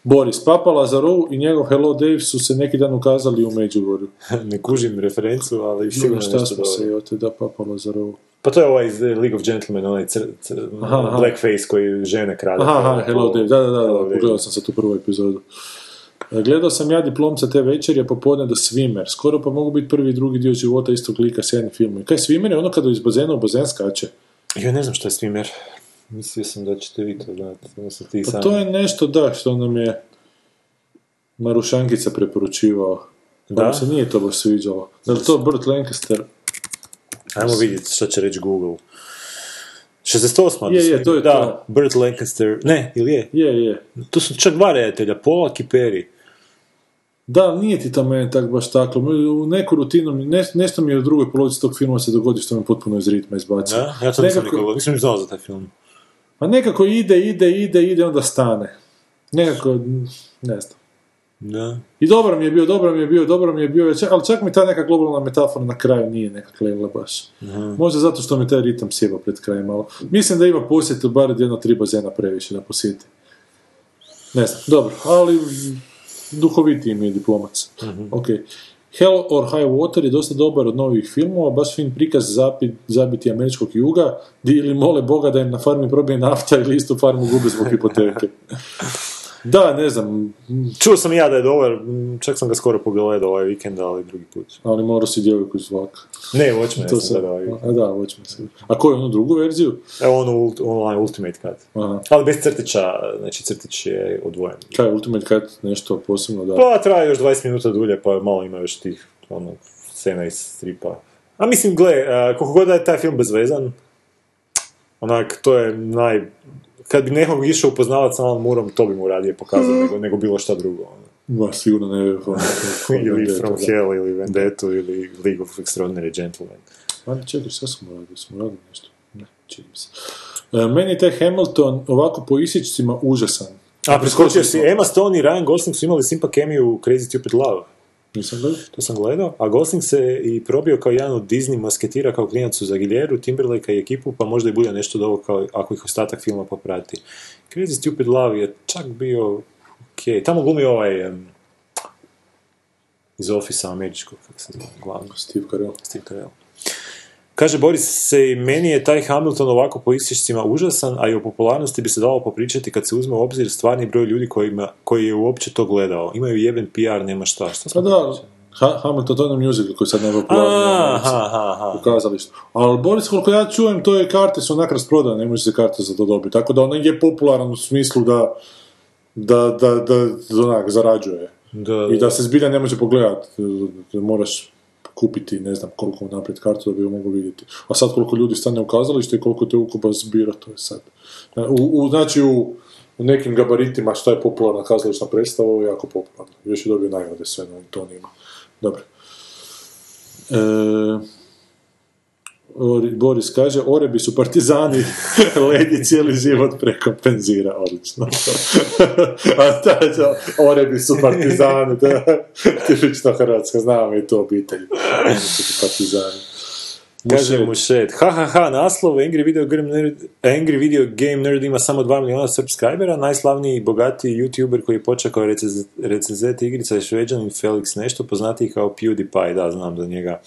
Boris, Papa Lazarou i njegov Hello Dave su se neki dan ukazali u Međugorju. [LAUGHS] ne kužim referencu, ali sigurno Sigurno šta smo se i od da Papa Lazarou. Pa to je ovaj iz League of Gentlemen, onaj cr, cr, Aha, aha. blackface koji žene krade. Aha, aha, Hello Dave, da, da, da, da, pogledao sam sad tu prvu epizodu. E, Gledao sam ja diplomca te večeri, a popodne do Swimmer. Skoro pa mogu biti prvi i drugi dio života istog lika, sjajni film. I kaj Swimmer je ono kada iz bazena u bazen skače? Ja ne znam što je Swimmer. Mislio sam da ćete vi to gledati. Odnosno ti Pa sami. to je nešto, da, što nam je Marušankica preporučivao. Da? Se nije to baš sviđalo. Da li to Burt Lancaster? Ajmo vidjeti što će reći Google. 68. Je, je, to je da, to. Burt Lancaster. Ne, ili je? Je, je. Tu su čak dva redatelja, Polak i Perry. Da, nije ti to meni tak baš tako. U neku rutinu, ne, nešto mi je u drugoj polovici tog filma se dogodi što me potpuno iz ritma izbacio. Da? Ja to nisam Nekako- nikog, nisam ni znao za taj film. Pa nekako ide, ide, ide, ide, onda stane. Nekako, ne znam. Da. I dobro mi je bio, dobro mi je bio, dobro mi je bio, ali čak mi ta neka globalna metafora na kraju nije nekak legla baš. Možda zato što mi taj ritam sjeba pred krajem malo. Mislim da ima posjeti bar jedno tri bazena previše da posjeti. Ne znam, dobro, ali duhovitiji mi je diplomac. Ok. Hell or High Water je dosta dobar od novih filmova, baš fin prikaz zapi, zabiti američkog juga, di ili mole Boga da im na farmi probije nafta ili istu farmu gube zbog hipoteke. [LAUGHS] Da, ne znam, Čuo sam i ja da je dobar, čak sam ga skoro pogledao ovaj vikend, ali drugi put. ali morao si djevojku iz vlaka. Ne, Watchmen To sam gledao. ovaj da, Watchmen se. A koju onu drugu verziju? Evo ono ult- online Ultimate Cut. Aha. Ali bez crtića, znači crtić je odvojen. Kaj je Ultimate Cut nešto posebno da... Pa traje još 20 minuta dulje, pa malo ima još tih ono, scena iz stripa. A mislim, gle, koliko god da je taj film bezvezan, onak, to je naj... Kad bi nekog išao upoznavat sa Alan Moorom, to bi mu radije pokazao nego, nego bilo šta drugo. ono. Ma, sigurno ne... [LAUGHS] ili From da. Hell, ili Vendetta, ili League of Extraordinary Gentlemen. Ali čekaj, šta smo radili? Smo radili nešto? Ne, čini se. E, meni je taj Hamilton ovako po isječcima užasan. A, preskočio si. Emma Stone i Ryan Gosling su imali simpa kemiju u Crazy Stupid Love. Nisam gledao? To sam gledao, a Gosling se i probio kao jedan od Disney masketira kao klinac za Giljeru, Timberlake i ekipu, pa možda i bude nešto od ovo kao ako ih ostatak filma poprati. Crazy Stupid Love je čak bio ok. Tamo glumi ovaj em, iz Office američkog, kako se zove, glavno, Steve Carell. Steve Carell. Kaže Boris se i meni je taj Hamilton ovako po isječcima užasan, a i o popularnosti bi se dalo popričati kad se uzme u obzir stvarni broj ljudi kojima, koji je uopće to gledao. Imaju jeben PR, nema šta. Šta Pa da, ha- Hamilton, to je musical koji sad aha. u kazalištu. Ali Boris, koliko ja čujem, to je karte su onak rasprodane, ne može se karte za to dobiti. Tako da on je popularan u smislu da da, da, da, da onak, zarađuje. Da, I da se zbilja ne može pogledati, da moraš kupiti, ne znam koliko naprijed kartu da bi ju mogu vidjeti. A sad koliko ljudi stane u kazalište i koliko te ukupa zbira, to je sad. U, u, znači u, u nekim gabaritima šta je popularna kazališna predstava, ovo je jako popularno. Još je dobio nagrade sve na tonima. Dobro. E, Boris kaže, Orebi su partizani, [LAUGHS] led je cijeli život prekompenzira, odlično. [LAUGHS] A za- Orebi su partizani, [LAUGHS] je tipično hrvatska, znamo i to obitelj. Partizani. Kaže mu šet. Ha ha ha, naslov Angry Video, Game Nerd, Angry Video Game Nerd ima samo 2 miliona subscribera, najslavniji i bogatiji youtuber koji je počeo kao recez- recenzent igrica je šveđanin Felix nešto, poznatiji kao PewDiePie, da, znam za njega.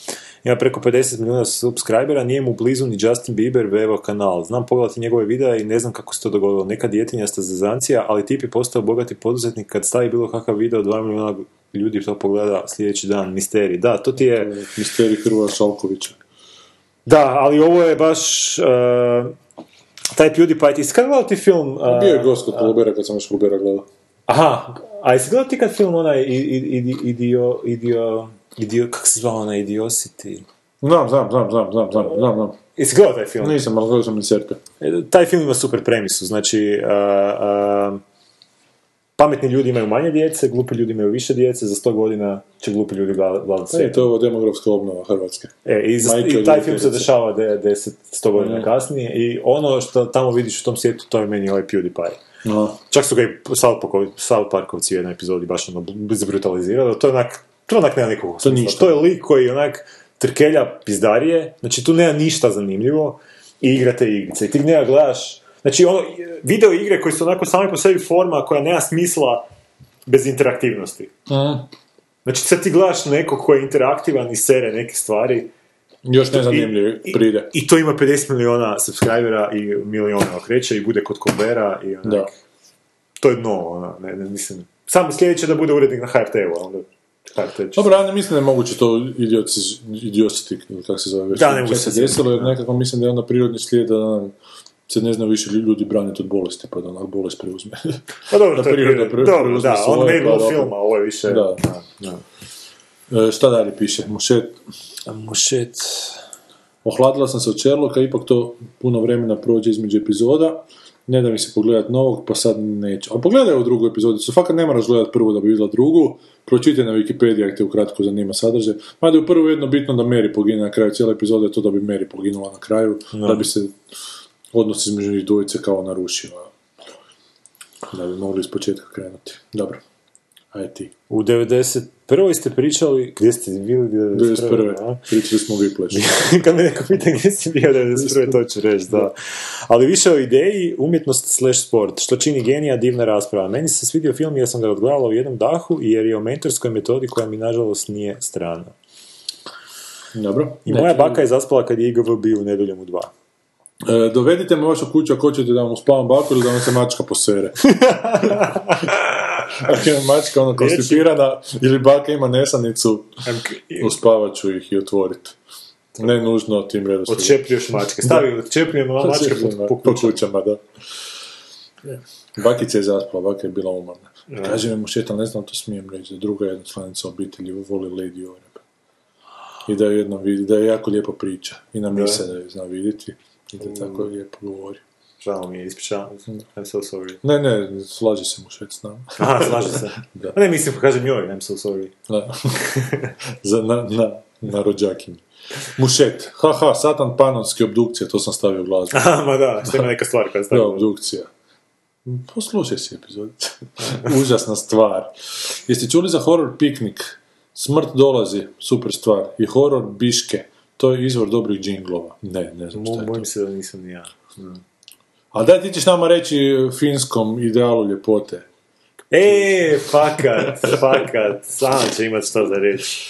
Ima preko 50 milijuna subscribera, nije mu blizu ni Justin Bieber vevo kanal. Znam pogledati njegove videa i ne znam kako se to dogodilo. Neka djetinjasta zezancija, ali tip je postao bogati poduzetnik kad stavi bilo kakav video, 2 milijuna ljudi to pogleda sljedeći dan, misterij. Da, to ti je... Misteri Hrvoja Šalkovića. Da, ali ovo je baš... Uh, taj PewDiePie, ti gledao ti film... uh, Bio je gost kod Kolubera kad sam još Kolubera gledao. Aha, a jesi gledao ti kad film onaj idio, idio, idio, kako se zvao onaj Idiosity? Znam, znam, znam, znam, znam, znam, znam, znam. Jesi gledao taj film? Nisam, ali gledao sam inserte. E, Taj film ima super premisu, znači... uh, uh, pametni ljudi imaju manje djece, glupi ljudi imaju više djece, za 100 godina će glupi ljudi vla- vladati E, svijetom. to je ovo demografska obnova Hrvatske. E, i, za- i taj film se dešava de, 10, 100 godina Mhm. kasnije i ono što tamo vidiš u tom svijetu, to je meni ovaj PewDiePie. Aha. Čak su ga i South, Parkovi, South Parkovci u jednoj epizodi baš ono zbrutalizirali, to je onak, to onak nema nikakvog To ništa. To je lik koji onak trkelja pizdarije, znači tu nema ništa zanimljivo i igrate igrice. I ti njega gledaš, znači ono, video igre koji su onako sami po sebi forma koja nema smisla bez interaktivnosti. Znači sad ti gledaš nekog koji je interaktivan i sere neke stvari, Još nezanimljivi i, pride. I to ima 50 miliona subscribera i miliona okreće i bude kod Colbera i onak, Da. to je dno, ono, ne, ne, mislim, samo sljedeće da bude urednik na HRT-u, onda je Dobro, ja ne mislim da je moguće to idiositi, ili kako se zove. Da, ne mogu se desilo, jer nekako mislim da je onda prirodni slijed da nam se ne zna više ljudi braniti od bolesti, pa da onak bolest preuzme. [LAUGHS] Pa dobro, Da to je priroda pre- Dobro, preuzme da, on made pa more dobro. filma, ovo je više... Da. E, šta dalje piše? Mušet, Mušet... ohladila sam se od Sherlocka, ipak to puno vremena prođe između epizoda. Ne da mi se pogledat novog, pa sad neću. A pogledaj ovu drugu epizodu, se fakat ne moraš gledat prvu da bi vidjela drugu. Pročitaj na Wikipediji ako te ukratko zanima sadržaj. Mada je u prvu jedno bitno da Mary pogine na kraju cijele epizode, je to da bi Mary poginula na kraju, da bi se odnos između njih dvojice kao narušio. Da bi mogli iz početka krenuti. Dobro. Ajde ti. U 91. ste pričali, gdje ste bili 91. 91. a? Pričali smo o Whiplashu. [LAUGHS] Kad me neko pita gdje si bio 91. to ću reći, da. Ali više o ideji, umjetnost slash sport, što čini genija, divna rasprava. Meni se svidio film jer sam ga odgledala u jednom dahu jer je o mentorskoj metodi koja mi nažalost nije strana. Dobro. I moja baka je zaspala kad je IGV bio u nedeljom u dva. E, dovedite me vašu kuću ako hoćete da vam uspavam baku ili da vam se mačka posere. [LAUGHS] Ako je mačka ono konstipirana ili baka ima nesanicu, uspavat ću ih i otvoriti. Ne nužno tim redom. Odčepljuješ mačke. Stavi, odčepljujemo mačke po, po po kućama. da. Bakica je zaspala, baka je bila umorna. Kaže mi mušet, ali ne znam to smijem reći, da druga jedna članica obitelji voli Lady Oreb. I da je jednom vidi, da je jako lijepo priča. I na mise da je zna vidjeti. Da tako lijepo govori. Žao mi je, ispričavam. se. I'm so sorry. Ne, ne, slaže se mušet s nama. Aha, slažem se. [LAUGHS] Da. Ne, mislim, kažem joj, I'm so sorry. Da. [LAUGHS] Za, na, na, na rođakinju. Mušet. Haha, satan panonski obdukcija, to sam stavio u glazbu. [LAUGHS] Aha, ma da, što ima neka stvar koja je Da, obdukcija. Poslušaj si epizod. Užasna stvar. Jeste čuli za horror piknik? Smrt dolazi, super stvar. I horror biške. To je izvor dobrih džinglova. Ne, ne znam šta je Bojim to. se da nisam ni ja. A daj ti ćeš nama reći finskom idealu ljepote. E, fakat, fakat, sama će imat šta za reći.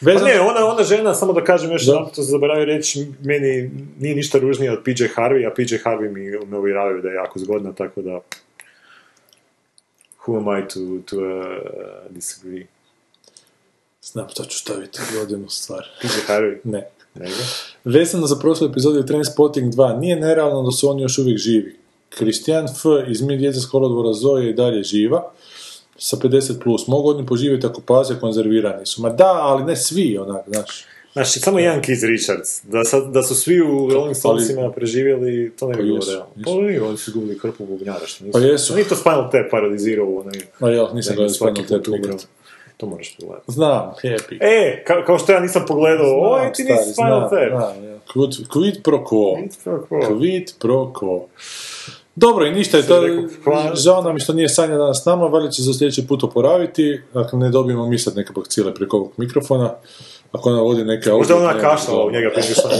Pa Vezan- ne, ona, ona žena, samo da kažem još Da. jedan to se zaboravio reći, meni nije ništa ružnije od PJ Harvey, a PJ Harvey mi me uvjeravaju da je jako zgodna, tako da... Who am I to, to uh, disagree? Znam šta ću staviti godinu stvar. PJ Harvey? Ne. Nego? Vezano za prošlu epizodu je Trainspotting 2. Nije nerealno da su oni još uvijek živi. Christian F. iz Mi djece s kolodvora Zoe je i dalje živa sa 50+. Plus. Mogu oni poživjeti ako paze konzervirani su. Ma da, ali ne svi, onak, znaš. Znači, samo jedan Keith Richards. Da, sad, da su svi u Rolling Stonesima preživjeli, to ne bi Pa bilo realno. Pa nije, oni su gubili krpu bubnjara, što nisu. Pa jesu. Nije to Spinal Tap parodizirao u onaj... A ja, nisam da gledao Spinal Tap nikad. To moraš pogledati. Znam, happy. E, ka, kao što ja nisam pogledao, ovo Znam, ti nisi Spinal Tap. Quid, quid pro quo. Quid pro quo. Dobro, i ništa je to, žao nam je što nije Sanja danas s nama, valjda će za sljedeći put oporaviti, ako ne dobijemo mi sad neke bakcile preko ovog mikrofona, ako ona vodi neke... Možda ona ne, kašala u njega prije što je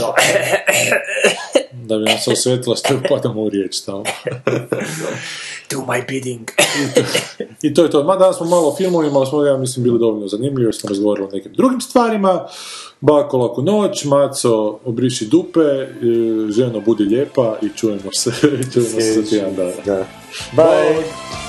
Da bi nam se osvetila što upadamo u riječ tamo. [LAUGHS] Do my bidding. [LAUGHS] I to je to. Ma danas smo malo o filmovima, ali smo, ja mislim, bili dovoljno zanimljivi, jer smo razgovarali o nekim drugim stvarima. Bako laku noć, Maco obriši dupe, e, ženo budi lijepa i čujemo se, [LAUGHS] čujemo se za tjedan dana. Da. Bye.